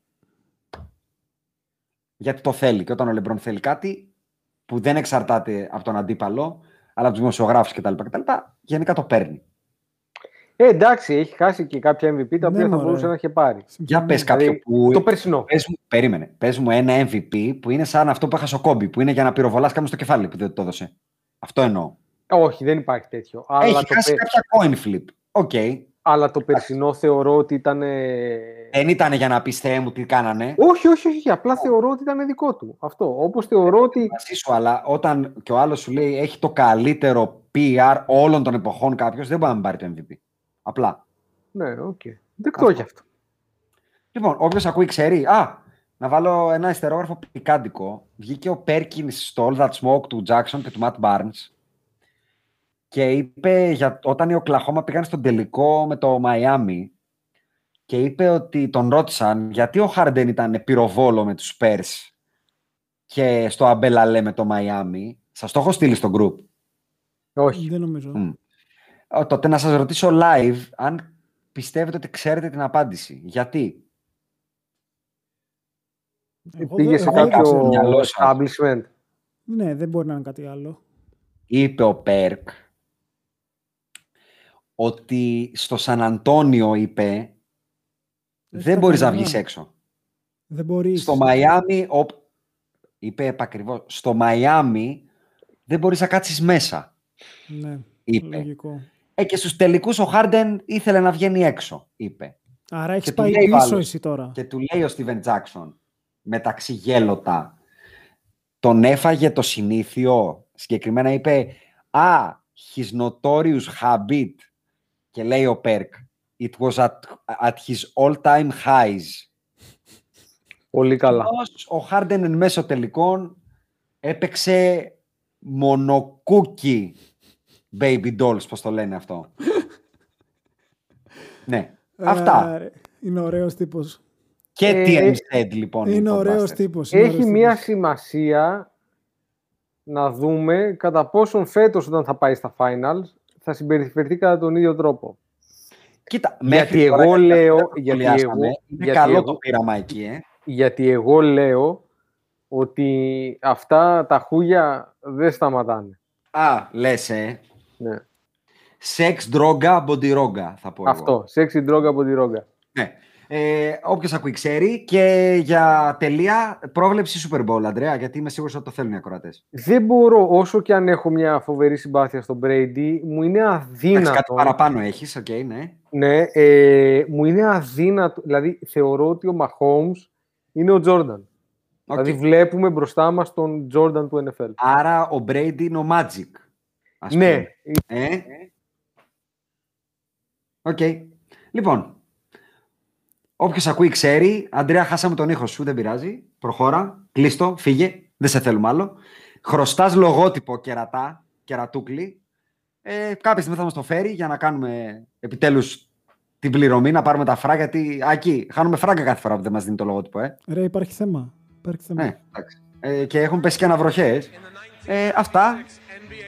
Γιατί το θέλει. Και όταν ο Λεμπρόν θέλει κάτι που δεν εξαρτάται από τον αντίπαλο, αλλά από τους δημοσιογράφους κτλ. κτλ. Γενικά το παίρνει. Ε, εντάξει, έχει χάσει και κάποια MVP τα οποία Ναι, θα μωρέ. μπορούσε να είχε πάρει. Για πες Δηλαδή, κάποιο που. Το περσινό. Πες μου, περίμενε. Πες μου ένα MVP που είναι σαν αυτό που έχασε ο Κόμπι, που είναι για να πυροβολάς κάποιον στο κεφάλι που δεν το έδωσε. Αυτό εννοώ. Όχι, δεν υπάρχει τέτοιο. Αλλά Έχει το, χάσει πε- κάποια coin flip. Οκ. αλλά το περσινό θεωρώ ότι ήταν. ε, Δεν ήταν για να πεις Θεέ μου τι κάνανε. Όχι, όχι, όχι. Απλά θεωρώ ότι ήταν δικό του. Αυτό. Όπως θεωρώ ότι. Μαζί σου, αλλά όταν και ο άλλος σου λέει έχει το καλύτερο PR όλων των εποχών κάποιος, δεν μπορεί να μην πάρει το MVP. Απλά. Ναι, οκ. Δεκτό κι αυτό. Λοιπόν, όποιος ακούει ξέρει. Α, να βάλω ένα υστερόγραφο πικάντικο. Βγήκε ο Πέρκινς στο All the Smoke του Jackson και του Matt Barnes και είπε για, όταν οι Οκλαχώμα πήγαν στον τελικό με το Μαϊάμι και είπε ότι τον ρώτησαν γιατί ο Χάρντεν ήταν πυροβόλο με τους Spurs και στο Αμπέλαλέ με το Μαϊάμι. Σας το έχω στείλει στο group. Όχι. Δεν νομίζω. Μμ. Ε, Τότε να σας ρωτήσω live αν πιστεύετε ότι ξέρετε την απάντηση. Γιατί; Εγώ Πήγε δεν- σε εγώ δεν κάποιο- ξέρω. μυαλό σας. establishment. Ναι, δεν μπορεί να είναι κάτι άλλο. είπε ο Πέρκ ότι στο Σαν Αντώνιο είπε δεν μπορείς να κανένα. βγεις έξω. Δεν μπορείς. Στο Μαϊάμι, ο... είπε επακριβώς, στο Μαϊάμι δεν μπορείς να κάτσεις μέσα, Ναι, είπε. λογικό. Ε, και στους τελικούς ο Χάρντεν ήθελε να βγαίνει έξω, είπε. Άρα έχεις Και του πάει λέει ο πίσω άλλος. εσύ τώρα. Και του λέει ο Στίβεν Τζάκσον, μεταξύ γέλοτα, τον έφαγε το συνήθιο. Συγκεκριμένα είπε, «Α, his notorious habit». Και λέει ο Πέρκ, «It was at, at his all-time highs». Πολύ καλά. Ως ο Χάρντεν εν μέσω τελικών έπαιξε μονοκούκι baby dolls, πώς το λένε αυτό. ναι, αυτά. Ε, ρε, είναι ωραίος τύπος. Και Ε, TM said, λοιπόν. οι Είναι ωραίος podcasters. τύπος. Έχει μία σημασία να δούμε κατά πόσον φέτος όταν θα πάει στα finals θα συμπεριφερθεί κατά τον ίδιο τρόπο. Κοίτα, Γιατί μέχρι εγώ τώρα, λέω- δεν το γιατί σχολιάσαμε. εγώ- Είναι γιατί καλό εγώ- το πείραμα εκεί, ε. Γιατί εγώ λέω ότι αυτά τα χούγια δεν σταματάνε. Α, λες, ε. Ναι. Σεξ, ντρόγκα, μποντιρόγκα, θα πω εγώ. Αυτό. Σεξι ντρόγκα από τη ρόγκα. Ναι. Ε, Όποιος ακούει ξέρει. Και για τελεία, πρόβλεψη Super Bowl, Αντρέα, γιατί είμαι σίγουρος ότι το θέλουν οι ακροατές. Δεν μπορώ, όσο και αν έχω μια φοβερή συμπάθεια στον Brady, μου είναι Εντάξει, αδύνατο. κάτι παραπάνω έχεις, οκ, ναι. Ναι, ε, μου είναι αδύνατο. Δηλαδή, θεωρώ ότι ο Mahomes είναι ο Jordan. Οκ. Δηλαδή, βλέπουμε μπροστά μας τον Jordan του NFL. Άρα ο Brady είναι ο Magic. Ας Ναι, πούμε. Ε. Οκ. Λοιπόν, όποιος ακούει ξέρει. Αντρέα, χάσαμε τον ήχο σου, δεν πειράζει. Προχώρα, κλείστο, φύγε. Δεν σε θέλουμε άλλο. Χρωστάς λογότυπο κερατά, κερατούκλι. Ε, κάποια στιγμή θα μας το φέρει για να κάνουμε επιτέλους την πληρωμή, να πάρουμε τα φράγκα. Γιατί, Άκη, χάνουμε φράγκα κάθε φορά που δεν μας δίνει το λογότυπο, ε. Ρε, υπάρχει θέμα. Υπάρχει θέμα. Ναι, εντάξει. Ε, και έχουν πέσει και αναβροχιές. Ε, αυτά.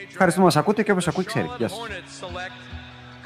Ευχαριστούμε που μας ακούτε και όποιος ακούει ξέρει. Γεια σας.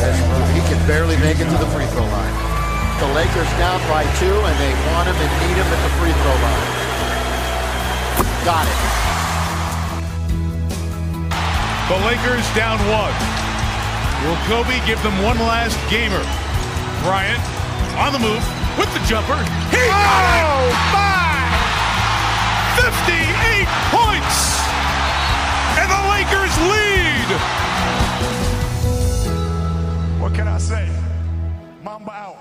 He can barely make it to the free throw line. The Lakers down by two, and they want him and need him at the free throw line. Got it. The Lakers down one. Will Kobe give them one last gamer? Bryant on the move with the jumper. He oh, got it! Oh, my. 58 points! And the Lakers lead! can I say? Mamba out.